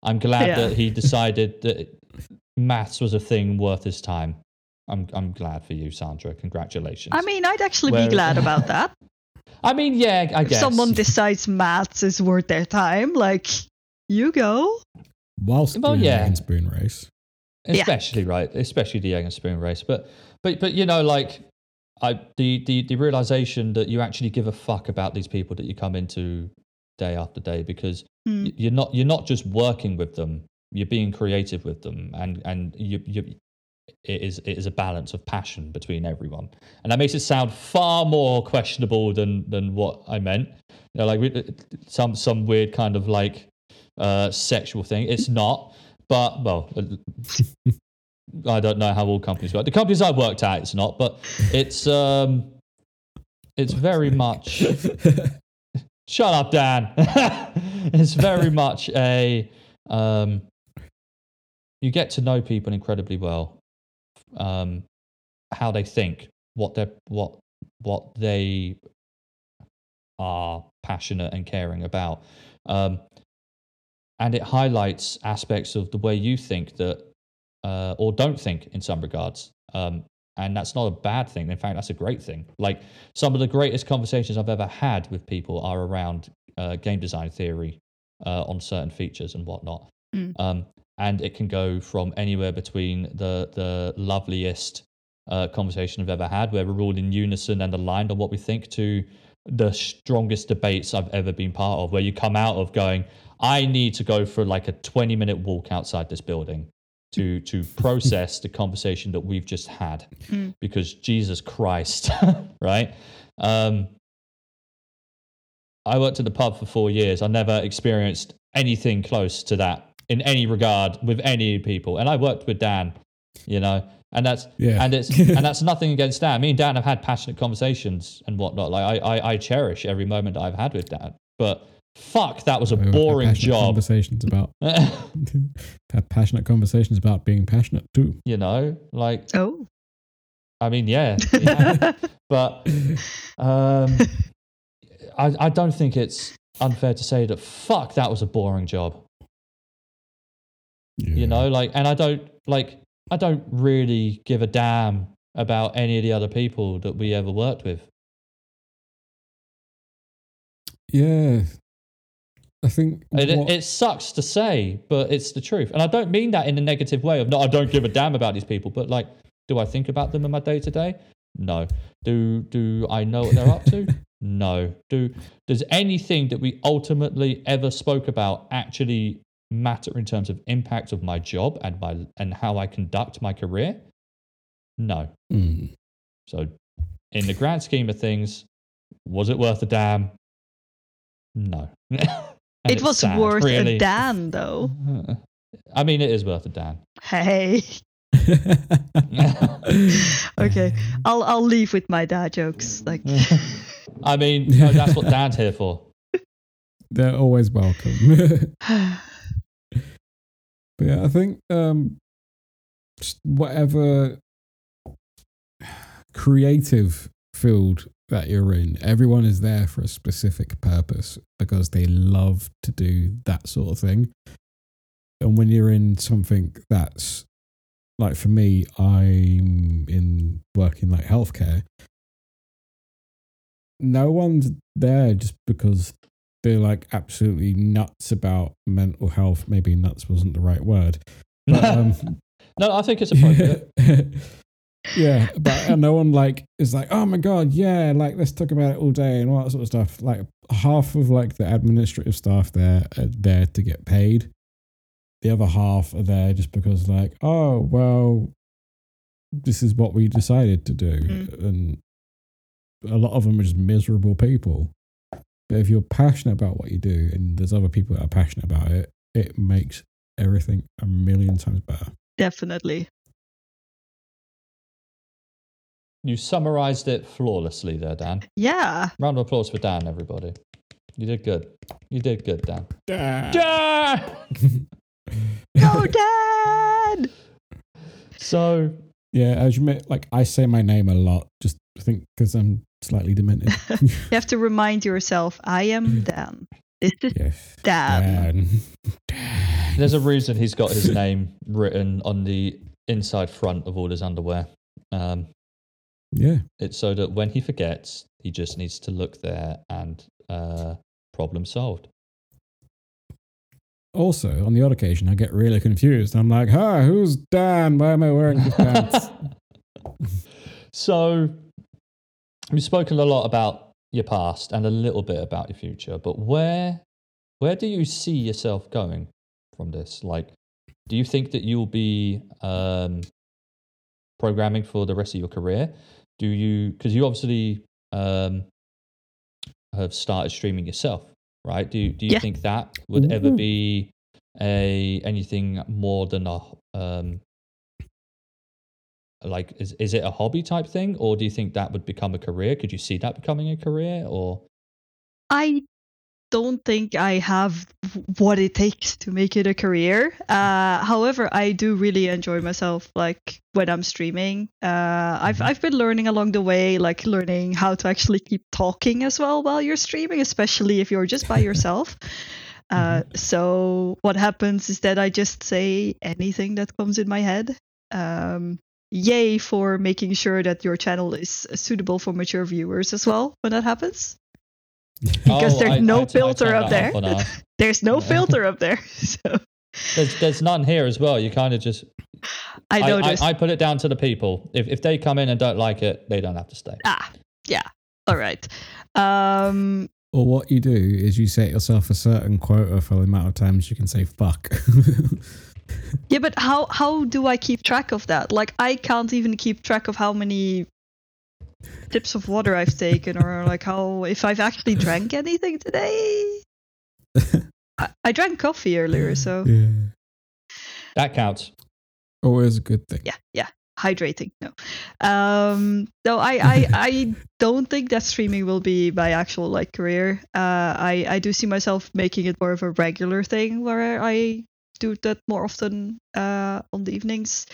I'm glad Yeah. that he decided that maths was a thing worth his time. I'm I'm glad for you, Sandra. Congratulations. I mean, I'd actually Where- be glad about that. I mean, yeah, I if guess. someone decides maths is worth their time, like you go. Whilst Well, doing yeah. the egg and spoon race. Yeah. especially right especially the egg and spoon race but but but you know like i the the, the realization that you actually give a fuck about these people that you come into day after day because y- you're not you're not just working with them you're being creative with them and and you you it is it is a balance of passion between everyone. And that makes it sound far more questionable than than what i meant. You know like some some weird kind of like uh sexual thing. It's not but well i don't know how all companies work. The companies i've worked at it's not but it's um it's very much shut up dan. It's very much a um you get to know people incredibly well um how they think what they what what they are passionate and caring about um and it highlights aspects of the way you think that uh, or don't think in some regards. Um, and that's not a bad thing. In fact that's a great thing. Like some of the greatest conversations i've ever had with people are around uh, game design theory uh, on certain features and whatnot. Mm. um, and it can go from anywhere between the the loveliest uh, conversation I've ever had, where we're all in unison and aligned on what we think, to the strongest debates I've ever been part of, where you come out of going, I need to go for like a 20 minute walk outside this building to to process the conversation that we've just had Mm. because Jesus Christ, right? Um, I worked at the pub for four years. I never experienced anything close to that in any regard with any people, and I worked with Dan, you know, and that's Yeah. and it's and that's nothing against Dan. Me and Dan have had passionate conversations and whatnot. Like I, I, I cherish every moment I've had with Dan, but fuck, that was a We've boring passionate job. Conversations about had passionate conversations about being passionate too. you know, like Oh. I mean, yeah, yeah. but um, I, I don't think it's unfair to say that fuck that was a boring job. Yeah. You know, like, and I don't like I don't really give a damn about any of the other people that we ever worked with. Yeah. I think it, what- it sucks to say, but it's the truth. And I don't mean that in a negative way of no, I don't give a damn about these people, but like, do I think about them in my day to day? No. Do do I know what they're up to? No. Do does anything that we ultimately ever spoke about actually matter in terms of impact of my job and my and how I conduct my career? No. Mm. So in the grand scheme of things, was it worth a damn? No. And it was sad, worth really. a Dan, though. I mean, it is worth a damn. Hey. Okay. I'll I'll leave with my dad jokes. Like I mean, no, that's what Dan's here for. They're always welcome. But yeah, I think um, whatever creative field that you're in, everyone is there for a specific purpose because they love to do that sort of thing. And when you're in something that's like for me, I'm in working like healthcare. No one's there just because they're like absolutely nuts about mental health. Maybe nuts wasn't the right word. But um, no, I think it's appropriate. yeah, but uh, no one like is like, oh my god, yeah, like let's talk about it all day and all that sort of stuff. Like half of like the administrative staff there are there to get paid. The other half are there just because like, oh well, this is what we decided to do, Mm. and a lot of them are just miserable people. But if you're passionate about what you do, and there's other people that are passionate about it, it makes everything a million times better. definitely. You summarized it flawlessly there, Dan. Yeah. Round of applause for Dan, everybody. You did good. You did good, Dan. Yeah. Dan! Go Dad! So, Yeah, as you may, like I say my name a lot, just I think because I'm slightly demented. You have to remind yourself, I am Dan. This is yes, Dan. Dan. there's a reason he's got his name written on the inside front of all his underwear. Um, Yeah, it's so that when he forgets, he just needs to look there and uh, problem solved. Also, on the odd occasion, I get really confused. I'm like, "Hi, who's Dan? Why am I wearing these pants?" so, we've spoken a lot about your past and a little bit about your future, but where where do you see yourself going from this? Like, do you think that you'll be um, programming for the rest of your career? Do you because you obviously um, have started streaming yourself, right? Do you, do you Yeah. think that would ever be a anything more than a um, like is is it a hobby type thing or do you think that would become a career could you see that becoming a career or I don't think I have what it takes to make it a career. Uh, however, I do really enjoy myself, like when I'm streaming. Uh, I've Mhm. I've been learning along the way, like learning how to actually keep talking as well while you're streaming, especially if you're just by yourself. Uh, so what happens is that I just say anything that comes in my head. Um, yay for making sure that your channel is suitable for mature viewers as well when that happens. Because Oh, there's I- no I- I filter turned up there. off There's no Yeah. filter up there. So There's there's none here as well. You kind of just I I, I. I put it down to the people. If if they come in and don't like it, they don't have to stay. ah, yeah. All right. Um, Or what you do is you set yourself a certain quota for the amount of times you can say fuck. yeah, but how how do I keep track of that? Like, I can't even keep track of how many sips of water I've taken, or like how if I've actually drank anything today. I, I drank coffee earlier, so yeah. That counts. Always a good thing. yeah, yeah. Hydrating, no. Um, no, I, I, I don't think that streaming will be my actual like career. Uh, I, I do see myself making it more of a regular thing where I do that more often uh, on the evenings.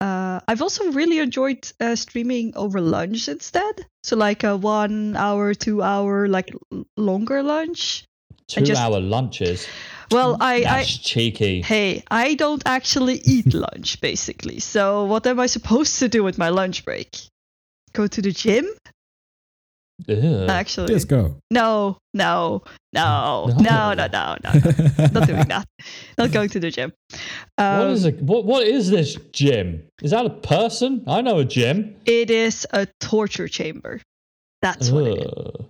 Uh, I've also really enjoyed uh, streaming over lunch instead. So like a one hour, two hour, like l- longer lunch. Two just- hour lunches. Well, I, I That's cheeky. Hey, I don't actually eat lunch, basically. So, what am I supposed to do with my lunch break? Go to the gym? Ugh. Actually, Just go. no, no, no, No. no, no, no, no, no. Not doing that. Not going to the gym. Um, what is it? What what is this gym? Is that a person? I know a gym. It is a torture chamber. That's what it is.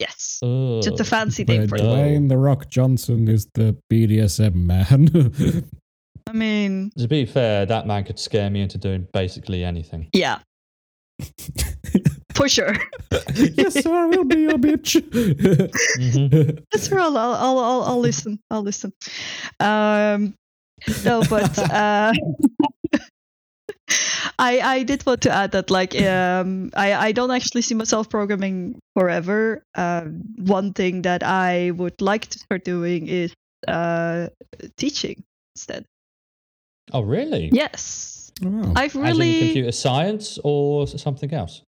Yes. Ugh. Just a fancy name for it. No. Dwayne the Rock Johnson is the BDSM man. I mean, To be fair, that man could scare me into doing basically anything. yeah, for sure. yes, sir, I will be your bitch. Mhm. That's for all. I'll, I'll, I'll, I'll listen. I'll listen. Um, no, but uh, I I did want to add that like um I I don't actually see myself programming forever. Um, one thing that I would like to start doing is uh teaching instead. Oh, really? Yes, Wow. I've really computer science or something else?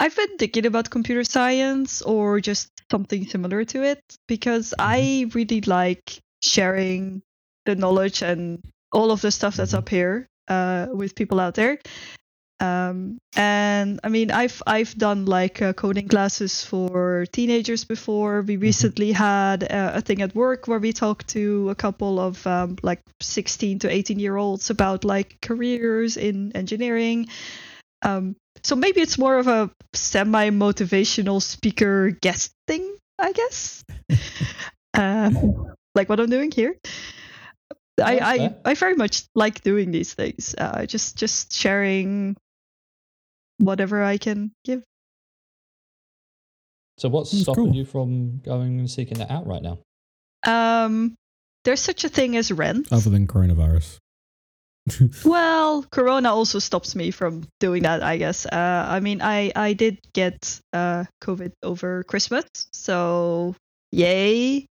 I've been thinking about computer science or just something similar to it because I really like sharing the knowledge and all of the stuff that's up here uh, with people out there. Um, and I mean, I've I've done like uh, coding classes for teenagers before. We recently had uh, a thing at work where we talked to a couple of um, like 16 to 18 year olds about like careers in engineering. Um, so maybe it's more of a semi motivational speaker guest thing, I guess. uh, like what I'm doing here. I, I. I very much like doing these things. Uh, just just sharing whatever I can give. So what's That's stopping cool. you from going and seeking that out right now? Um, there's such a thing as rent. Other than coronavirus. Well, Corona also stops me from doing that, I guess. Uh, I mean, I I did get uh COVID over Christmas, so yay.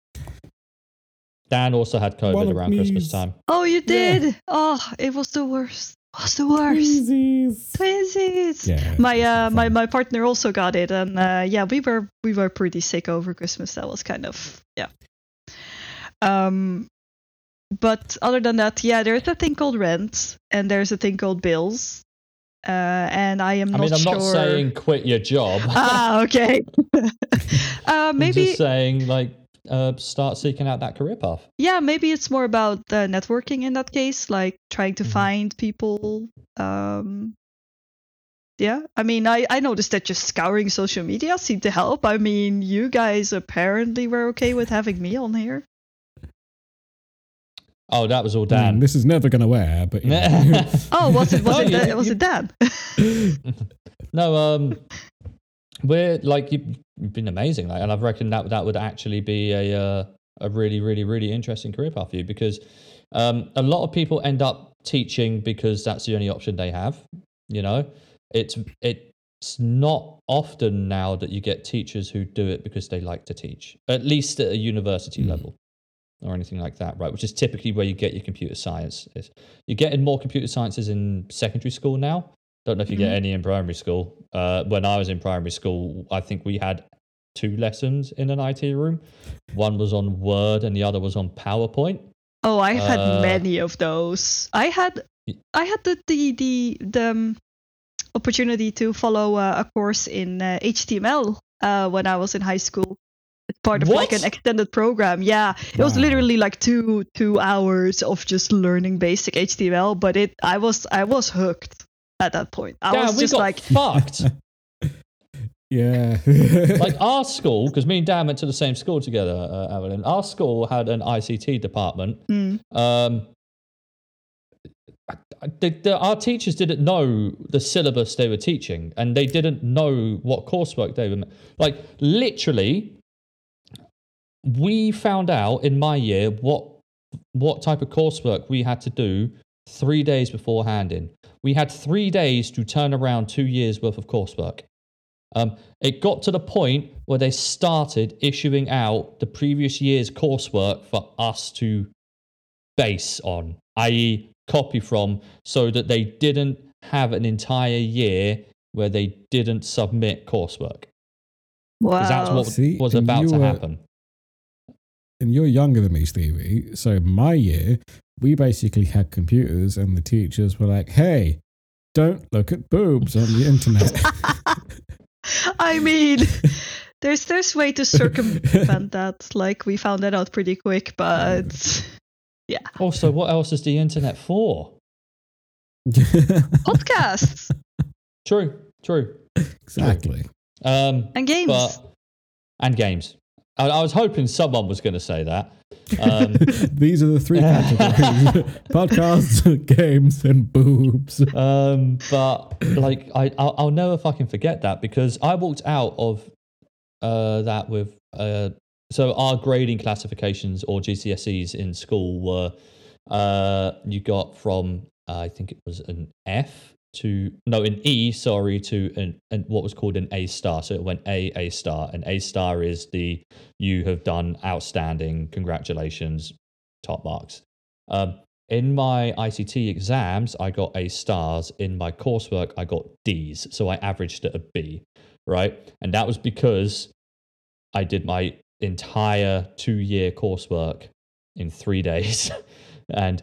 Dan also had COVID One of around Christmas time. Oh, you Yeah. did? Oh, it was the worst. It was the worst. Twinsies. Twinsies. Yeah. My uh my, my partner also got it and uh yeah we were we were pretty sick over Christmas that was kind of yeah um but other than that yeah there's a thing called rent and there's a thing called bills uh and I am I not mean, I'm sure not saying quit your job. ah okay uh I'm maybe just saying, like, uh, start seeking out that career path. yeah maybe it's more about uh, networking in that case like trying to Mhm. find people um yeah i mean I, I noticed that just scouring social media seemed to help i mean you guys apparently were okay with having me on here Oh, that was all I mean, Dan. this is never going to wear, but you know. oh was it was No, it you- Dan- was it dan No, um, we're like you've, you've been amazing, like, and I've reckoned that that would actually be a uh, a really, really, really interesting career path for you because um, a lot of people end up teaching because that's the only option they have. You know, it's it's not often now that you get teachers who do it because they like to teach, at least at a university Mm. level or anything like that, right? Which is typically where you get your computer science. Is you're getting more computer sciences in secondary school now. Don't know if you get Mhm. any in primary school. Uh, when I was in primary school, I think we had two lessons in an IT room. One was on Word and the other was on PowerPoint. oh i had Uh, many of those i had I had the the the, the um, opportunity to follow uh, a course in uh, html uh, when i was in high school part of like an extended program. Yeah, it was literally like two two hours of just learning basic HTML. But it, I was I was hooked at that point. I Damn, was just got like, fucked. Yeah. like our school, because me and Dan went to the same school together, uh, Aveline. Our school had an ICT department. hmm, Um, the, the, our teachers didn't know the syllabus they were teaching, and they didn't know what coursework they were. Like literally, we found out in my year what what type of coursework we had to do three days beforehand. In we had three days to turn around two years worth of coursework. Um, it got to the point where they started issuing out the previous year's coursework for us to base on, i.e., copy from, so that they didn't have an entire year where they didn't submit coursework. wow. 'Cause that's what See, was about you to were- happen. And you're younger than me, Stevie. So my year, we basically had computers, and the teachers were like, "Hey, don't look at boobs on the internet." I mean, there's there's way to circumvent that. Like we found that out pretty quick, but yeah. Also, what else is the internet for? podcasts True, true. exactly. Um, and games. but and games. I, I was hoping someone was going to say that. Um, These are the three categories: podcasts, games, and boobs. um, but like I, I'll, I'll never fucking forget that because I walked out of uh, that with uh, so our grading classifications or GCSEs in school were uh, you got from uh, I think it was an F to no an E sorry to an, what was called an A star so it went A A star and A star is the you have done outstanding congratulations top marks um, in my ICT exams, I got A stars. In my coursework, I got D's. So I averaged at a B, right? And that was because I did my entire two year coursework in three days and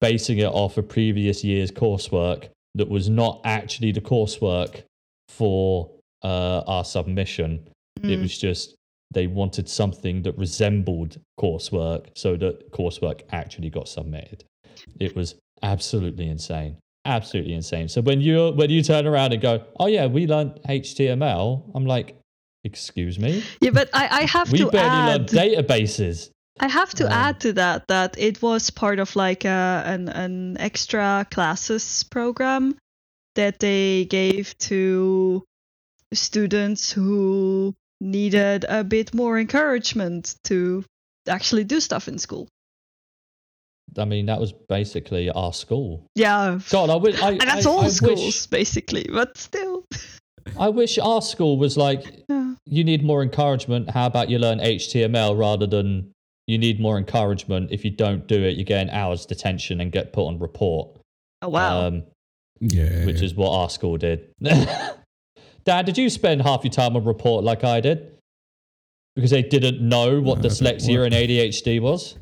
basing it off a previous year's coursework that was not actually the coursework for uh, our submission. It Mm. was just they wanted something that resembled coursework so that coursework actually got submitted. It was absolutely insane. Absolutely insane. So when you when you turn around and go, "Oh yeah, we learned HTML," I'm like, "Excuse me? yeah, but I, I have We to barely add. learned databases." I have to Um, add to that that it was part of like a, an an extra classes program that they gave to students who needed a bit more encouragement to actually do stuff in school. I mean, that was basically our school. Yeah, God, I wish. I, and that's I, all I schools Wish, basically, but still. I wish our school was like, Yeah. you need more encouragement. How about you learn HTML rather than you need more encouragement. If you don't do it, you get an hour's detention and get put on report. Oh wow. Um, Yeah, which is what our school did. Dan, did you spend half your time on report like I did? Because they didn't know what No, dyslexia and ADHD was?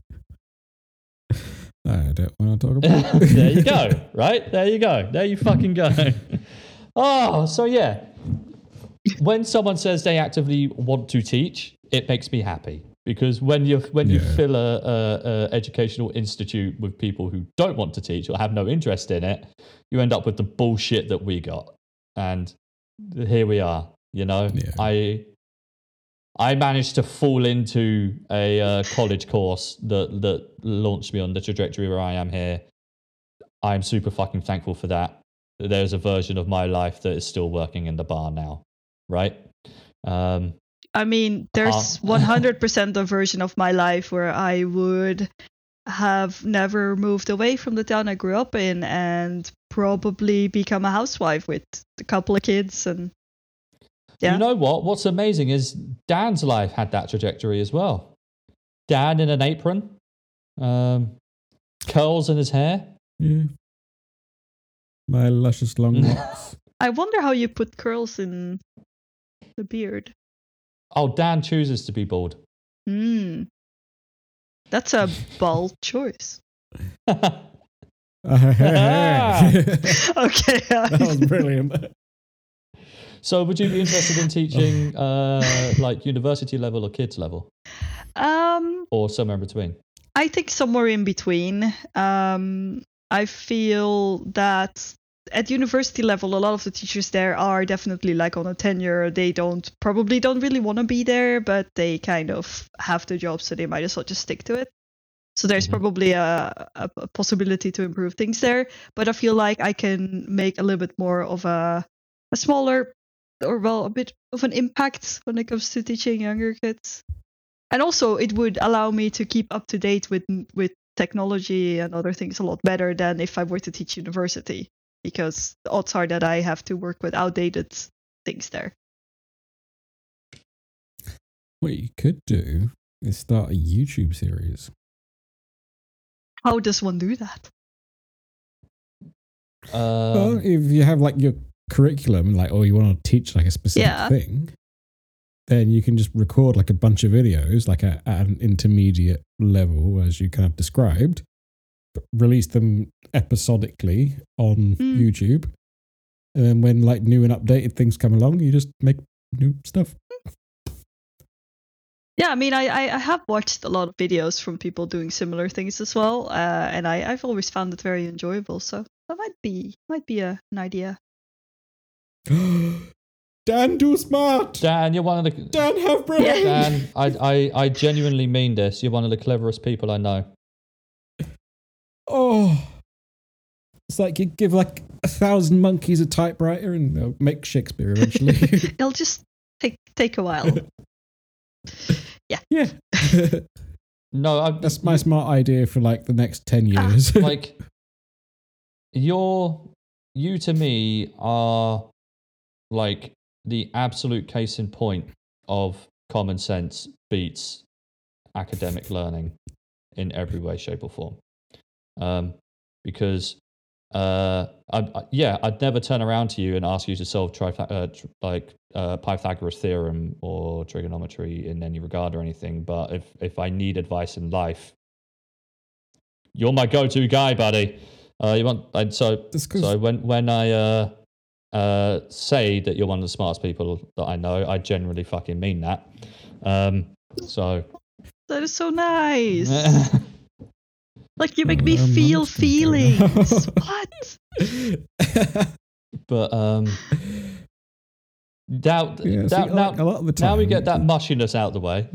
I don't want to talk about. there you go, right? There you go. There you fucking go. oh, so yeah. When someone says they actively want to teach, it makes me happy because when you when you fill a, a, a educational institute with people who don't want to teach or have no interest in it, you end up with the bullshit that we got, and here we are. You know, Yeah. I I managed to fall into a uh, college course that that launched me on the trajectory where I am here. I'm super fucking thankful for that. There's a version of my life that is still working in the bar now, right? Um, I mean, there's Uh, 100% a version of my life where I would have never moved away from the town I grew up in and probably become a housewife with a couple of kids and Yeah. You know what? What's amazing is Dan's life had that trajectory as well. Dan in an apron, um, curls in his hair. Yeah. My luscious long locks. I wonder how you put curls in the beard. Oh, Dan chooses to be bald. Hmm. That's a bold choice. Okay. that was brilliant. So, would you be interested in teaching uh, like university level or kids level, Um, or somewhere in between? I think somewhere in between. Um, I feel that at university level, a lot of the teachers there are definitely like on a tenure. They don't probably don't really want to be there, but they kind of have the job, so they might as well just stick to it. So there's Mhm. probably a, a, a possibility to improve things there. But I feel like I can make a little bit more of a a smaller or well a bit of an impact when it comes to teaching younger kids and also it would allow me to keep up to date with with technology and other things a lot better than if I were to teach university because the odds are that I have to work with outdated things there. What you could do is start a YouTube series. How does one do that? well, Um, if you have like your curriculum, like, or you want to teach like a specific Yeah. thing, then you can just record like a bunch of videos, like a, at an intermediate level, as you kind of described, but release them episodically on Mm. YouTube. And then when like new and updated things come along, you just make new stuff. Yeah, I mean, I, I, I have watched a lot of videos from people doing similar things as well, uh, and I, I've always found it very enjoyable. So that might be might be a, an idea. Dan, do smart. Dan, you're one of the Dan, have brain. Dan. I, I, I genuinely mean this. You're one of the cleverest people I know. Oh, it's like you give like a thousand monkeys a typewriter and they'll make Shakespeare eventually. It'll just take take a while. yeah, Yeah. No, I, that's my smart idea for like the next ten ah. years. like you're you to me are like the absolute case in point of common sense beats academic learning in every way shape or form um, because uh, I, I, yeah i'd never turn around to you and ask you to solve tripha- uh, tr- like uh, pythagoras theorem or trigonometry in any regard or anything but if if i need advice in life you're my go-to guy buddy uh, you want and so so when when I uh, uh, say that you're one of the smartest people that I know, I generally fucking mean that. Um, so That is so nice. Like you make me Oh, feel mum's gonna go now. feelings. what? but um, doubt, yeah, see, doubt now, like, a lot of the time. now we get that mushiness out the way.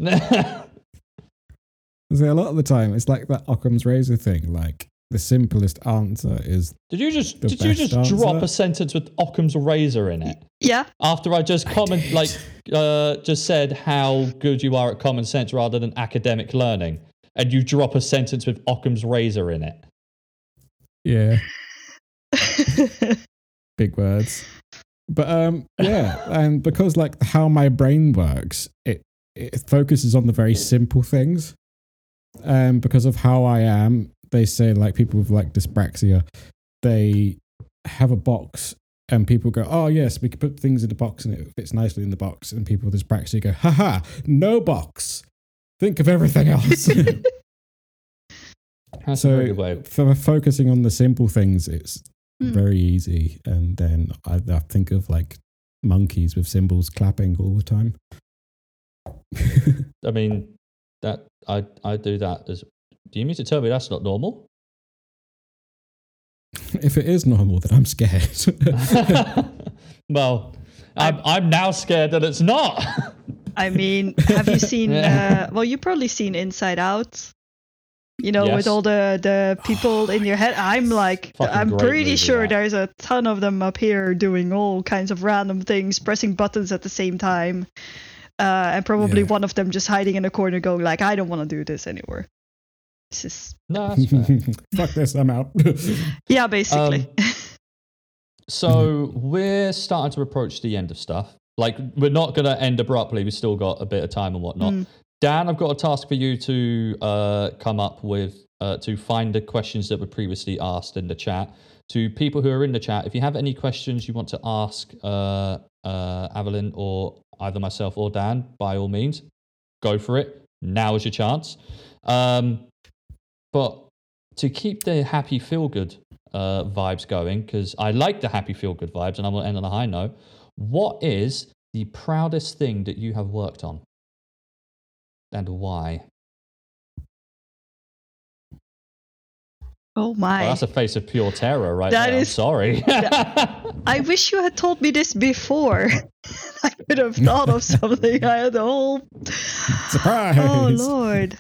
See, a lot of the time, it's like that Occam's razor thing. Like the simplest answer is did you just The did you best just drop a sentence with Occam's razor in it? Yeah. After I just comment did. like uh, just said how good you are at common sense rather than academic learning, and you drop a sentence with Occam's razor in it. yeah, big words. But um, yeah, and because like how my brain works, it it focuses on the very simple things. Um, because of how I am, they say like people with like dyspraxia, they have a box and people go, oh yes, we can put things in the box and it fits nicely in the box. And people with dyspraxia go, haha, no box. Think of everything else. That's so good way. for focusing on the simple things, it's Hmm. very easy. And then I, I think of like monkeys with cymbals clapping all the time. I mean, that I I do that as. Do you mean to tell me that's not normal? if it is normal, then I'm scared. well, I'm I'm now scared that it's not. I mean, have you seen? Uh, well, you've probably seen Inside Out. You know, Yes. with all the the people in your head. I'm like, Fucking I'm pretty movie, sure that. there's a ton of them up here doing all kinds of random things, pressing buttons at the same time, uh, and probably Yeah. one of them just hiding in a corner, going like, I don't want to do this anymore. This is no, that's. Fuck this, I'm out. yeah, basically. Um, So we're starting to approach the end of stuff. Like we're not going to end abruptly. We've still got a bit of time and whatnot. Mm. Dan, I've got a task for you to uh, come up with uh, to find the questions that were previously asked in the chat. To people who are in the chat, if you have any questions you want to ask uh, uh, Aveline or either myself or Dan, by all means, go for it. Now is your chance. Um, but to keep the happy feel good uh, vibes going, because I like the happy feel good vibes and I want to end on a high note, What is the proudest thing that you have worked on, and why? Oh my. Well, that's a face of pure terror, right That there. I'm is- sorry. I wish you had told me this before. I could have thought of something. I had a whole. Surprise! Oh lord.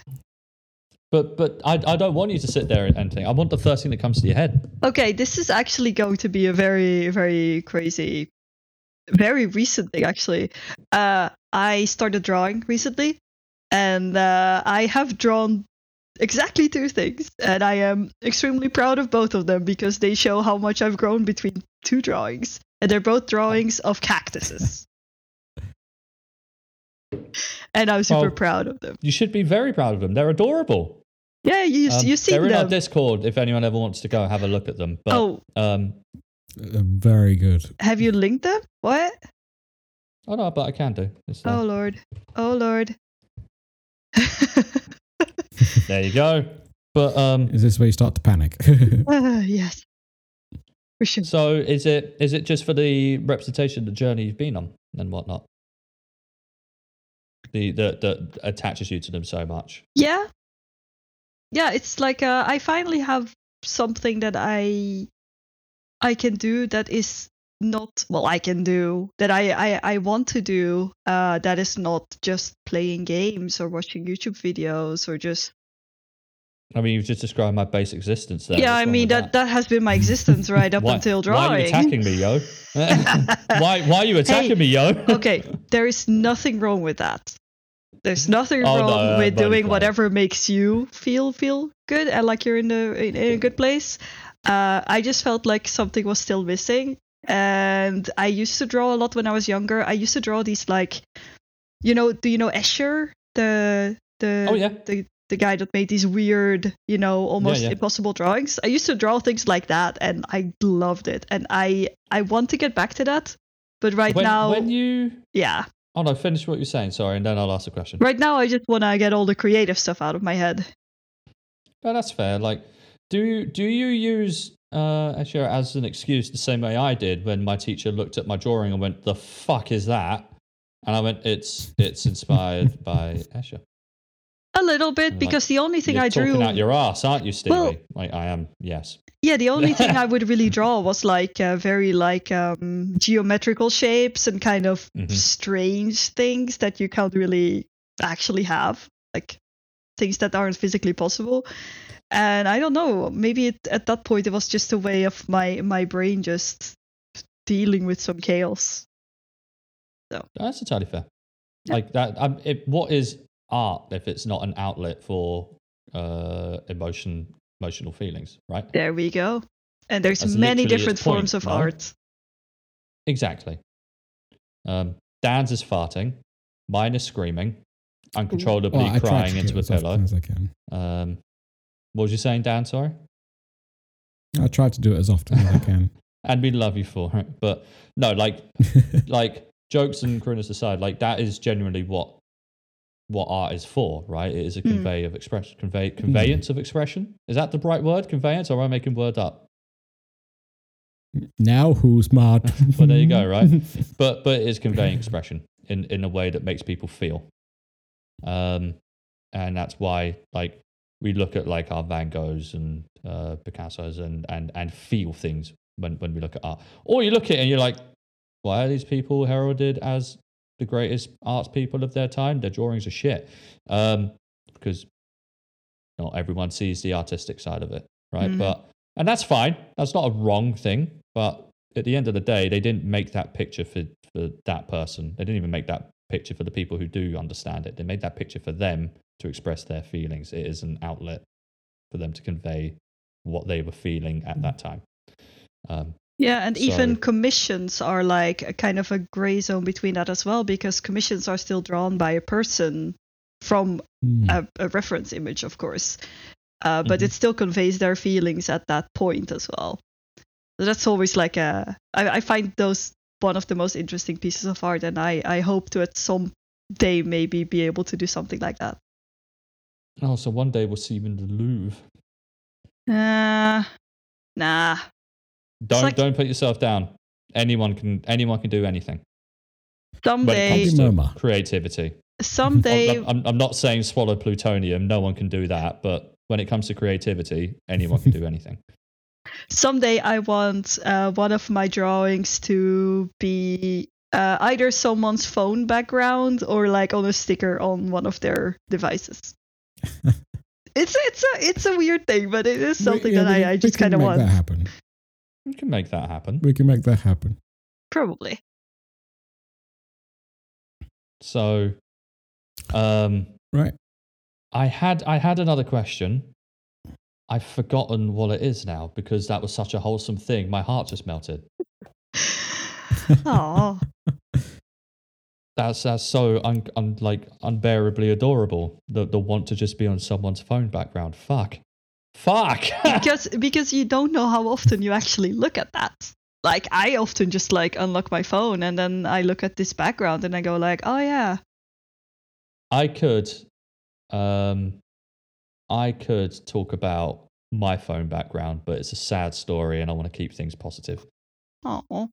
but but I, I don't want you to sit there and think. I want the first thing that comes to your head. Okay, this is actually going to be a very very crazy, very recent thing actually. Uh, I started drawing recently, and uh, I have drawn exactly two things, and I am extremely proud of both of them because they show how much I've grown between two drawings, and they're both drawings of cactuses. And I'm super Well, proud of them. You should be very proud of them. They're adorable. Yeah, you Um, you see they're in our. Discord if anyone ever wants to go have a look at them. But oh, um, very good. have you linked them? What? oh no, but I can do. It's there. Oh lord. Oh lord. There you go. But um, Is this where you start to panic? Ah, yes. For sure. so is it is it just for the representation, of the journey you've been on, and whatnot? The that that attaches you to them so much. Yeah. Yeah, it's like uh, I finally have something that I I can do that is not well I can do that I I, I want to do uh that is not just playing games or watching YouTube videos or just I mean, you've just described my base existence there. yeah What's I mean with that that has been my existence right up why, until Why are you drawing. attacking me, yo? why why are you attacking Hey, me, yo? okay, there is nothing wrong with that. There's nothing Oh, wrong I'm with doing whatever makes you feel feel good and like you're in a in, in a good place. Uh, I just felt like something was still missing, and I used to draw a lot when I was younger. I used to draw these like, you know, do you know Escher, the the Oh yeah. the the guy that made these weird, you know, almost yeah. impossible drawings. I used to draw things like that, and I loved it. And I I want to get back to that, but right when, now, when you yeah, oh no, finish what you're saying. Sorry, and then I'll ask a question. right now I just want to get all the creative stuff out of my head. No, that's fair. Like, do you do you use uh Escher as an excuse the same way I did when my teacher looked at my drawing and went, "The fuck is that?" And I went, "It's it's inspired by Escher." A little bit Like, because the only thing You're I drew, out your ass, aren't you, Stevie? Well- like I am. Yes. yeah, the only thing I would really draw was like uh, very like um, geometrical shapes and kind of Mhm. strange things that you can't really actually have, like things that aren't physically possible. And I don't know, maybe it, at that point it was just a way of my my brain just dealing with some chaos. so That's entirely fair. Yeah. Like that. Um, it, what is art if it's not an outlet for uh, emotion, emotional feelings, right? There we go. And there's That's many different point, forms of art. Exactly. Um, Dan's is farting. Mine is screaming, uncontrollably Well, crying into it a as often pillow. as I can. Um, what was you saying, Dan? Sorry. I try to do it as often as I can. And we love you for it, but no, like, like jokes and crooners aside, like that is genuinely what what art is for, right? It is a Hmm. convey of expression, convey conveyance of expression. Is that the right word, conveyance, or am I making word up? now who's mad? Well, there you go, right? but but it is conveying expression in in a way that makes people feel um and that's why like we look at like our van goghs and uh picassos and and and feel things when when we look at art. Or you look at it and you're like why are these people heralded as the greatest arts people of their time? Their drawings are shit. Um because not everyone sees the artistic side of it right? Mhm. but and that's fine. That's not a wrong thing. But at the end of the day, they didn't make that picture for, for that person. They didn't even make that picture for the people who do understand it. They made that picture for them to express their feelings. It is an outlet for them to convey what they were feeling at that time. Um, Yeah, and even commissions are like a kind of a gray zone between that as well, because commissions are still drawn by a person from Hmm. a, a reference image, of course, uh, but Mhm. it still conveys their feelings at that point as well. So that's always like a. I, I find those one of the most interesting pieces of art, and I I hope to at some day maybe be able to do something like that. oh, so one day we'll see you in the Louvre. Uh, nah. Don't like- don't put yourself down. Anyone can anyone can do anything. Someday, comes to creativity. someday, I'm, I'm, I'm not saying swallow plutonium. No one can do that. But when it comes to creativity, anyone can do anything. Someday I want uh, one of my drawings to be uh, either someone's phone background or like on a sticker on one of their devices. it's it's a it's a weird thing, but it is something We- yeah, that we- I, I we just can kind of make want. that happen. You can make that happen. We can make that happen. Probably. So, um, Right. I had I had another question. I've forgotten what it is now because that was such a wholesome thing. My heart just melted. Oh, That's that's so un, un, like unbearably adorable. The the want to just be on someone's phone background. Fuck, fuck. because because you don't know how often you actually look at that. Like I often just like unlock my phone and then I look at this background and I go like, oh yeah, I could, um, I could talk about my phone background, but it's a sad story, and I want to keep things positive. oh.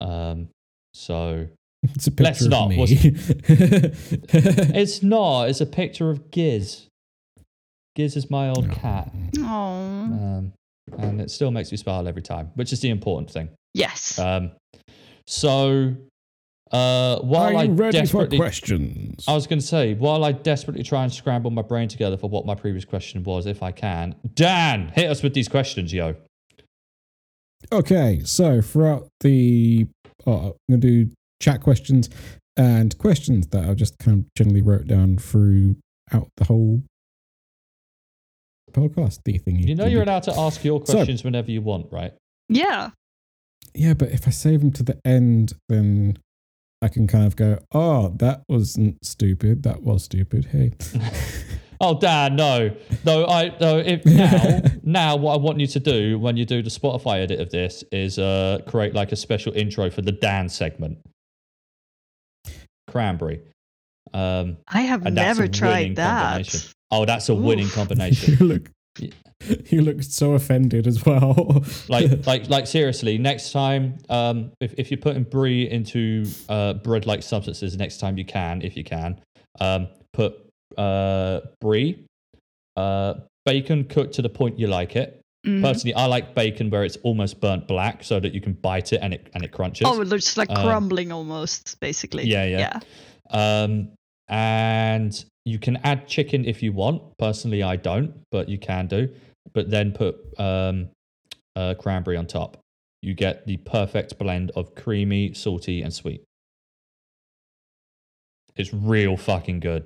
Um, so It's a picture Let's of not, me. it's not. It's a picture of Giz. Giz is my old cat, oh, um, and it still makes me smile every time, which is the important thing. yes. Um, so, uh, while Are I you ready for desperately, questions? I was going to say, while I desperately try and scramble my brain together for what my previous question was, if I can, Dan, hit us with these questions, yo. Okay, so throughout the, oh, I'm going to do chat questions and questions that I just kind of generally wrote down throughout the whole podcast. The thing You know you're allowed to ask your So- questions whenever you want, right? yeah. yeah, but if I save them to the end, then I can kind of go, oh, that wasn't stupid. That was stupid. Hey, Oh, Dan, no, no. I no. If now, now, what I want you to do when you do the Spotify edit of this is uh, create like a special intro for the Dan segment. Cranberry. Um, I have never tried that. Oh, that's a winning combination. you look, you look so offended as well. like, like, like. Seriously, next time, um, if if you're putting brie into uh, bread-like substances, next time you can, if you can, um, put uh, brie, uh, bacon cooked to the point you like it. Mhm. Personally, I like bacon where it's almost burnt black, so that you can bite it and it and it crunches. Oh, it's like Um, crumbling almost, basically. Yeah, yeah, yeah. Um, and you can add chicken if you want. Personally, I don't, but you can do. But then put um, uh, cranberry on top. You get the perfect blend of creamy, salty, and sweet. It's real fucking good.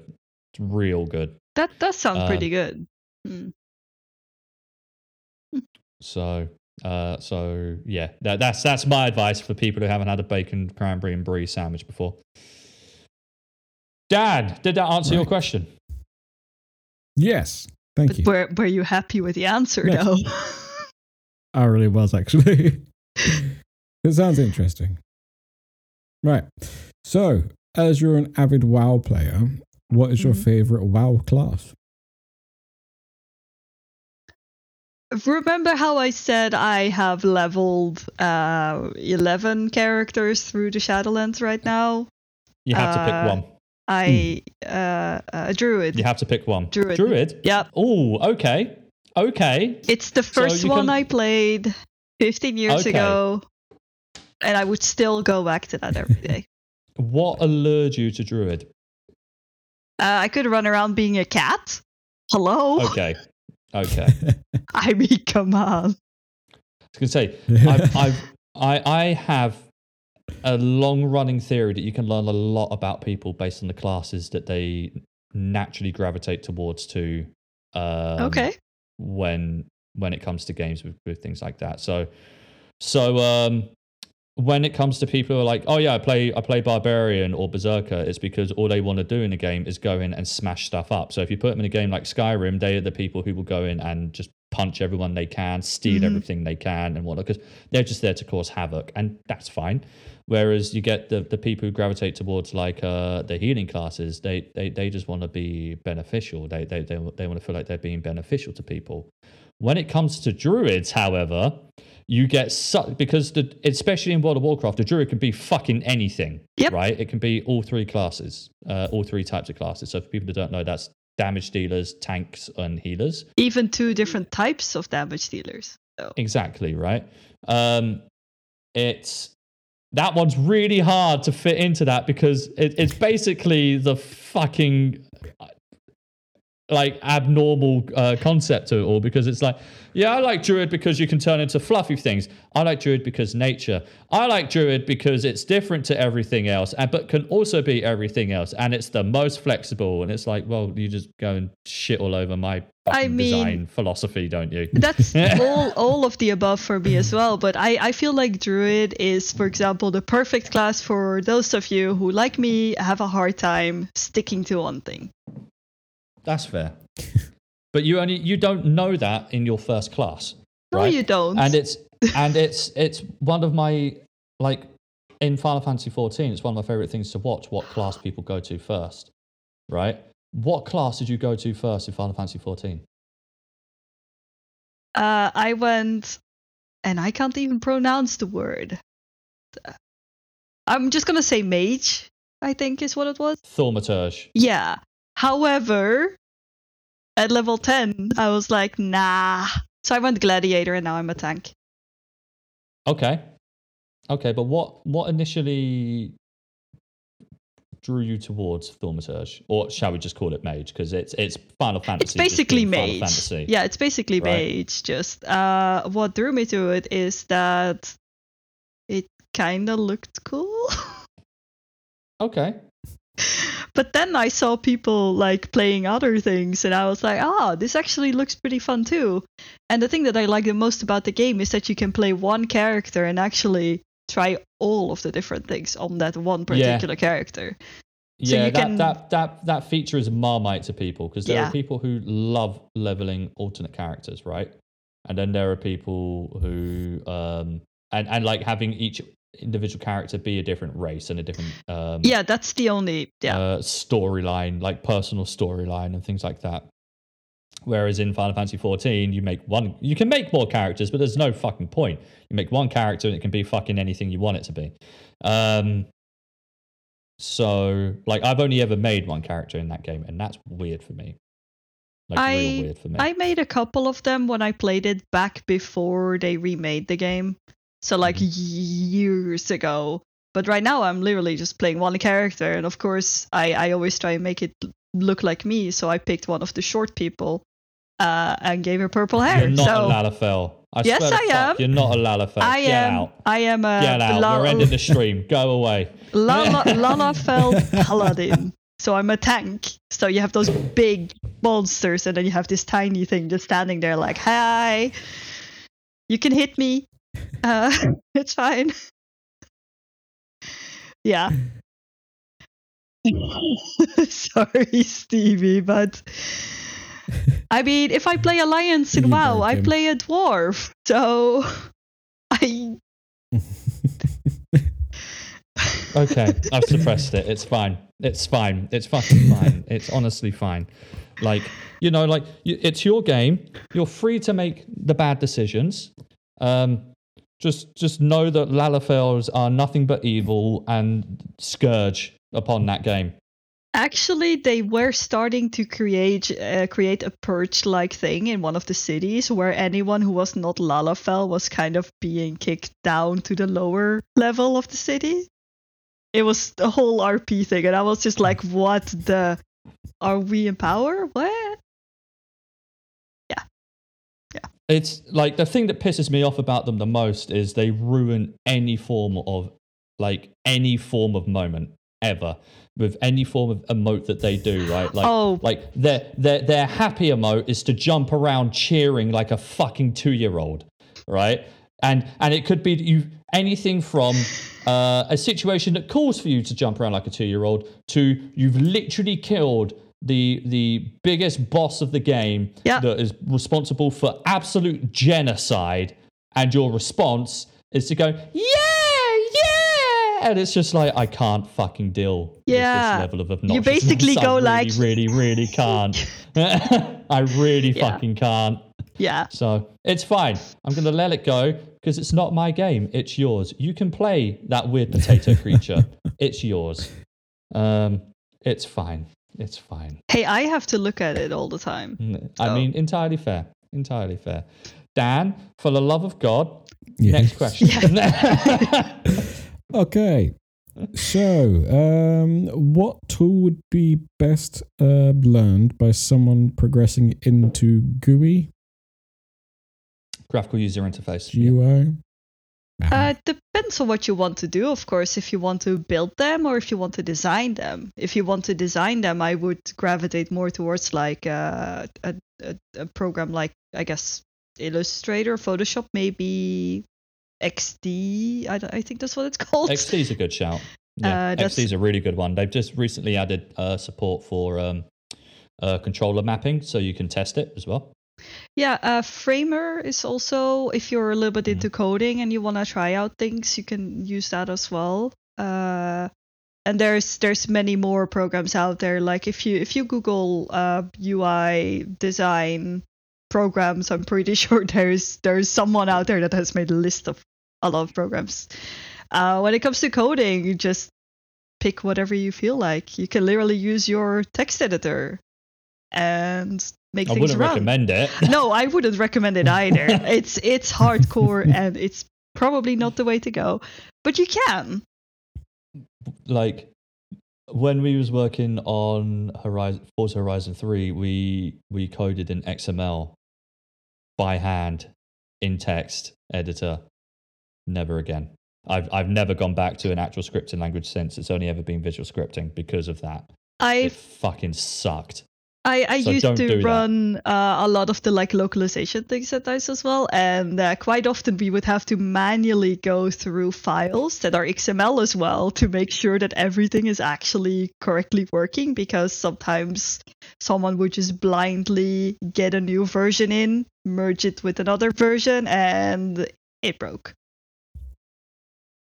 It's real good. That does sound Um, pretty good. Mm. So, uh, so yeah, that, that's that's my advice for people who haven't had a bacon, cranberry, and brie sandwich before. Dan, did that answer your question? yes, thank But you. were were you happy with the answer Yes. though? I really was actually. it sounds interesting. Right. So, as you're an avid WoW player, what is your Mhm. favorite WoW class? Remember how I said I have leveled uh, 11 characters through the Shadowlands right now? You have to Uh, pick one. I uh, uh, druid. You have to pick one. Druid. Druid. Yep. Oh, okay, okay. It's the first you one can- I played 15 years Okay. ago, and I would still go back to that every day. What allured you to Druid? Uh, I could run around being a cat. Hello? Okay, okay. I mean, come on. I was gonna say I've, I've I I have a long running theory that you can learn a lot about people based on the classes that they naturally gravitate towards to. Um, okay. when when it comes to games with, with things like that. So so um when it comes to people who are like, oh yeah, I play I play barbarian or berserker, it's because all they want to do in a game is go in and smash stuff up. So if you put them in a game like Skyrim, they are the people who will go in and just punch everyone they can, steal Mhm. everything they can, and whatnot, because they're just there to cause havoc, and that's fine. Whereas you get the, the people who gravitate towards like uh, the healing classes, they they, they just want to be beneficial. They they they, they want to feel like they're being beneficial to people. When it comes to druids, however, you get su- because the especially in World of Warcraft, the druid can be fucking anything. Yep. Right? It can be all three classes, uh, all three types of classes. So for people that don't know, that's damage dealers, tanks, and healers. Even two different types of damage dealers. So. Exactly right. Um, it's that one's really hard to fit into that because it, it's basically the fucking like abnormal uh, concept to it all because it's like yeah i like druid because you can turn into fluffy things. I like druid because nature. I like druid because it's different to everything else and but can also be everything else and it's the most flexible and it's like well you just go and shit all over my I mean- design philosophy don't you That's all, all of the above for me as well. But I, I feel like Druid is, for example, the perfect class for those of you who, like me, have a hard time sticking to one thing. That's fair. but you only you don't know that in your first class. No, right? you don't. And it's and it's it's one of my like in Final Fantasy 14, it's one of my favorite things to watch what class people go to first. Right? What class did you go to first in Final Fantasy 14? uh, I went, and I can't even pronounce the word. I'm just gonna say mage. I think is what it was. Thaumaturge. Yeah. However, at level 10, I was like, nah. So I went gladiator, and now I'm a tank. Okay. Okay, but what what initially drew you towards Thaumaturge? Or shall we just call it mage? Because it's it's Final Fantasy. It's basically mage. Fantasy. Yeah, it's basically Right. mage. Just uh, what drew me to it is that it kind of looked cool. Okay. but then I saw people like playing other things, and I was like, ah, this actually looks pretty fun too. And the thing that I like the most about the game is that you can play one character and actually try all of the different things on that one particular character. So yeah, that, can- that that that feature is marmite to people because there Yeah. are people who love leveling alternate characters, right? And then there are people who um and and like having each individual character be a different race and a different um Yeah, that's the only yeah. uh, storyline, like personal storyline and things like that. Whereas in Final Fantasy 14, you make one, you can make more characters, but there's no fucking point. You make one character and it can be fucking anything you want it to be. Um, so, like, I've only ever made one character in that game, and that's weird for me. Like, I- real weird for me. I made a couple of them when I played it back before they remade the game. So like Mhm. years ago. But right now I'm literally just playing one character and of course I, I always try and make it look like me, so I picked one of the short people uh, and gave her purple hair. You're not so a Lalafell. I Yes, I fuck, am. You're not a Lalafell. I Get am out. I am a Get out. La- We're ending the stream. Go away. Lala, Lalafell Paladin. So I'm a tank. So you have those big monsters, and then you have this tiny thing just standing there, like, "Hi, you can hit me. Uh, it's fine." Yeah. Sorry, Stevie, but I mean, if I play Alliance in You WoW, I play a dwarf, so I Okay, I've suppressed it. It's fine. It's fine. It's fucking fine. It's honestly fine. Like you know, like it's your game. You're free to make the bad decisions. Um, just just know that Lalafells are nothing but evil and scourge upon that game. Actually, they were starting to create uh, create a purge-like thing in one of the cities where anyone who was not Lalafell was kind of being kicked down to the lower level of the city. It was a whole RP thing, and I was just like, "What the? Are we in power? What?" Yeah, yeah. It's like the thing that pisses me off about them the most is they ruin any form of like any form of moment ever with any form of emote that they do, right? Like Oh. like their their their happy emote is to jump around cheering like a fucking 2-year-old, right? And and it could be you anything from uh, a situation that calls for you to jump around like a 2-year-old to you've literally killed the the biggest boss of the game Yeah. that is responsible for absolute genocide, and your response is to go, yeah, and it's just like I can't fucking deal Yeah. with this level of obnoxiousness. You basically I go really, like- really, really can't. I really Yeah. fucking can't. Yeah. So it's fine. I'm gonna let it go because it's not my game. It's yours. You can play that weird potato creature. It's yours. Um, it's fine. It's fine. Hey, I have to look at it all the time. Mm, I So- mean, entirely fair. Entirely fair. Dan, for the love of God, Yes. next question. Okay. So, um, what tool would be best uh, learned by someone progressing into GUI, Graphical user interface. GUI? Uh, depends on what you want to do, of course. If you want to build them or if you want to design them. If you want to design them, I would gravitate more towards like uh, a, a, a program like, I guess, Illustrator, Photoshop, maybe XD. I, I think that's what it's called. XD is a good shout. Yeah, Uh, XD is a really good one. They've just recently added uh, support for um, uh, controller mapping, so you can test it as well. Yeah, uh, Framer is also if you're a little bit into coding and you want to try out things, you can use that as well. Uh, and there's there's many more programs out there. Like if you if you Google uh, UI design programs, I'm pretty sure there's there's someone out there that has made a list of a lot of programs. Uh, when it comes to coding, you just pick whatever you feel like. You can literally use your text editor and make things. I things wouldn't run recommend it. no, I wouldn't recommend it either. it's it's hardcore and it's probably not the way to go. But you can. like when we was working on Horizon Forza Horizon 3, we we coded in XML by hand in text editor. Never again. I've I've never gone back to an actual scripting language since. It's only ever been visual scripting because of that. I fucking sucked. I, I So used to run uh, a lot of the like localization things at times as well, and uh, quite often we would have to manually go through files that are XML as well to make sure that everything is actually correctly working. Because sometimes someone would just blindly get a new version in, merge it with another version, and it broke.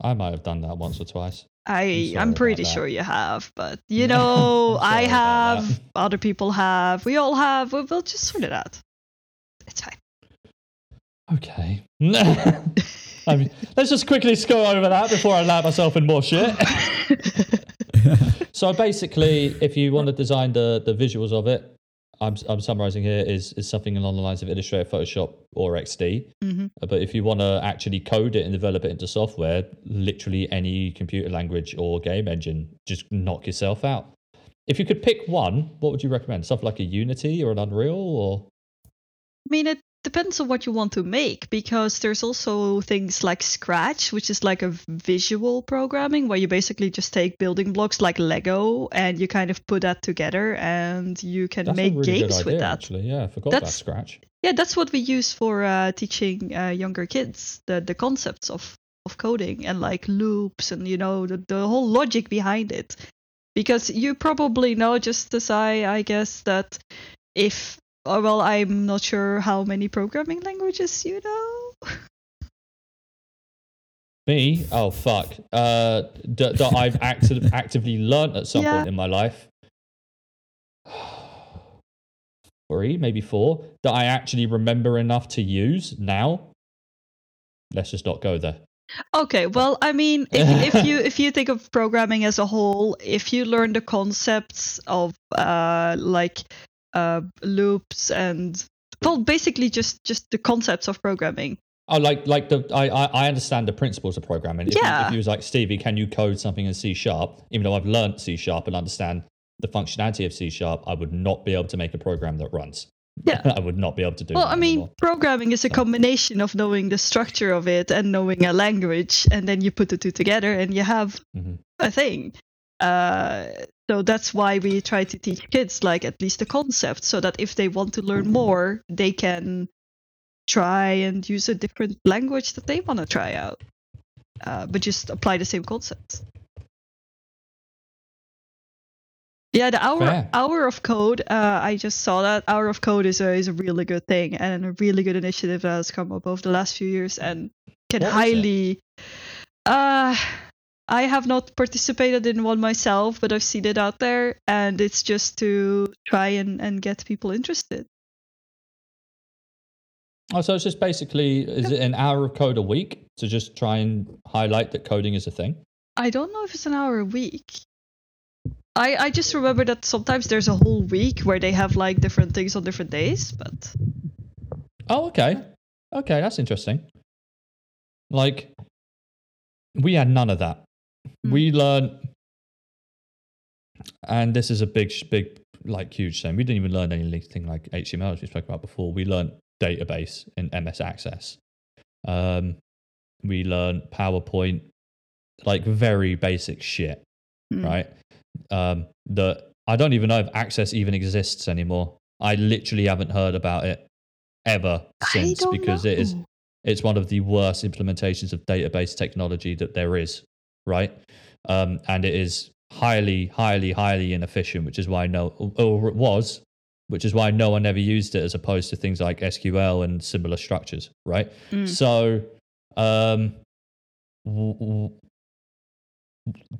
I might have done that once or twice. I I'm about pretty sure you have, but you know I'm I have, other people have, we all have. We'll, we'll just sort it out. It's fine. Okay. I mean, let's just quickly go over that before I land myself in more shit. so basically, if you want to design the, the visuals of it, I'm, I'm summarizing here is, is something along the lines of Illustrator, Photoshop, or XD. Mhm. Uh, But if you want to actually code it and develop it into software, literally any computer language or game engine, just knock yourself out. If you could pick one, what would you recommend? Something like a Unity or an Unreal, or I mean, it depends on what you want to make because there's also things like Scratch, which is like a visual programming where you basically just take building blocks like Lego and you kind of put that together and you can that's make really games idea. with that. Actually, yeah, I forgot about Scratch. Yeah, that's what we use for uh, teaching uh, younger kids the the concepts of of coding and like loops and you know the, the whole logic behind it. Because you probably know just as I I guess that if oh, well I'm not sure how many programming languages you know. Me? Oh fuck! Uh, that, that I've acti- actively learnt at some Yeah. point in my life. Three, maybe four that I actually remember enough to use now. Let's just not go there. Okay, well, I mean, if, if you if you think of programming as a whole, if you learn the concepts of uh, like uh, loops and well, basically just just the concepts of programming. Oh, like like the I I, understand the principles of programming. If, you, Yeah. if you was like Stevie, can you code something in C sharp? Even though I've learned C sharp and understand the functionality of C sharp, I would not be able to make a program that runs. Yeah. I would not be able to do. Well, I mean, anymore. programming is a combination of knowing the structure of it and knowing a language, and then you put the two together and you have Mhm. a thing. Uh, so that's why we try to teach kids like at least the concept, so that if they want to learn more, they can try and use a different language that they want to try out, uh, but just apply the same concepts. Yeah, the hour Fair. hour of code. Uh, I just saw that hour of code is a is a really good thing and a really good initiative that has come up over the last few years and can What highly. Uh, I have not participated in one myself, but I've seen it out there, and it's just to try and, and get people interested. Oh, so it's just basically is it an hour of code a week to just try and highlight that coding is a thing? I don't know if it's an hour a week. I I just remember that sometimes there's a whole week where they have like different things on different days, but Oh, okay. Okay, that's interesting. Like, we had none of that. We learned, and this is a big, big, like, huge thing. We didn't even learn anything like HTML, as we spoke about before. We learned database in MS Access. Um, we learned PowerPoint, like, very basic shit, Hmm. right? Um, that I don't even know if Access even exists anymore. I literally haven't heard about it ever since because it is it's one of the worst implementations of database technology that there is, right? Um, and it is highly, highly, highly inefficient, which is why no, or it was, which is why no one ever used it as opposed to things like SQL and similar structures, right? Mm. So, um, w- w-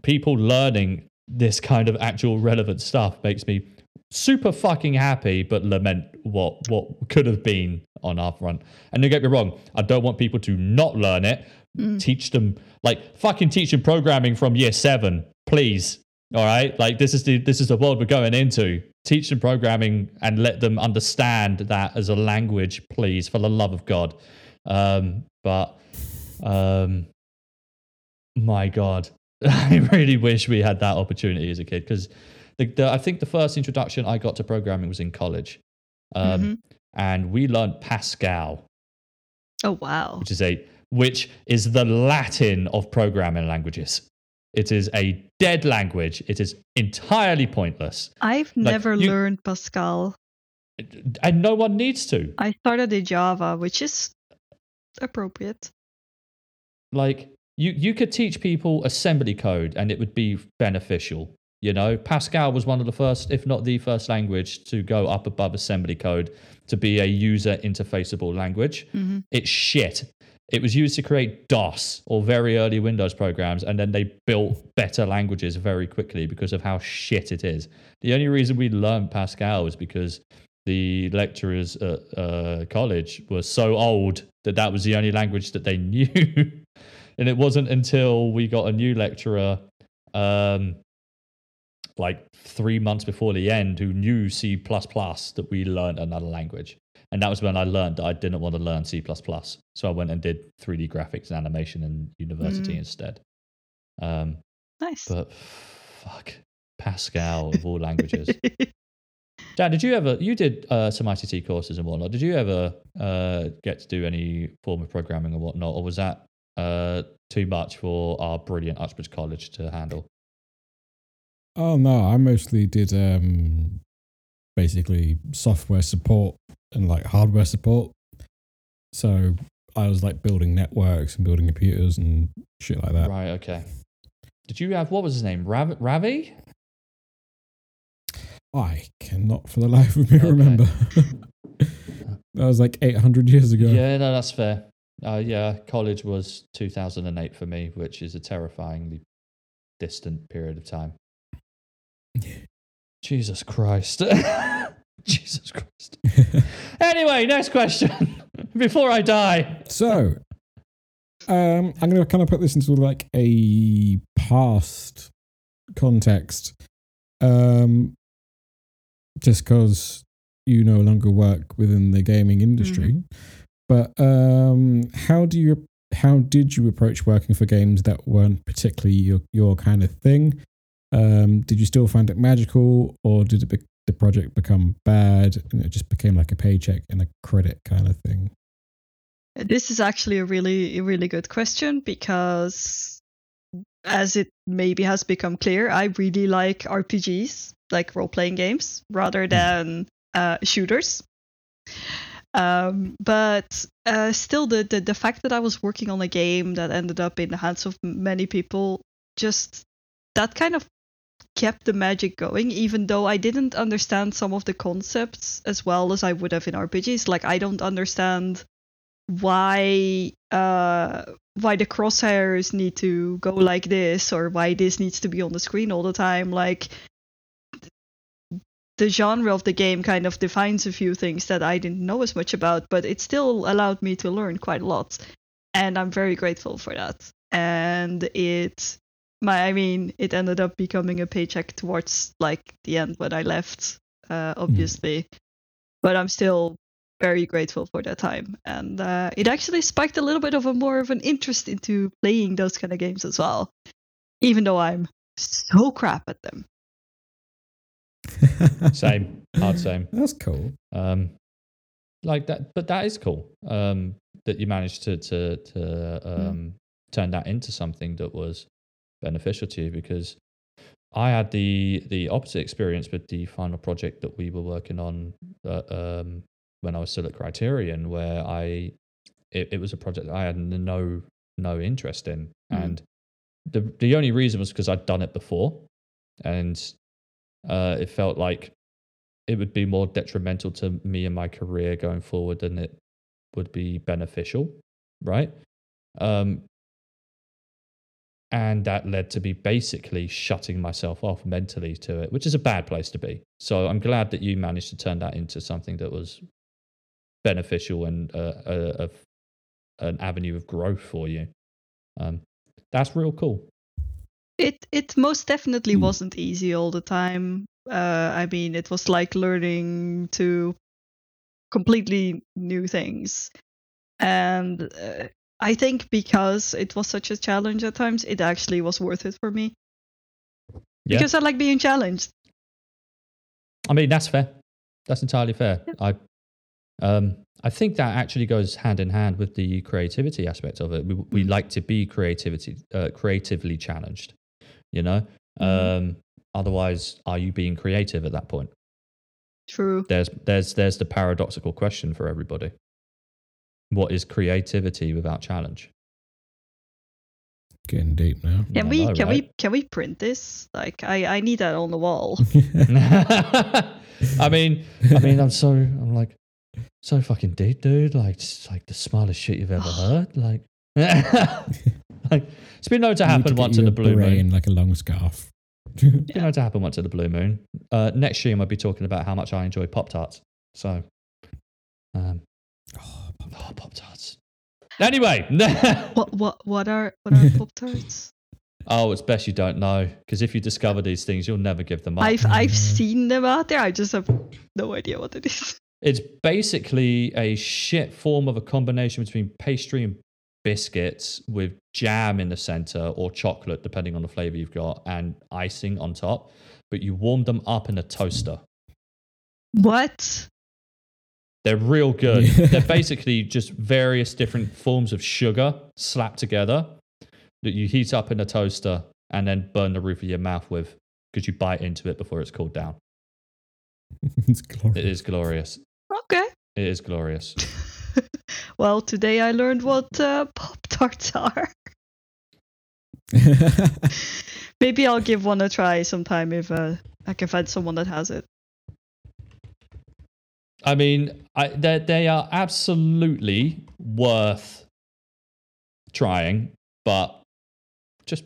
people learning this kind of actual relevant stuff makes me super fucking happy, but lament what what could have been on our front. And don't get me wrong, I don't want people to not learn it. Mm. Teach them like fucking teach them programming from year seven, please. All right, like this is the this is the world we're going into. Teach them programming and let them understand that as a language, please, for the love of God. Um, but um, my God, I really wish we had that opportunity as a kid because the, the, I think the first introduction I got to programming was in college, um, Mhm. and we learned Pascal, Oh wow. which is a which is the Latin of programming languages. It is a dead language. It is entirely pointless, I've like, never you- learned Pascal. and no one needs to. I started in Java, which is appropriate. like you you could teach people assembly code and it would be beneficial you know pascal was one of the first if not the first language to go up above assembly code to be a user interfaceable language hmm it's shit it was used to create dos or very early windows programs and then they built better languages very quickly because of how shit it is the only reason we learned pascal was because the lecturers at uh, college were so old that that was the only language that they knew. and it wasn't until we got a new lecturer, um, like three months before the end, who knew C that we learned another language. And that was when I learned that I didn't want to learn C. So I went and did 3D graphics and animation in university Mm. instead. Um, Nice. but fuck, Pascal of all languages. Dan, did you ever? You did uh, some ICT courses and whatnot. Did you ever uh, get to do any form of programming or whatnot, or was that uh, too much for our brilliant Uxbridge College to handle? Oh no, I mostly did um basically software support and like hardware support. So I was like building networks and building computers and shit like that. Right. Okay. Did you have what was his name? Rav- Ravi? I cannot for the life of me Okay. remember. that was like 800 years ago. Yeah. No, that's fair. Uh, yeah, college was 2008 for me, which is a terrifyingly distant period of time. Jesus Christ. Jesus Christ. Anyway, next question. Before I die. So, um, I'm going to kind of put this into like a past context, um, just because you no longer work within the gaming industry. But um, how do you how did you approach working for games that weren't particularly your your kind of thing? Um, did you still find it magical, or did it be- the project become bad and it just became like a paycheck and a credit kind of thing? This is actually a really, really good question because, as it maybe has become clear, I really like RPGs, like role playing games, rather than uh, shooters. Um, but uh, still, the, the the fact that I was working on a game that ended up in the hands of many people, just that kind of kept the magic going, even though I didn't understand some of the concepts as well as I would have in RPGs. Like I don't understand why uh why the crosshairs need to go like this or why this needs to be on the screen all the time like the genre of the game kind of defines a few things that I didn't know as much about, but it still allowed me to learn quite a lot. And I'm very grateful for that. And it my I mean, it ended up becoming a paycheck towards like the end when I left, uh, obviously. But I'm still very grateful for that time. And uh, it actually spiked a little bit of a more of an interest into playing those kind of games as well. Even though I'm so crap at them. Same, hard same. That's cool. Um, like that, but that is cool. Um, that you managed to to to um, turn that into something that was beneficial to you because I had the the opposite experience with the final project that we were working on uh, um, when I was still at Criterion, where I it, it was a project I had no no interest in, Mm. and the the only reason was because I'd done it before, and uh, it felt like it would be more detrimental to me and my career going forward than it would be beneficial, right? Um, and that led to me basically shutting myself off mentally to it, which is a bad place to be. So I'm glad that you managed to turn that into something that was beneficial and uh, a, a, an avenue of growth for you. Um, that's real cool. It it most definitely Hmm. wasn't easy all the time. Uh, I mean, it was like learning to completely new things, and uh, I think because it was such a challenge at times, it actually was worth it for me Yeah. because I like being challenged. I mean, that's fair. That's entirely fair. I, um, I think that actually goes hand in hand with the creativity aspect of it. We, we Mm. like to be creativity, uh, creatively challenged. You know, Mhm. um, otherwise, are you being creative at that point? True. There's there's there's the paradoxical question for everybody. What is creativity without challenge? Getting deep now. Can we know, can right? we can we print this? Like I I need that on the wall. I mean, I mean, I'm so I'm like so fucking deep, dude. Like, it's like the smartest shit you've ever heard. Like, like it's been known to happen get once in the blue moon. like a long scarf. It's been known to happen once in the blue moon. Uh, next stream, I'll be talking about how much I enjoy Pop Tarts. So, um, oh, oh, Pop Tarts. Anyway, what what what are what are pop tarts? oh, it's best you don't know because if you discover these things, you'll never give them up. I've I've seen them out there. I just have no idea what it is. It's basically a shit form of a combination between pastry and biscuits with jam in the center or chocolate, depending on the flavor you've got, and icing on top. But you warm them up in a toaster. What? They're real good. Yeah. They're basically just various different forms of sugar slapped together that you heat up in a toaster and then burn the roof of your mouth with because you bite into it before it's cooled down. it's glorious. It is glorious. Okay. It is glorious. well, today I learned what uh, pop tarts are. Maybe I'll give one a try sometime if uh, I can find someone that has it. I mean, I, they they are absolutely worth trying, but just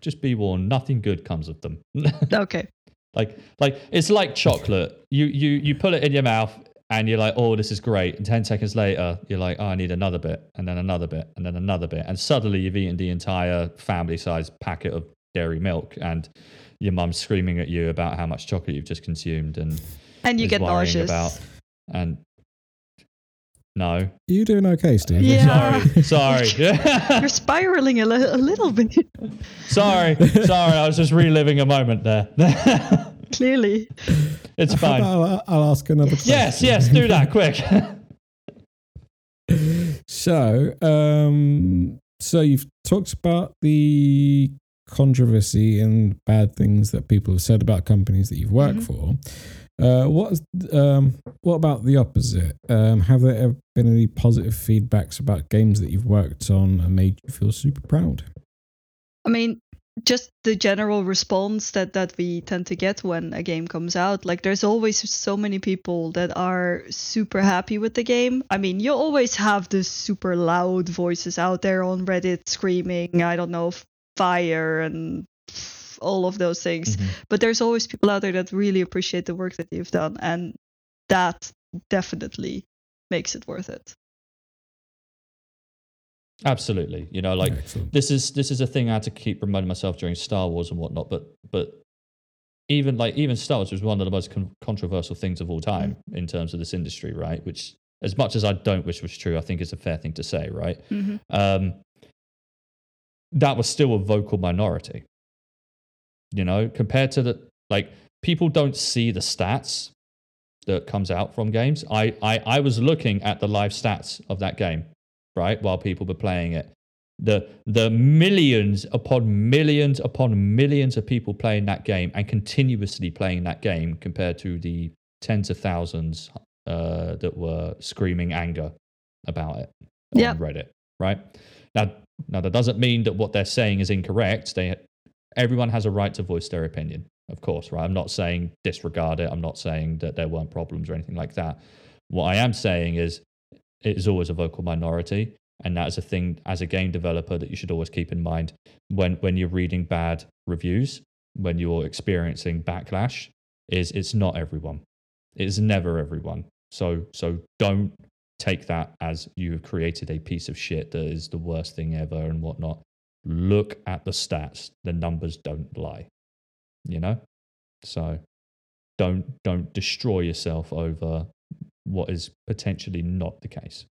just be warned, nothing good comes of them. Okay. like like it's like chocolate. You you you put it in your mouth and you're like, oh, this is great. And ten seconds later, you're like, oh, I need another bit, and then another bit, and then another bit, and suddenly you've eaten the entire family-sized packet of dairy milk, and your mum's screaming at you about how much chocolate you've just consumed, and And you get nauseous. about and no You're doing okay, Steve? Yeah. sorry sorry You're spiraling a, li- a little bit, sorry sorry i was just reliving a moment there clearly. it's fine I'll, I'll ask another question. yes yes do that quick So, um, so you've talked about the controversy and bad things that people have said about companies that you've worked for. Uh, what um, what about the opposite? Um, have there ever been any positive feedbacks about games that you've worked on and made you feel super proud? I mean, just the general response that that we tend to get when a game comes out. Like, there's always so many people that are super happy with the game. I mean, you always have the super loud voices out there on Reddit screaming, I don't know, fire and all of those things. Mhm. But there's always people out there that really appreciate the work that you've done, and that definitely makes it worth it. Absolutely. You know, like Excellent. this is this is a thing I had to keep reminding myself during Star Wars and whatnot. But but even like even Star Wars was one of the most con- controversial things of all time in terms of this industry, right? Which, as much as I don't wish was true, I think is a fair thing to say, right? hmm Um, that was still a vocal minority. You know, compared to the like people don't see the stats that comes out from games. I I, I was looking at the live stats of that game, right, while people were playing it. The the millions upon millions upon millions of people playing that game and continuously playing that game compared to the tens of thousands uh, that were screaming anger about it on Yep. Reddit, right? Now, now that doesn't mean that what they're saying is incorrect. They, everyone has a right to voice their opinion, of course, right? I'm not saying disregard it. I'm not saying that there weren't problems or anything like that. What I am saying is, it is always a vocal minority, and that is a thing as a game developer that you should always keep in mind when when you're reading bad reviews, when you're experiencing backlash. Is it's not everyone. It's never everyone. So so don't take that as you have created a piece of shit that is the worst thing ever and whatnot. Look at the stats. The numbers don't lie. You know? So don't don't destroy yourself over what is potentially not the case.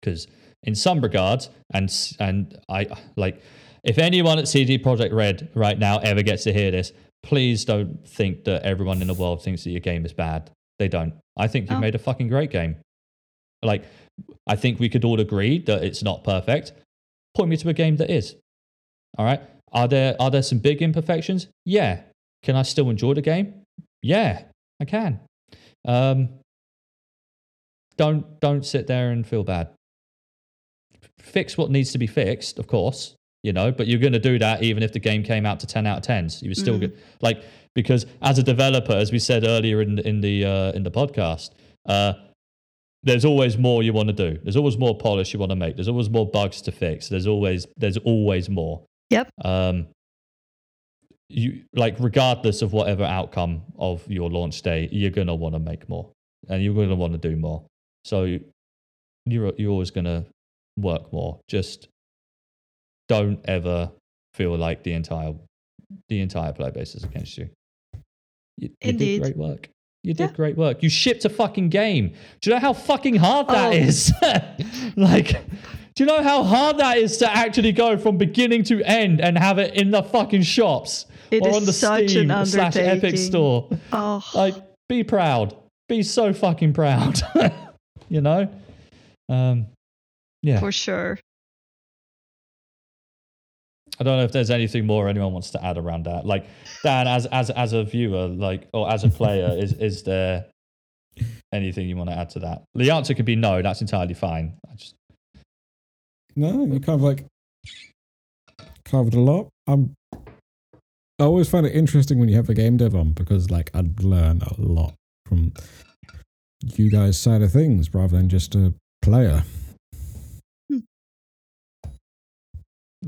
Because in some regards, and and I like if anyone at CD Projekt Red right now ever gets to hear this, please don't think that everyone in the world thinks that your game is bad. They don't. I think you've Oh. made a fucking great game. Like, I think we could all agree that it's not perfect. Point me to a game that is. All right. Are there are there some big imperfections? Yeah. Can I still enjoy the game? Yeah, I can. Um, don't don't sit there and feel bad. Fix what needs to be fixed, of course, you know, but you're going to do that even if the game came out to 10 out of 10s. You were still Mhm. good. Like, because as a developer, as we said earlier in, in, the, uh, in the podcast, uh, there's always more you want to do. There's always more polish you want to make. There's always more bugs to fix. There's always there's always more. Yep. Um, you like regardless of whatever outcome of your launch day, you're gonna want to make more, and you're gonna want to do more. So you're you're always gonna work more. Just don't ever feel like the entire the entire player base is against you. You, you did great work. You did Yeah. great work. You shipped a fucking game. Do you know how fucking hard that Oh. is? like, do you know how hard that is to actually go from beginning to end and have it in the fucking shops It or on the Steam slash Epic store? Oh, Like, be proud. Be so fucking proud. you know? Um, yeah. for sure. I don't know if there's anything more anyone wants to add around that. Like Dan, as as as a viewer, like or as a player, is is there anything you want to add to that? The answer could be no. That's entirely fine. I just No, you kind of like covered a lot. I'm. I always find it interesting when you have a game dev on because, like, I'd learn a lot from you guys' side of things rather than just a player.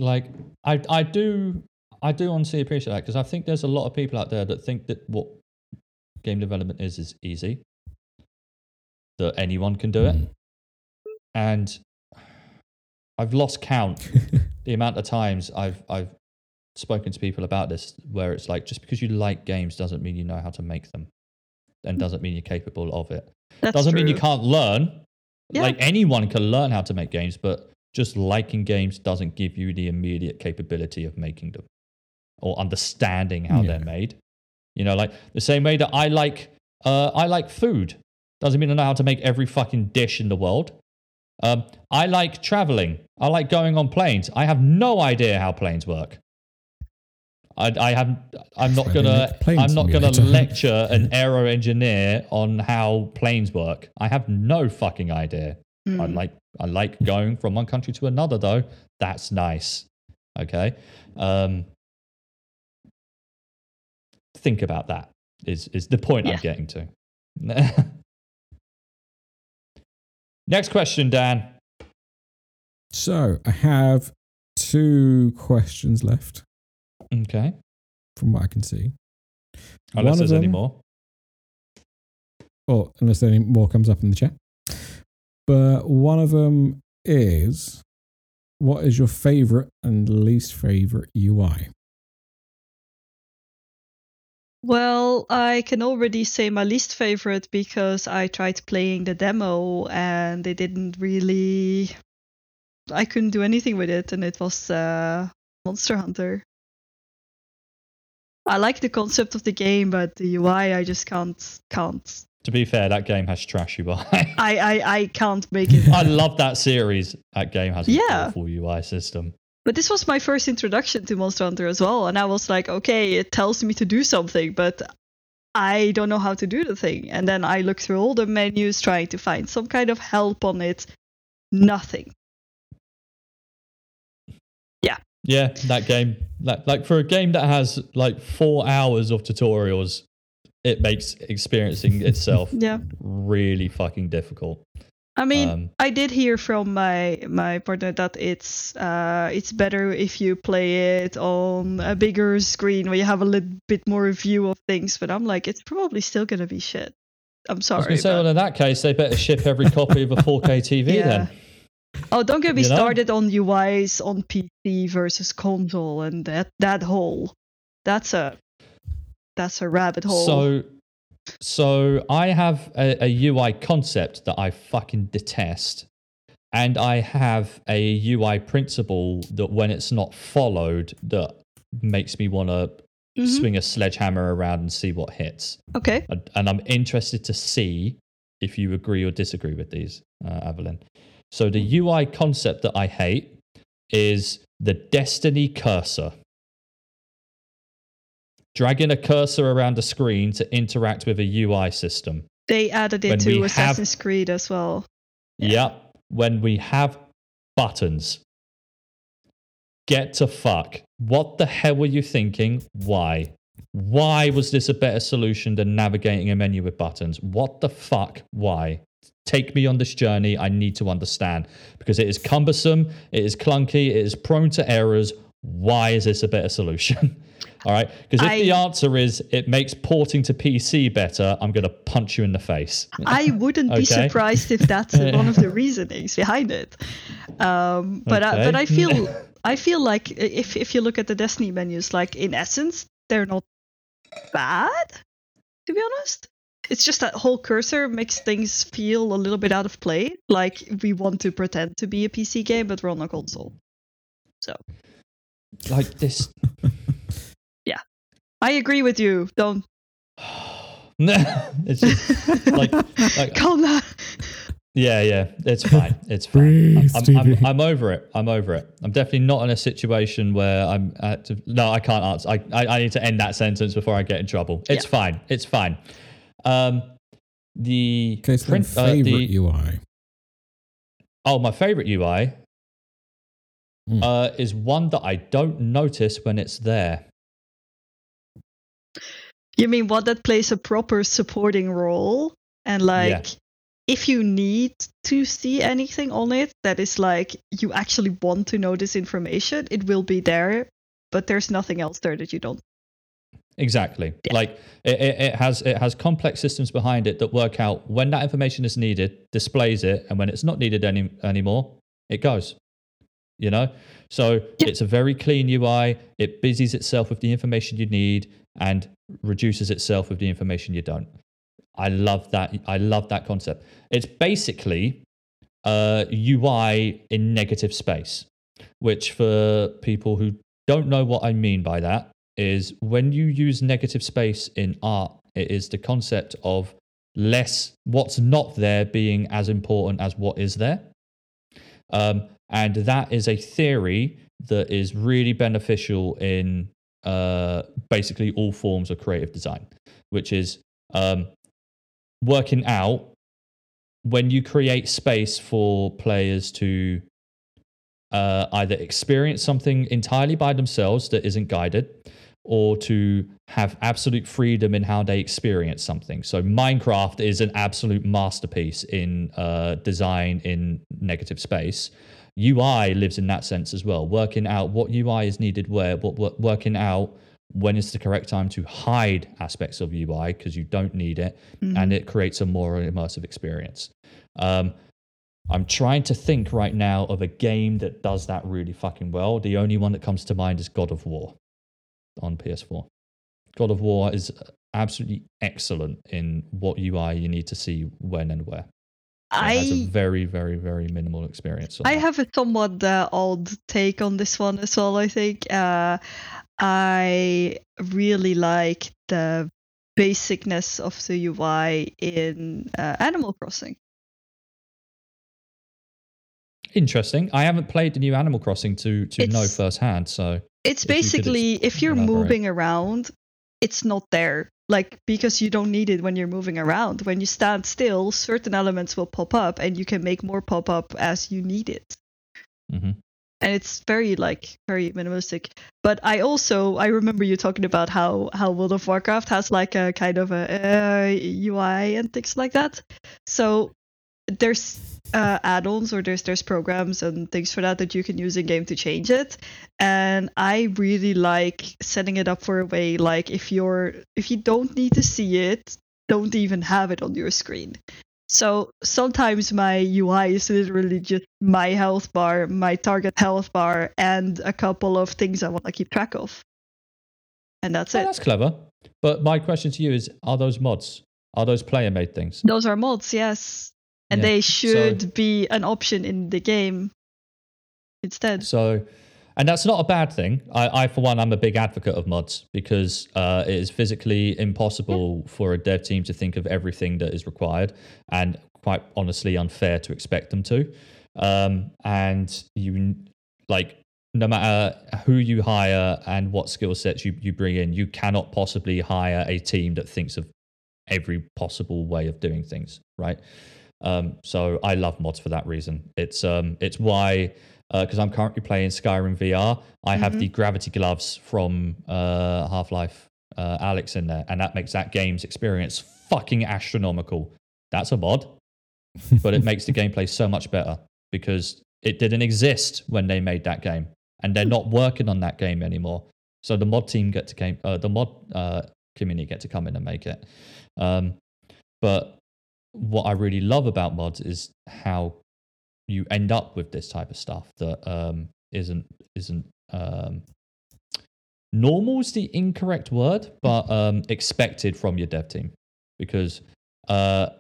Like I I do I do honestly appreciate that because I think there's a lot of people out there that think that what game development is is easy, that anyone can do it, Mm. and I've lost count the amount of times I've I've spoken to people about this where it's like just because you like games doesn't mean you know how to make them and doesn't mean you're capable of it. That's doesn't mean you can't learn. Yeah. like anyone can learn how to make games but just liking games doesn't give you the immediate capability of making them or understanding how Yeah. they're made you know like the same way that i like uh, i like food doesn't mean i know how to make every fucking dish in the world um, i like traveling i like going on planes i have no idea how planes work I, I have. I'm not gonna. I'm not gonna lecture an aero engineer on how planes work. I have no fucking idea. I Mm. like. I like going from one country to another, though. That's nice. Okay. Um, think about that. Is is the point I'm getting to? Next question, Dan. So I have two questions left Okay. from what I can see. Unless One of there's any more. or unless any more comes up in the chat. But one of them is what is your favorite and least favorite UI? Well, I can already say my least favorite because I tried playing the demo and they didn't really. I couldn't do anything with it, and it was uh, Monster Hunter. I like the concept of the game, but the UI I just can't can't. To be fair, that game has trash UI. I I, I can't make it. I love that series. That game has a Yeah. awful UI system. But this was my first introduction to Monster Hunter as well, and I was like, okay, it tells me to do something, but I don't know how to do the thing. And then I looked through all the menus trying to find some kind of help on it. Nothing. Yeah, Yeah, that game, that, like for a game that has like four hours of tutorials, it makes experiencing itself Yeah. really fucking difficult. I mean, Um, I did hear from my my partner that it's uh it's better if you play it on a bigger screen where you have a little bit more view of things. But I'm like, it's probably still gonna be shit. I'm I was sorry. going to say, but- well, in that case, they better ship every copy of a 4K TV Yeah. then. Oh, don't get me You know? started on UIs on PC versus console and that that whole. That's a that's a rabbit hole. So, so I have a, a UI concept that I fucking detest, and I have a UI principle that when it's not followed, that makes me want to Mhm. swing a sledgehammer around and see what hits. okay, And, and I'm interested to see if you agree or disagree with these, uh, Aveline. So the UI concept that I hate is the Destiny cursor. Dragging a cursor around a screen to interact with a UI system. they added it we to have- Assassin's Creed as well. Yep. When we have buttons. Get to fuck. What the hell were you thinking? Why? Why was this a better solution than navigating a menu with buttons? What the fuck? Why? Take me on this journey. I need to understand because it is cumbersome, it is clunky, it is prone to errors. Why is this a better solution? All right. Because if the answer is it makes porting to PC better, I'm going to punch you in the face. I wouldn't be surprised if that's one of the reasonings behind it. Um, but I, but I feel I feel like if if you look at the Destiny menus, like in essence, they're not bad. To be honest, it's just that whole cursor makes things feel a little bit out of play. Like we want to pretend to be a PC game, but we're on a console. So like this yeah, I agree with you. Don't no, it's just like, like calm down. yeah, yeah, it's fine. It's fine. Breathe, I'm, I'm, Stevie. I'm, I'm over it. I'm over it. I'm definitely not in a situation where I'm at to, no, I can't answer. I, I, I need to end that sentence before I get in trouble. It's Yeah. fine. It's fine. Um, the Okay, so then print- uh, favorite the- UI. oh, my favorite UI Mm. uh, is one that I don't notice when it's there. You mean one that plays a proper supporting role and like Yeah. if you need to see anything on it that is like you actually want to know this information, it will be there, but there's nothing else there that you don't. Exactly. Yeah. Like it, it, it has it has complex systems behind it that work out when that information is needed, displays it, and when it's not needed any anymore, it goes. You know? So Yeah. it's a very clean UI. It busies itself with the information you need and reduces itself with the information you don't. I love that. I love that concept. It's basically uh, UI in negative space, which for people who don't know what I mean by that is when you use negative space in art, it is the concept of less what's not there being as important as what is there. Um, and that is a theory that is really beneficial in uh, basically all forms of creative design, which is um, working out when you create space for players to uh, either experience something entirely by themselves that isn't guided or to have absolute freedom in how they experience something. So Minecraft is an absolute masterpiece in uh, design in negative space. UI lives in that sense as well, working out what UI is needed where, what, what working out when is the correct time to hide aspects of UI because you don't need it, Mhm. and it creates a more immersive experience. Um, I'm trying to think right now of a game that does that really fucking well. The only one that comes to mind is God of War on PS4. God of War is absolutely excellent in what UI you need to see when and where. It has a I very, very, very minimal experience. I that. have a somewhat uh, odd take on this one as well. I think uh, I really like the basicness of the UI in uh, Animal Crossing. Interesting. I haven't played the new Animal Crossing to to know firsthand, so It's If you basically if you're elaborate. moving around, it's not there. Like because you don't need it when you're moving around. When you stand still, certain elements will pop up, and you can make more pop up as you need it. mhm. and it's very like very minimalistic but i also i remember you talking about how how world of warcraft has like a kind of a uh, ui and things like that so there's uh, add-ons or there's there's programs and things for that that you can use in game to change it and i really like setting it up for a way like if you're if you don't need to see it don't even have it on your screen so sometimes my UI is literally just my health bar, my target health bar, and a couple of things I want to keep track of. And that's Oh, it. that's clever. But my question to you is: Are those mods? Are those player-made things? Those are mods, yes. And Yeah, they should so- be an option in the game instead. So, and that's not a bad thing. I, I for one, I'm a big advocate of mods because uh, it is physically impossible for a dev team to think of everything that is required, and quite honestly, unfair to expect them to. Um, and you like no matter who you hire and what skill sets you, you bring in, you cannot possibly hire a team that thinks of every possible way of doing things, right? Um, so I love mods for that reason. It's um, it's why because I'm currently playing Skyrim VR. I have Mhm. the gravity gloves from uh, Half Life uh, Alyx in there, and that makes that game's experience fucking astronomical. That's a mod, but it makes the gameplay so much better because it didn't exist when they made that game, and they're not working on that game anymore. So the mod team get to game, uh, the mod uh, community get to come in and make it. Um, but what I really love about mods is how you end up with this type of stuff that um, isn't isn't um, normal is the incorrect word, but um, expected from your dev team because uh,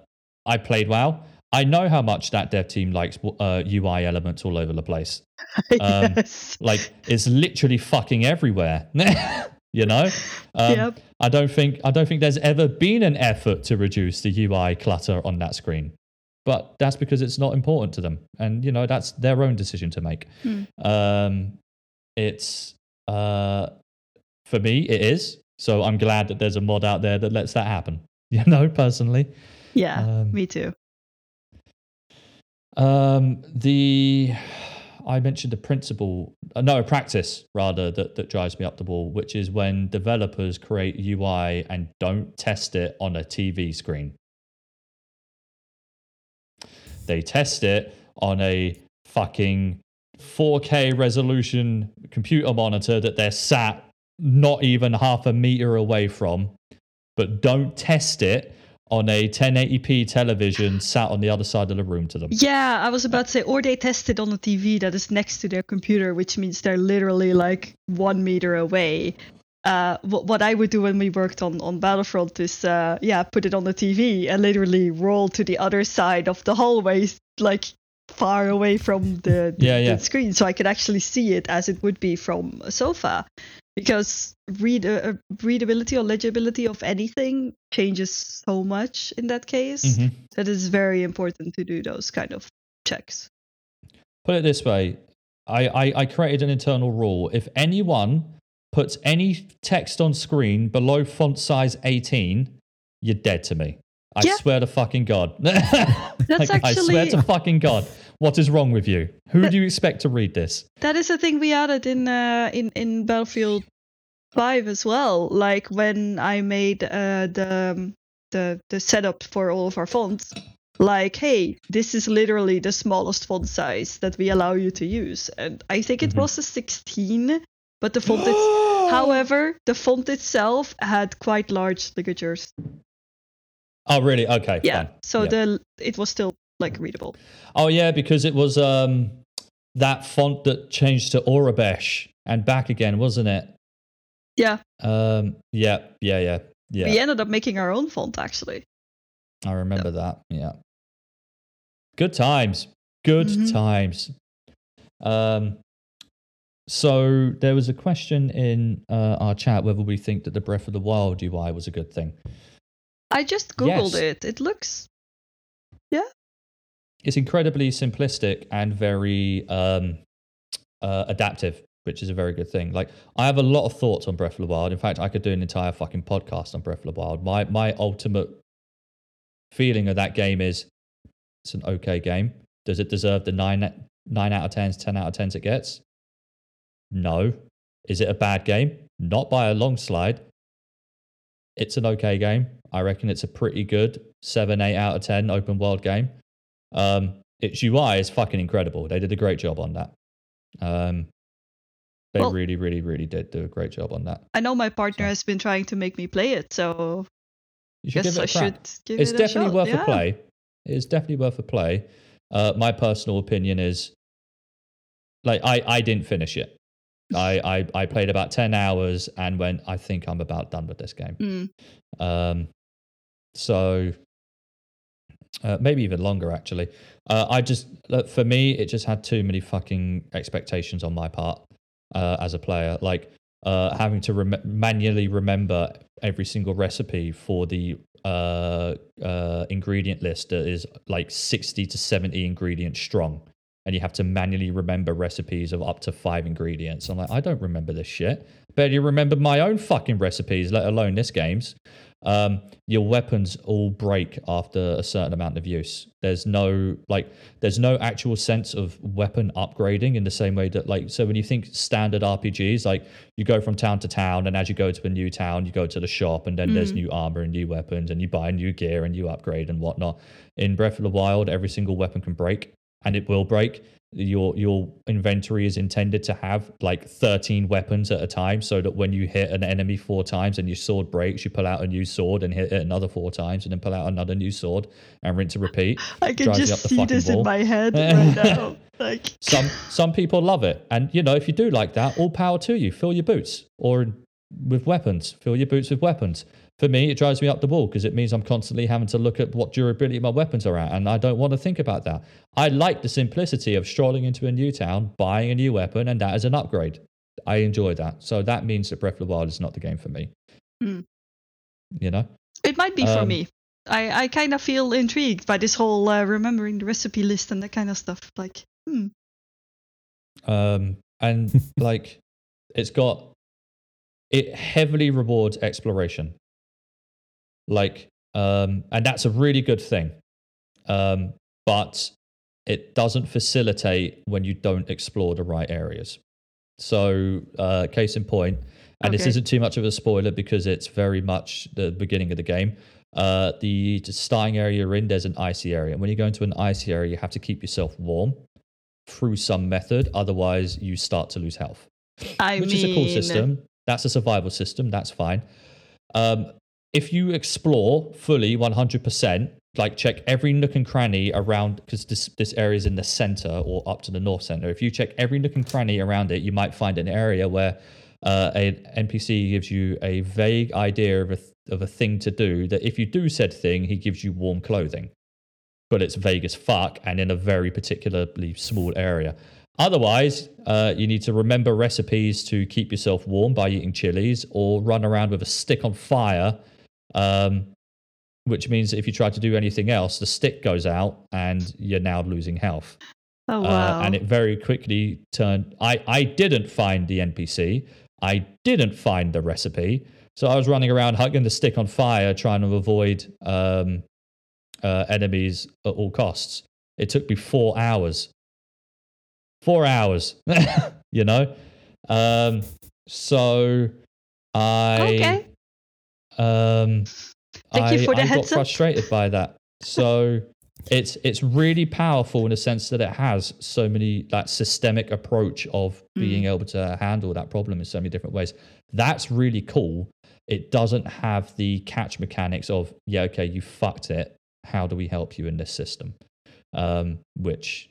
I played WoW. I know how much that dev team likes uh, UI elements all over the place. Um, yes. Like it's literally fucking everywhere. you know, um, yep. I don't think I don't think there's ever been an effort to reduce the UI clutter on that screen. But that's because it's not important to them, and you know that's their own decision to make. Hmm. Um, it's uh, for me, it is. So I'm glad that there's a mod out there that lets that happen. You know, personally. Yeah. Um, me too. Um, the I mentioned a principle, uh, no, a practice rather that that drives me up the wall, which is when developers create UI and don't test it on a TV screen. They test it on a fucking 4K resolution computer monitor that they're sat not even half a meter away from, but don't test it on a 1080p television sat on the other side of the room to them. Yeah, I was about to say, or they test it on a TV that is next to their computer, which means they're literally like one meter away. Uh, what, what I would do when we worked on, on Battlefront is, uh, yeah, put it on the TV and literally roll to the other side of the hallway, like far away from the, the, Yeah, yeah. the screen, so I could actually see it as it would be from a sofa. Because read uh, readability or legibility of anything changes so much in that case Mhm. that it's very important to do those kind of checks. Put it this way I, I, I created an internal rule. If anyone puts any text on screen below font size 18, you're dead to me. I Yeah. swear to fucking God. Like, I swear to fucking God. What is wrong with you? Who do you expect to read this? That is a thing we added in uh, in in Battlefield Five as well. Like when I made uh, the um, the the setup for all of our fonts. Like, hey, this is literally the smallest font size that we allow you to use, and I think it Mhm. was a 16, but the font However, the font itself had quite large ligatures. Oh, really? Okay. Yeah. Fine. So Yeah. the it was still like readable. Oh, yeah, because it was um that font that changed to Aurebesh and back again, wasn't it? Yeah. Um. Yeah. Yeah. Yeah. Yeah. We ended up making our own font actually. I remember that. Yeah. Good times. Good Mhm. times. Um. So there was a question in uh, our chat whether we think that the Breath of the Wild UI was a good thing. I just googled Yes. it. It looks yeah. It's incredibly simplistic and very um, uh, adaptive, which is a very good thing. Like I have a lot of thoughts on Breath of the Wild. In fact, I could do an entire fucking podcast on Breath of the Wild. My my ultimate feeling of that game is it's an okay game. Does it deserve the nine nine out of tens, ten out of tens it gets? No. Is it a bad game? Not by a long slide. It's an okay game. I reckon it's a pretty good seven, eight out of ten open world game. Um, its UI is fucking incredible. They did a great job on that. Um, they Well- really, really, really did do a great job on that. I know my partner So- has been trying to make me play it, so You should guess give I it a should give it's it a definitely shot. worth yeah. a play. It is definitely worth a play. Uh, my personal opinion is, like, I, I didn't finish it. I, I, I played about 10 hours and went, I think I'm about done with this game. Mm. Um, so uh, maybe even longer actually. Uh, I just for me, it just had too many fucking expectations on my part uh, as a player. Like uh, having to rem- manually remember every single recipe for the uh, uh, ingredient list that is like sixty to seventy ingredients strong. And you have to manually remember recipes of up to five ingredients. I'm like, I don't remember this shit. Barely remember my own fucking recipes, let alone this game's um, your weapons all break after a certain amount of use. There's no like, there's no actual sense of weapon upgrading in the same way that like, so when you think standard RPGs, like you go from town to town, and as you go to a new town, you go to the shop, and then there's Mm. new armor and new weapons, and you buy new gear and you upgrade and whatnot. In Breath of the Wild, every single weapon can break, and it will break. Your your inventory is intended to have like 13 weapons at a time, so that when you hit an enemy four times and your sword breaks, you pull out a new sword and hit it another four times, and then pull out another new sword and rinse and repeat. I can just up the see this in my head right now. Like Some some people love it, and you know if you do like that, all power to you. Fill your boots or with weapons. Fill your boots with weapons. For me, it drives me up the wall because it means I'm constantly having to look at what durability my weapons are at, and I don't want to think about that. I like the simplicity of strolling into a new town, buying a new weapon, and that is an upgrade. I enjoy that. So that means that Breath of the Wild is not the game for me. Hmm. You know, it might be for Um, me. I, I kind of feel intrigued by this whole uh, remembering the recipe list and that kind of stuff. Like, hmm, um, and like it's got it heavily rewards exploration like um and that's a really good thing um but it doesn't facilitate when you don't explore the right areas so uh case in point and this isn't too much of a spoiler because it's very much the beginning of the game uh the starting area you're in there's an icy area and when you go into an icy area you have to keep yourself warm through some method otherwise you start to lose health I which mean, is a cool system. That's a survival system. That's fine. Um, if you explore fully 100%, like check every nook and cranny around, because this, this area is in the center or up to the north center. If you check every nook and cranny around it, you might find an area where uh, an NPC gives you a vague idea of a, of a thing to do that if you do said thing, he gives you warm clothing. But it's vague as fuck and in a very particularly small area. Otherwise, uh, you need to remember recipes to keep yourself warm by eating chilies or run around with a stick on fire, um, which means that if you try to do anything else, the stick goes out and you're now losing health. oh Uh, wow, and it very quickly turned. I, I didn't find the NPC. I didn't find the recipe. So I was running around hugging the stick on fire, trying to avoid um, uh, enemies at all costs. It took me four hours. Four hours, you know? Um, so I. okay. Um, Thank you I, for the I got up. frustrated by that. So it's it's really powerful in the sense that it has so many that systemic approach of being able to handle that problem in so many different ways. That's really cool. It doesn't have the catch mechanics of yeah, okay, you fucked it. How do we help you in this system? Um, which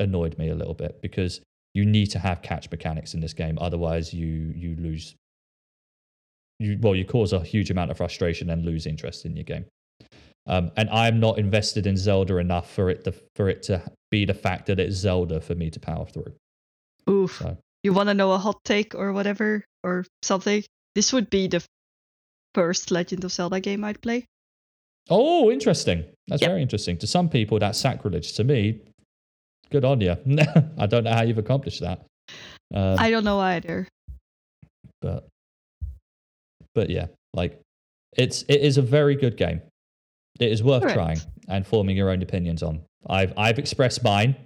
annoyed me a little bit because you need to have catch mechanics in this game, otherwise you you lose. You well, you cause a huge amount of frustration and lose interest in your game. Um, and I'm not invested in Zelda enough for it to for it to be the fact that it's Zelda for me to power through. Oof. So You want to know a hot take or whatever or something? This would be the first Legend of Zelda game I'd play. Oh, interesting. That's Yep. very interesting. To some people, that's sacrilege. To me, good on you. I don't know how you've accomplished that. Um, I don't know either. but but yeah, like it's it is a very good game. It is worth Correct. trying and forming your own opinions on. I've I've expressed mine.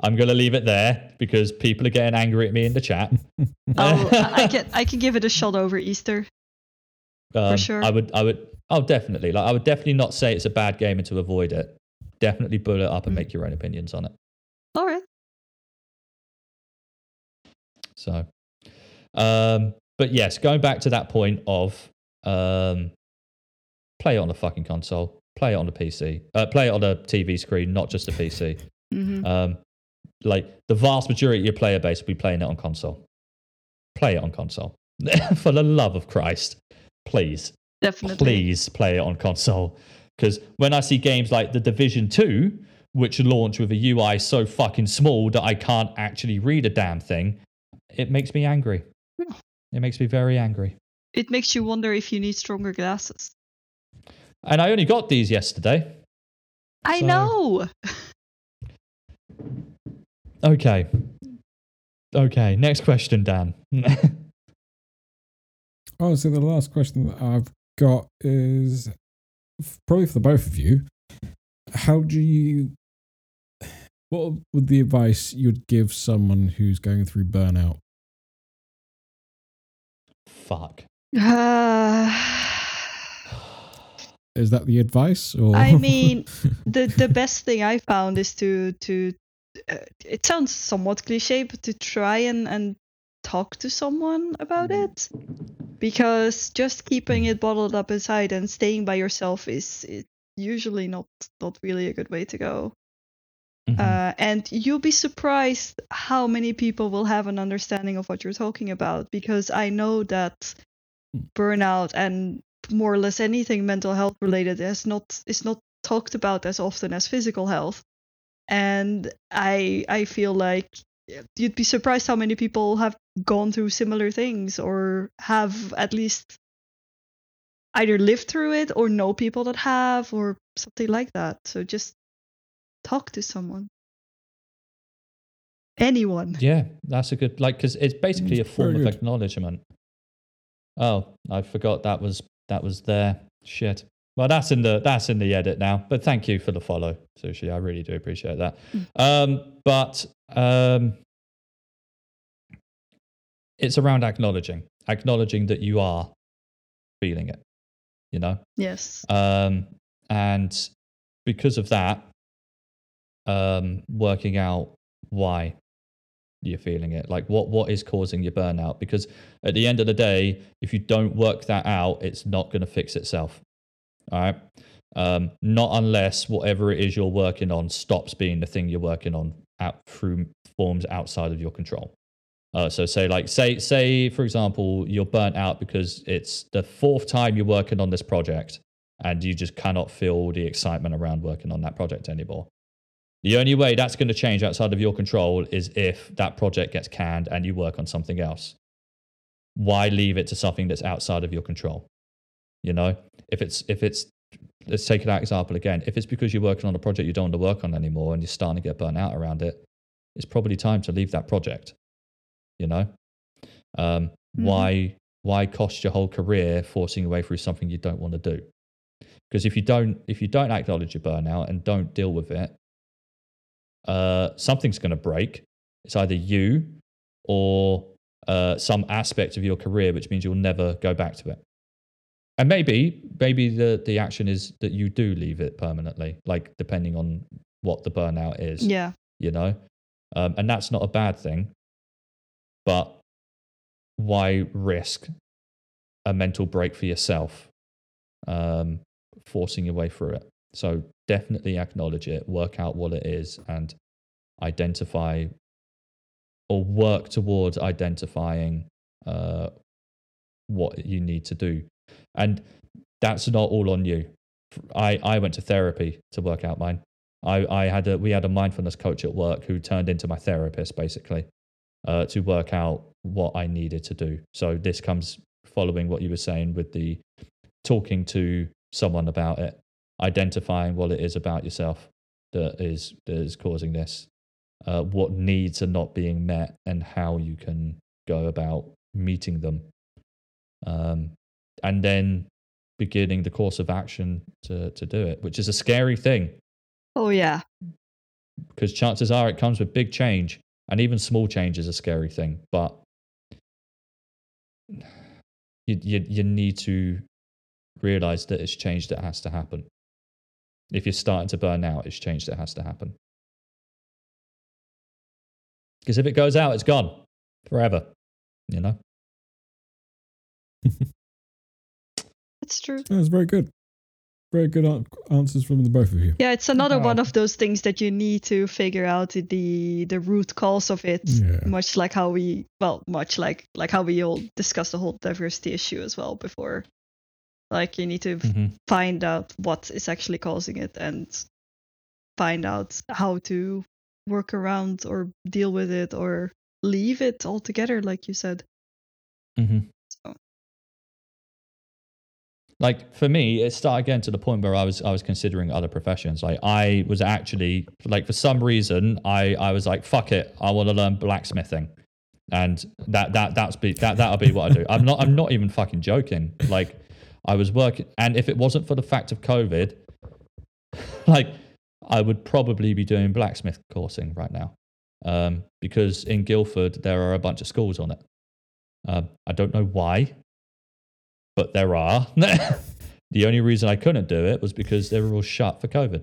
I'm gonna leave it there because people are getting angry at me in the chat. Oh, I can I can give it a shot over Easter. Um, sure. I would, I would, oh, definitely. Like, I would definitely not say it's a bad game and to avoid it. Definitely bullet it up and Mm. make your own opinions on it. All right. So, um, but yes, going back to that point of um, play it on a fucking console, play it on the PC, uh, play it on a TV screen, not just a PC. hmm Um, like the vast majority of your player base will be playing it on console. Play it on console. For the love of Christ, please. Definitely. please play it on console. Because when I see games like The Division 2, which launch with a UI so fucking small that I can't actually read a damn thing, it makes me angry. It makes me very angry. It makes you wonder if you need stronger glasses. And I only got these yesterday. I So- know. Okay. Okay, next question, Dan. Oh, so the last question that I've got is probably for the both of you. How do you? What would the advice you'd give someone who's going through burnout? Fuck. Is that the advice, or I mean, the the best thing I found is to to uh, it sounds somewhat cliche, but to try and and talk to someone about it, because just keeping it bottled up inside and staying by yourself is, is usually not not really a good way to go. Mhm. Uh, and you'll be surprised how many people will have an understanding of what you're talking about because I know that burnout and more or less anything mental health related is not is not talked about as often as physical health. And I I feel like you'd be surprised how many people have gone through similar things or have at least either lived through it or know people that have or something like that. So just talk to someone. Anyone. Yeah, that's a good like because it's basically a Mm, form very of good. acknowledgement. Oh, I forgot that was that was there. Shit. Well, that's in the that's in the edit now. But thank you for the follow, Sushi. I really do appreciate that. Um, but um, it's around acknowledging, acknowledging that you are feeling it. You know, Yes. um, and because of that, um, working out why you're feeling it, like what what is causing your burnout. Because at the end of the day, if you don't work that out, it's not going to fix itself. All right. Um, not unless whatever it is you're working on stops being the thing you're working on out through forms outside of your control. Uh, so say like say say for example you're burnt out because it's the fourth time you're working on this project and you just cannot feel the excitement around working on that project anymore. The only way that's going to change outside of your control is if that project gets canned and you work on something else. Why leave it to something that's outside of your control? You know, if it's if it's let's take that example again. If it's because you're working on a project you don't want to work on anymore and you're starting to get burnt out around it, it's probably time to leave that project. You know, um, Mhm. why why cost your whole career forcing your way through something you don't want to do? Because if you don't if you don't acknowledge your burnout and don't deal with it, uh, something's going to break. It's either you or uh, some aspect of your career, which means you'll never go back to it. and maybe maybe the the action is that you do leave it permanently, like depending on what the burnout is. Yeah. you know um, and that's not a bad thing but why risk a mental break for yourself um, forcing your way through it so definitely acknowledge it work out what it is and identify or work towards identifying uh, what you need to do. And that's not all on you. I i went to therapy to work out mine. I, I had a we had a mindfulness coach at work who turned into my therapist basically uh, to work out what I needed to do. So this comes following what you were saying with the talking to someone about it, identifying what it is about yourself that is that is causing this, uh, what needs are not being met, and how you can go about meeting them, um, and then beginning the course of action to to do it, which is a scary thing. Oh yeah. because chances are it comes with big change and even small change is a scary thing but you, you, you need to realize that it's change that has to happen if you're starting to burn out it's change that has to happen because if it goes out it's gone forever you know That's true. That was very good. Very good answers from the both of you. Yeah, it's another Oh. one of those things that you need to figure out the the root cause of it. Yeah. Much like how we well, much like like how we all discussed the whole diversity issue as well before. Like you need to Mhm. find out what is actually causing it and find out how to work around or deal with it or leave it altogether, like you said. hmm So. Like for me, it started getting to the point where I was I was considering other professions. Like I was actually like for some reason I I was like fuck it, I want to learn blacksmithing, and that that that's be that that'll be what I do. I'm not I'm not even fucking joking. Like I was working, and if it wasn't for the fact of COVID, like I would probably be doing blacksmith coursing right now, um, because in Guildford there are a bunch of schools on it. Um, I don't know why, but there are. the only reason I couldn't do it was because they were all shut for COVID.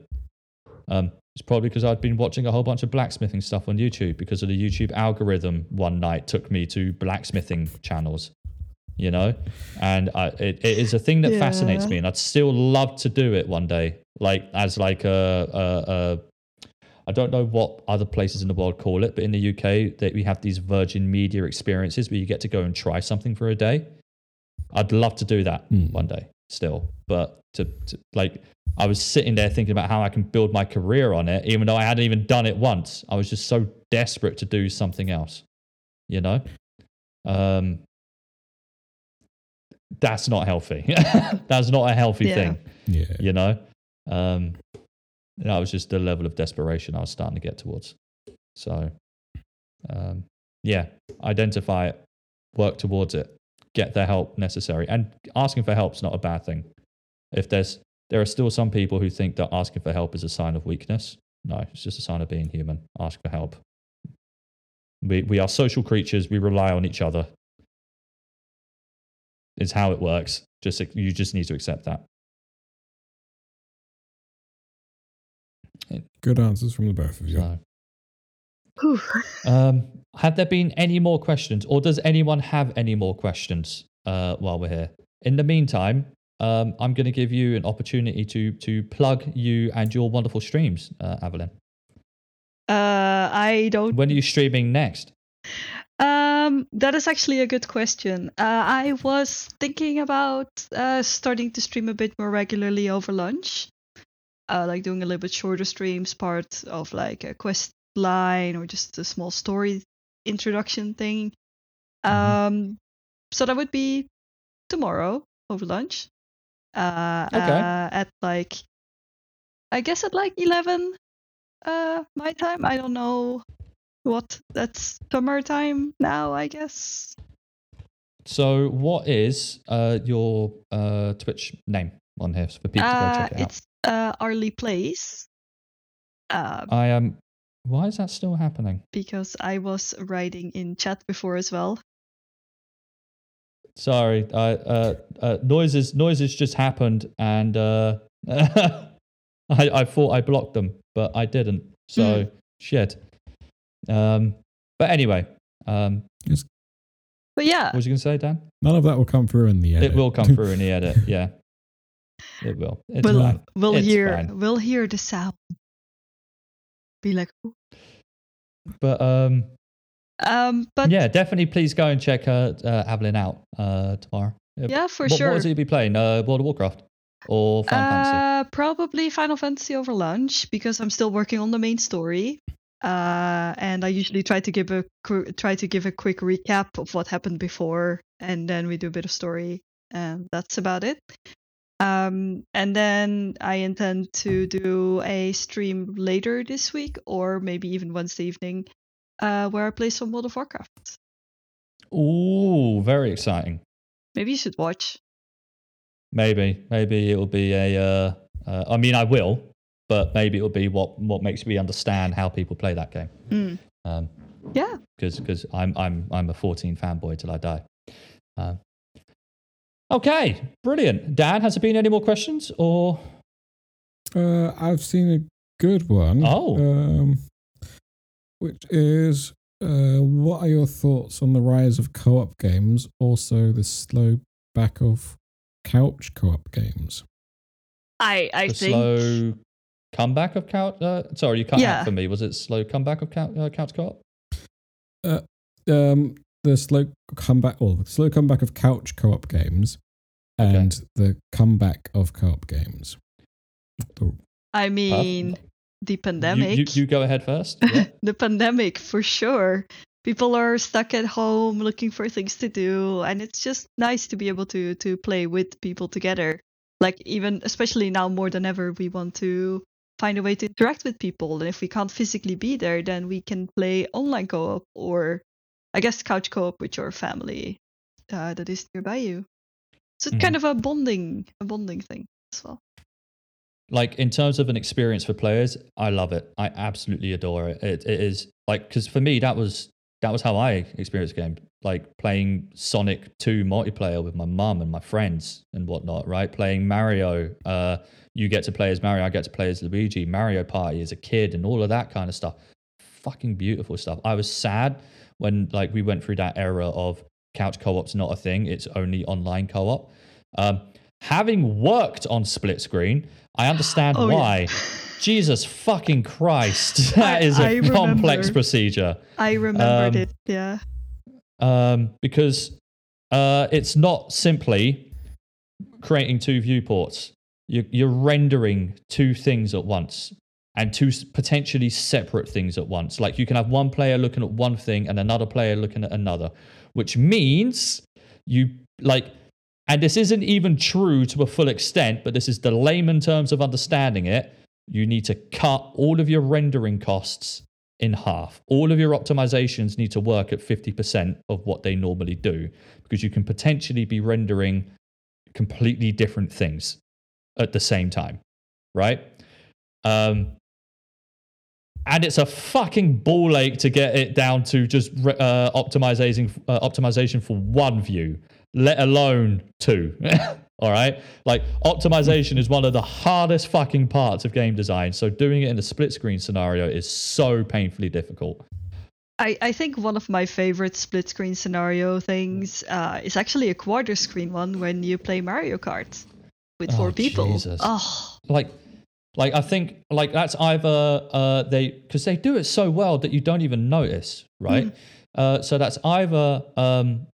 Um, it's probably because I'd been watching a whole bunch of blacksmithing stuff on YouTube because of the YouTube algorithm one night took me to blacksmithing channels, you know? And I, it, it is a thing that fascinates me and I'd still love to do it one day, like as like a, a, a I don't know what other places in the world call it, but in the UK, that we have these Virgin Media experiences where you get to go and try something for a day. I'd love to do that Hmm. one day still, but to, to like, I was sitting there thinking about how I can build my career on it, even though I hadn't even done it once. I was just so desperate to do something else, you know. Um, that's not healthy. that's not a healthy Yeah. thing Yeah. you know? Um that was just the level of desperation i was starting to get towards. So um yeah identify it work towards it get the help necessary. And asking for help is not a bad thing. If there's there are still some people who think that asking for help is a sign of weakness. No it's just a sign of being human. Ask for help. We we are social creatures. We rely on each other is how it works just you just need to accept that Good answers from the both of you. So, um, have there been any more questions, or does anyone have any more questions uh, while we're here? In the meantime, um, I'm going to give you an opportunity to to plug you and your wonderful streams, uh, Aveline. Uh, I don't When are you streaming next? Um, that is actually a good question. Uh, I was thinking about uh, starting to stream a bit more regularly over lunch, uh, like doing a little bit shorter streams, part of like a quest line or just a small story introduction thing. Mhm. Um, so that would be tomorrow over lunch. Uh, Okay. uh, at like, I guess at like eleven, uh, my time. I don't know what that's summertime now i guess So, what is uh, your uh, Twitch name on here for people to go uh check it out? it's uh arlie plays uh I am. why is that still happening? because i was writing in chat before as well sorry. I, uh, uh, noises noises just happened, and uh, I, I thought I blocked them, but I didn't. So shit. Um, but anyway, um, But yeah, what was you gonna say, Dan? None of that will come through in the edit. It will come through in the edit. Yeah, it will. It's we'll fine. we'll It's hear fine. we'll hear the sound. Be like, "Ooh." But um, um, but yeah, definitely. Please go and check uh, uh Aveline out uh tomorrow. Uh, yeah, for what, sure. What will you be playing? Uh, World of Warcraft or Final Fantasy? Uh, probably Final Fantasy over lunch because I'm still working on the main story. Uh, and I usually try to give a try to give a quick recap of what happened before, and then we do a bit of story, and that's about it. Um, and then I intend to do a stream later this week, or maybe even Wednesday evening, uh, where I play some World of Warcraft. Ooh, very exciting. Maybe you should watch. Maybe, maybe it will be a. Uh, uh, I mean, I will, but maybe it will be what what makes me understand how people play that game. Mm. Um, Yeah. because because I'm I'm I'm a 14 fanboy till I die. Um, okay, brilliant. Dan, has there been any more questions or? Uh, I've seen a good one. Oh. Um, which is uh, what are your thoughts on the rise of co op games? Also, the slow back of couch co op games. I I the think slow comeback of couch. Uh, sorry, you cut Yeah. out for me. Was it slow comeback of couch, uh, couch co-op? Um, the slow comeback, or the slow comeback of couch co op games, and the comeback of co op games. I mean the You, pandemic. you, you go ahead first. Yeah. the pandemic for sure. People are stuck at home looking for things to do, and it's just nice to be able to to play with people together. Like even especially now more than ever, we want to find a way to interact with people, and if we can't physically be there, then we can play online co-op or, I guess, couch co-op with your family uh, that is nearby you. So it's Mhm. kind of a bonding, a bonding thing as well. like in terms of an experience for players i love it i absolutely adore it it, it is like because for me that was that was how i experienced the game like playing sonic 2 multiplayer with my mum and my friends and whatnot right playing mario uh you get to play as mario i get to play as luigi mario party as a kid and all of that kind of stuff fucking beautiful stuff i was sad when like we went through that era of couch co-op's not a thing it's only online co-op um having worked on split screen i understand Oh, yeah. why jesus fucking christ that I- is a I complex remember. procedure I remembered Um, it. Yeah. Um, because uh, it's not simply creating two viewports. You're, you're rendering two things at once and two potentially separate things at once. Like you can have one player looking at one thing and another player looking at another, which means you like, and this isn't even true to a full extent, but this is the layman terms of understanding it. You need to cut all of your rendering costs in half. All of your optimizations need to work at 50% of what they normally do because you can potentially be rendering completely different things at the same time, right? Um, and it's a fucking ball ache to get it down to just uh, optimizing uh, optimization for one view, let alone two. All right, like optimization is one of the hardest fucking parts of game design. So doing it in a split screen scenario is so painfully difficult. I, I think one of my favorite split screen scenario things uh, is actually a quarter screen one when you play Mario Kart with Oh, four people. Jesus. Oh, like like i think like that's either uh they because they do it so well that you don't even notice right uh so that's either um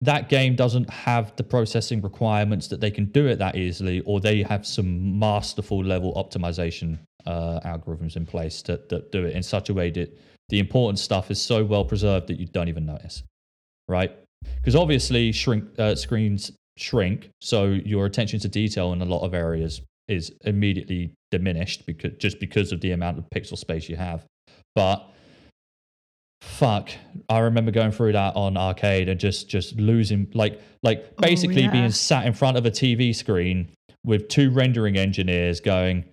that game doesn't have the processing requirements that they can do it that easily or they have some masterful level optimization uh algorithms in place that, that do it in such a way that the important stuff is so well preserved that you don't even notice right? Because obviously shrink uh, screens shrink so your attention to detail in a lot of areas is immediately diminished because just because of the amount of pixel space you have. But fuck. I remember going through that on arcade and just just losing like like Oh, basically yeah. being sat in front of a tv screen with two rendering engineers going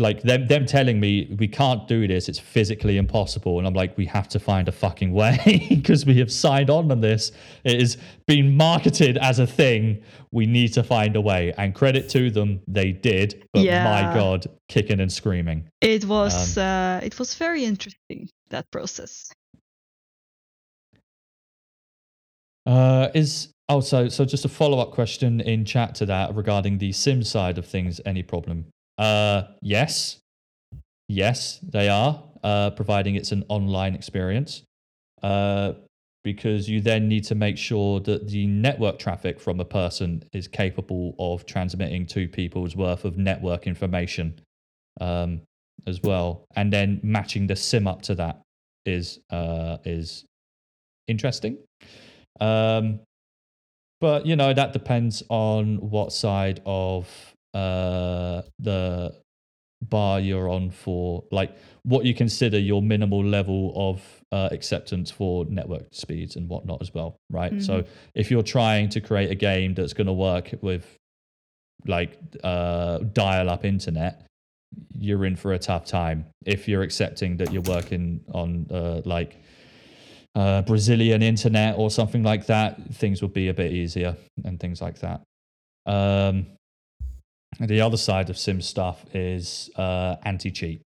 like them them telling me we can't do this. It's physically impossible. And i'm like we have to find a fucking way because we have signed on on this. It is being marketed as a thing. We need to find a way. And credit to them they did. But Yeah. my god kicking and screaming. It was uh, it was very interesting that process. Uh, is also so just a follow up question in chat to that regarding the sim side of things. Any problem? Uh, yes, yes, they are. Uh, providing it's an online experience. Uh, because you then need to make sure that the network traffic from a person is capable of transmitting two people's worth of network information um, as well, and then matching the sim up to that is uh, is interesting. Um, but you know that depends on what side of uh, the bar you're on for, like what you consider your minimal level of uh, acceptance for network speeds and whatnot as well, right? So if you're trying to create a game that's going to work with like uh, dial-up internet, you're in for a tough time. If you're accepting that you're working on uh, like uh, Brazilian internet or something like that, things would be a bit easier and things like that. Um, the other side of sim stuff is uh, anti-cheat.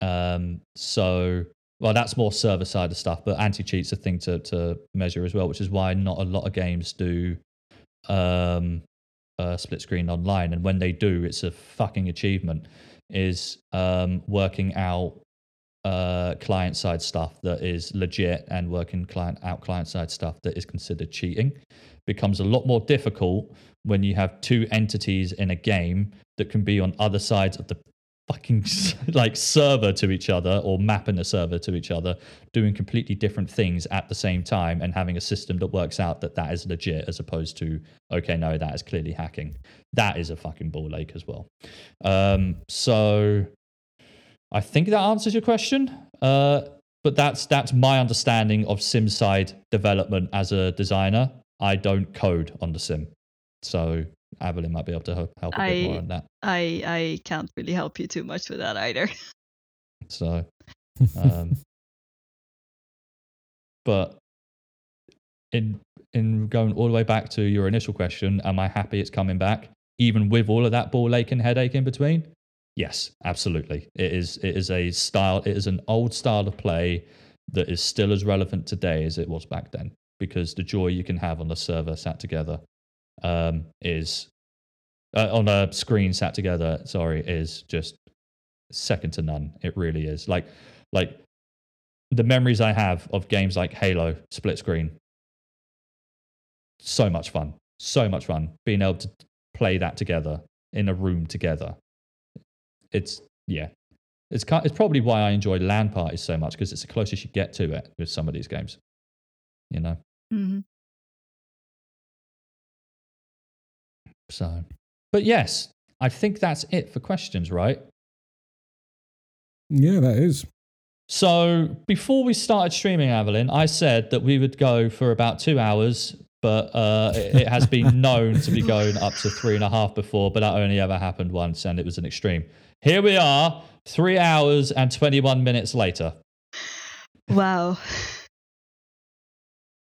Um, so, well, that's more server side of stuff, but anti-cheat's a thing to to measure as well, which is why not a lot of games do um, uh, split screen online, and when they do, it's a fucking achievement. Is um, working out uh, client side stuff that is legit and working client out client side stuff that is considered cheating becomes a lot more difficult when you have two entities in a game that can be on other sides of the fucking like server to each other or mapping a server to each other doing completely different things at the same time and having a system that works out that that is legit as opposed to okay no that is clearly hacking. That is a fucking ball ache as well. Um so I think that answers your question. Uh, but that's that's my understanding of sim side development as a designer. I don't code on the sim, so Aveline might be able to help, help a bit more on that. I I can't really help you too much with that either. So, um, but in in going all the way back to your initial question, am I happy it's coming back, even with all of that ball ache and headache in between? Yes, absolutely. It is. It is a style. It is an old style of play that is still as relevant today as it was back then. Because the joy you can have on a server sat together um, is uh, on a screen sat together. Sorry, is just second to none. It really is. Like, like the memories I have of games like Halo split screen. So much fun. So much fun being able to play that together in a room together. It's yeah. It's ki- it's probably why I enjoy LAN parties so much because it's the closest you get to it with some of these games. You know. hmm So, but yes, I think that's it for questions, right? yeah, that is. So before we started streaming, Aveline, I said that we would go for about two hours, but uh, it, it has been known to be going up to three and a half before, but that only ever happened once, and it was an extreme. Here we are, three hours and 21 minutes later. Wow.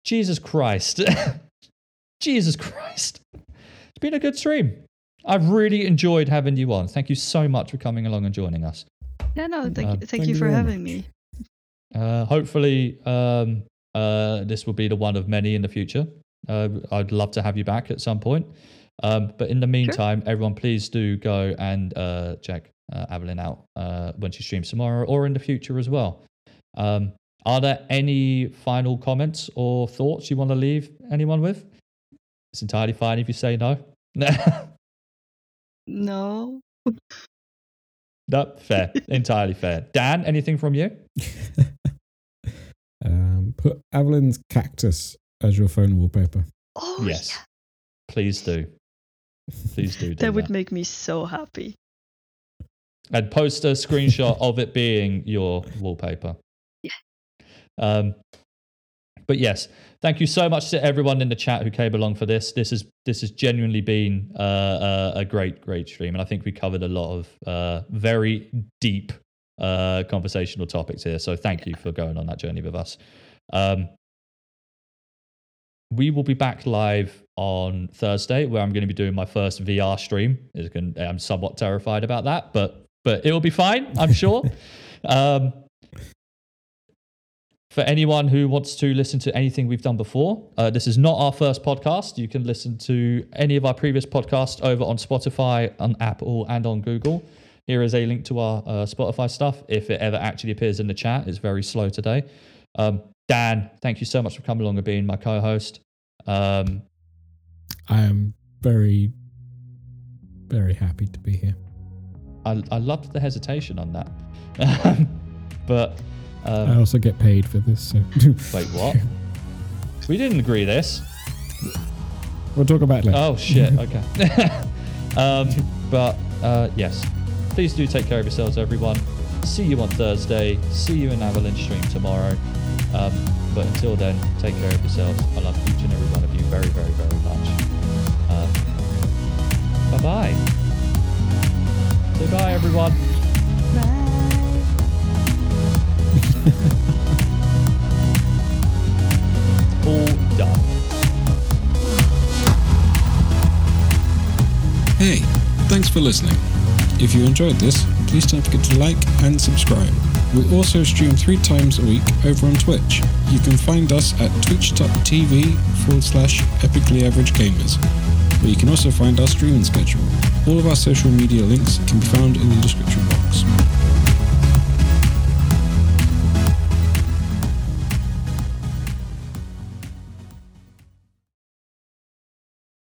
Jesus Christ. Jesus Christ. It's been a good stream. I've really enjoyed having you on. Thank you so much for coming along and joining us. Yeah, no, thank Uh, you, thank, thank you you for having me. Uh, hopefully, um, uh, this will be the one of many in the future. Uh, I'd love to have you back at some point. Um, but in the meantime, everyone, please do go and uh, check uh, Aveline out uh, when she streams tomorrow or in the future as well. Um, are there any final comments or thoughts you want to leave anyone with? It's entirely fine if you say no. No. no, fair. entirely fair. Dan, anything from you? um, put Aveline's cactus as your phone wallpaper. Oh, yes. yeah. Please do. Please do. do That would make me so happy. And post a screenshot of it being your wallpaper. Yeah. Um, but yes, thank you so much to everyone in the chat who came along for this. This is this has genuinely been uh, uh, a great great stream, and I think we covered a lot of uh, very deep uh, conversational topics here. So thank you for going on that journey with us. Um, we will be back live on Thursday, where I'm going to be doing my first VR stream. I'm somewhat terrified about that, but but it will be fine, I'm sure. um, for anyone who wants to listen to anything we've done before, uh, this is not our first podcast. You can listen to any of our previous podcasts over on Spotify, on Apple, and on Google. Here is a link to our uh, Spotify stuff if it ever actually appears in the chat. It's very slow today. Um, Dan, thank you so much for coming along and being my co host. Um, I am very, very happy to be here. I, I loved the hesitation on that. but um, I also get paid for this. So. Wait, what? we didn't agree this. We'll talk about it later. Oh shit. Okay. um, but uh, yes, please do take care of yourselves, everyone. See you on Thursday. See you in Aveline's stream tomorrow. Um, but until then, take care of yourselves. I love each and every one of you very, very, very much. Um, bye bye. Say bye, everyone. All done. Hey, thanks for listening. If you enjoyed this, please don't forget to like and subscribe. We also stream three times a week over on Twitch. You can find us at twitch.tv forward slash Epicly Average gamers, you can also find our streaming schedule. All of our social media links can be found in the description box.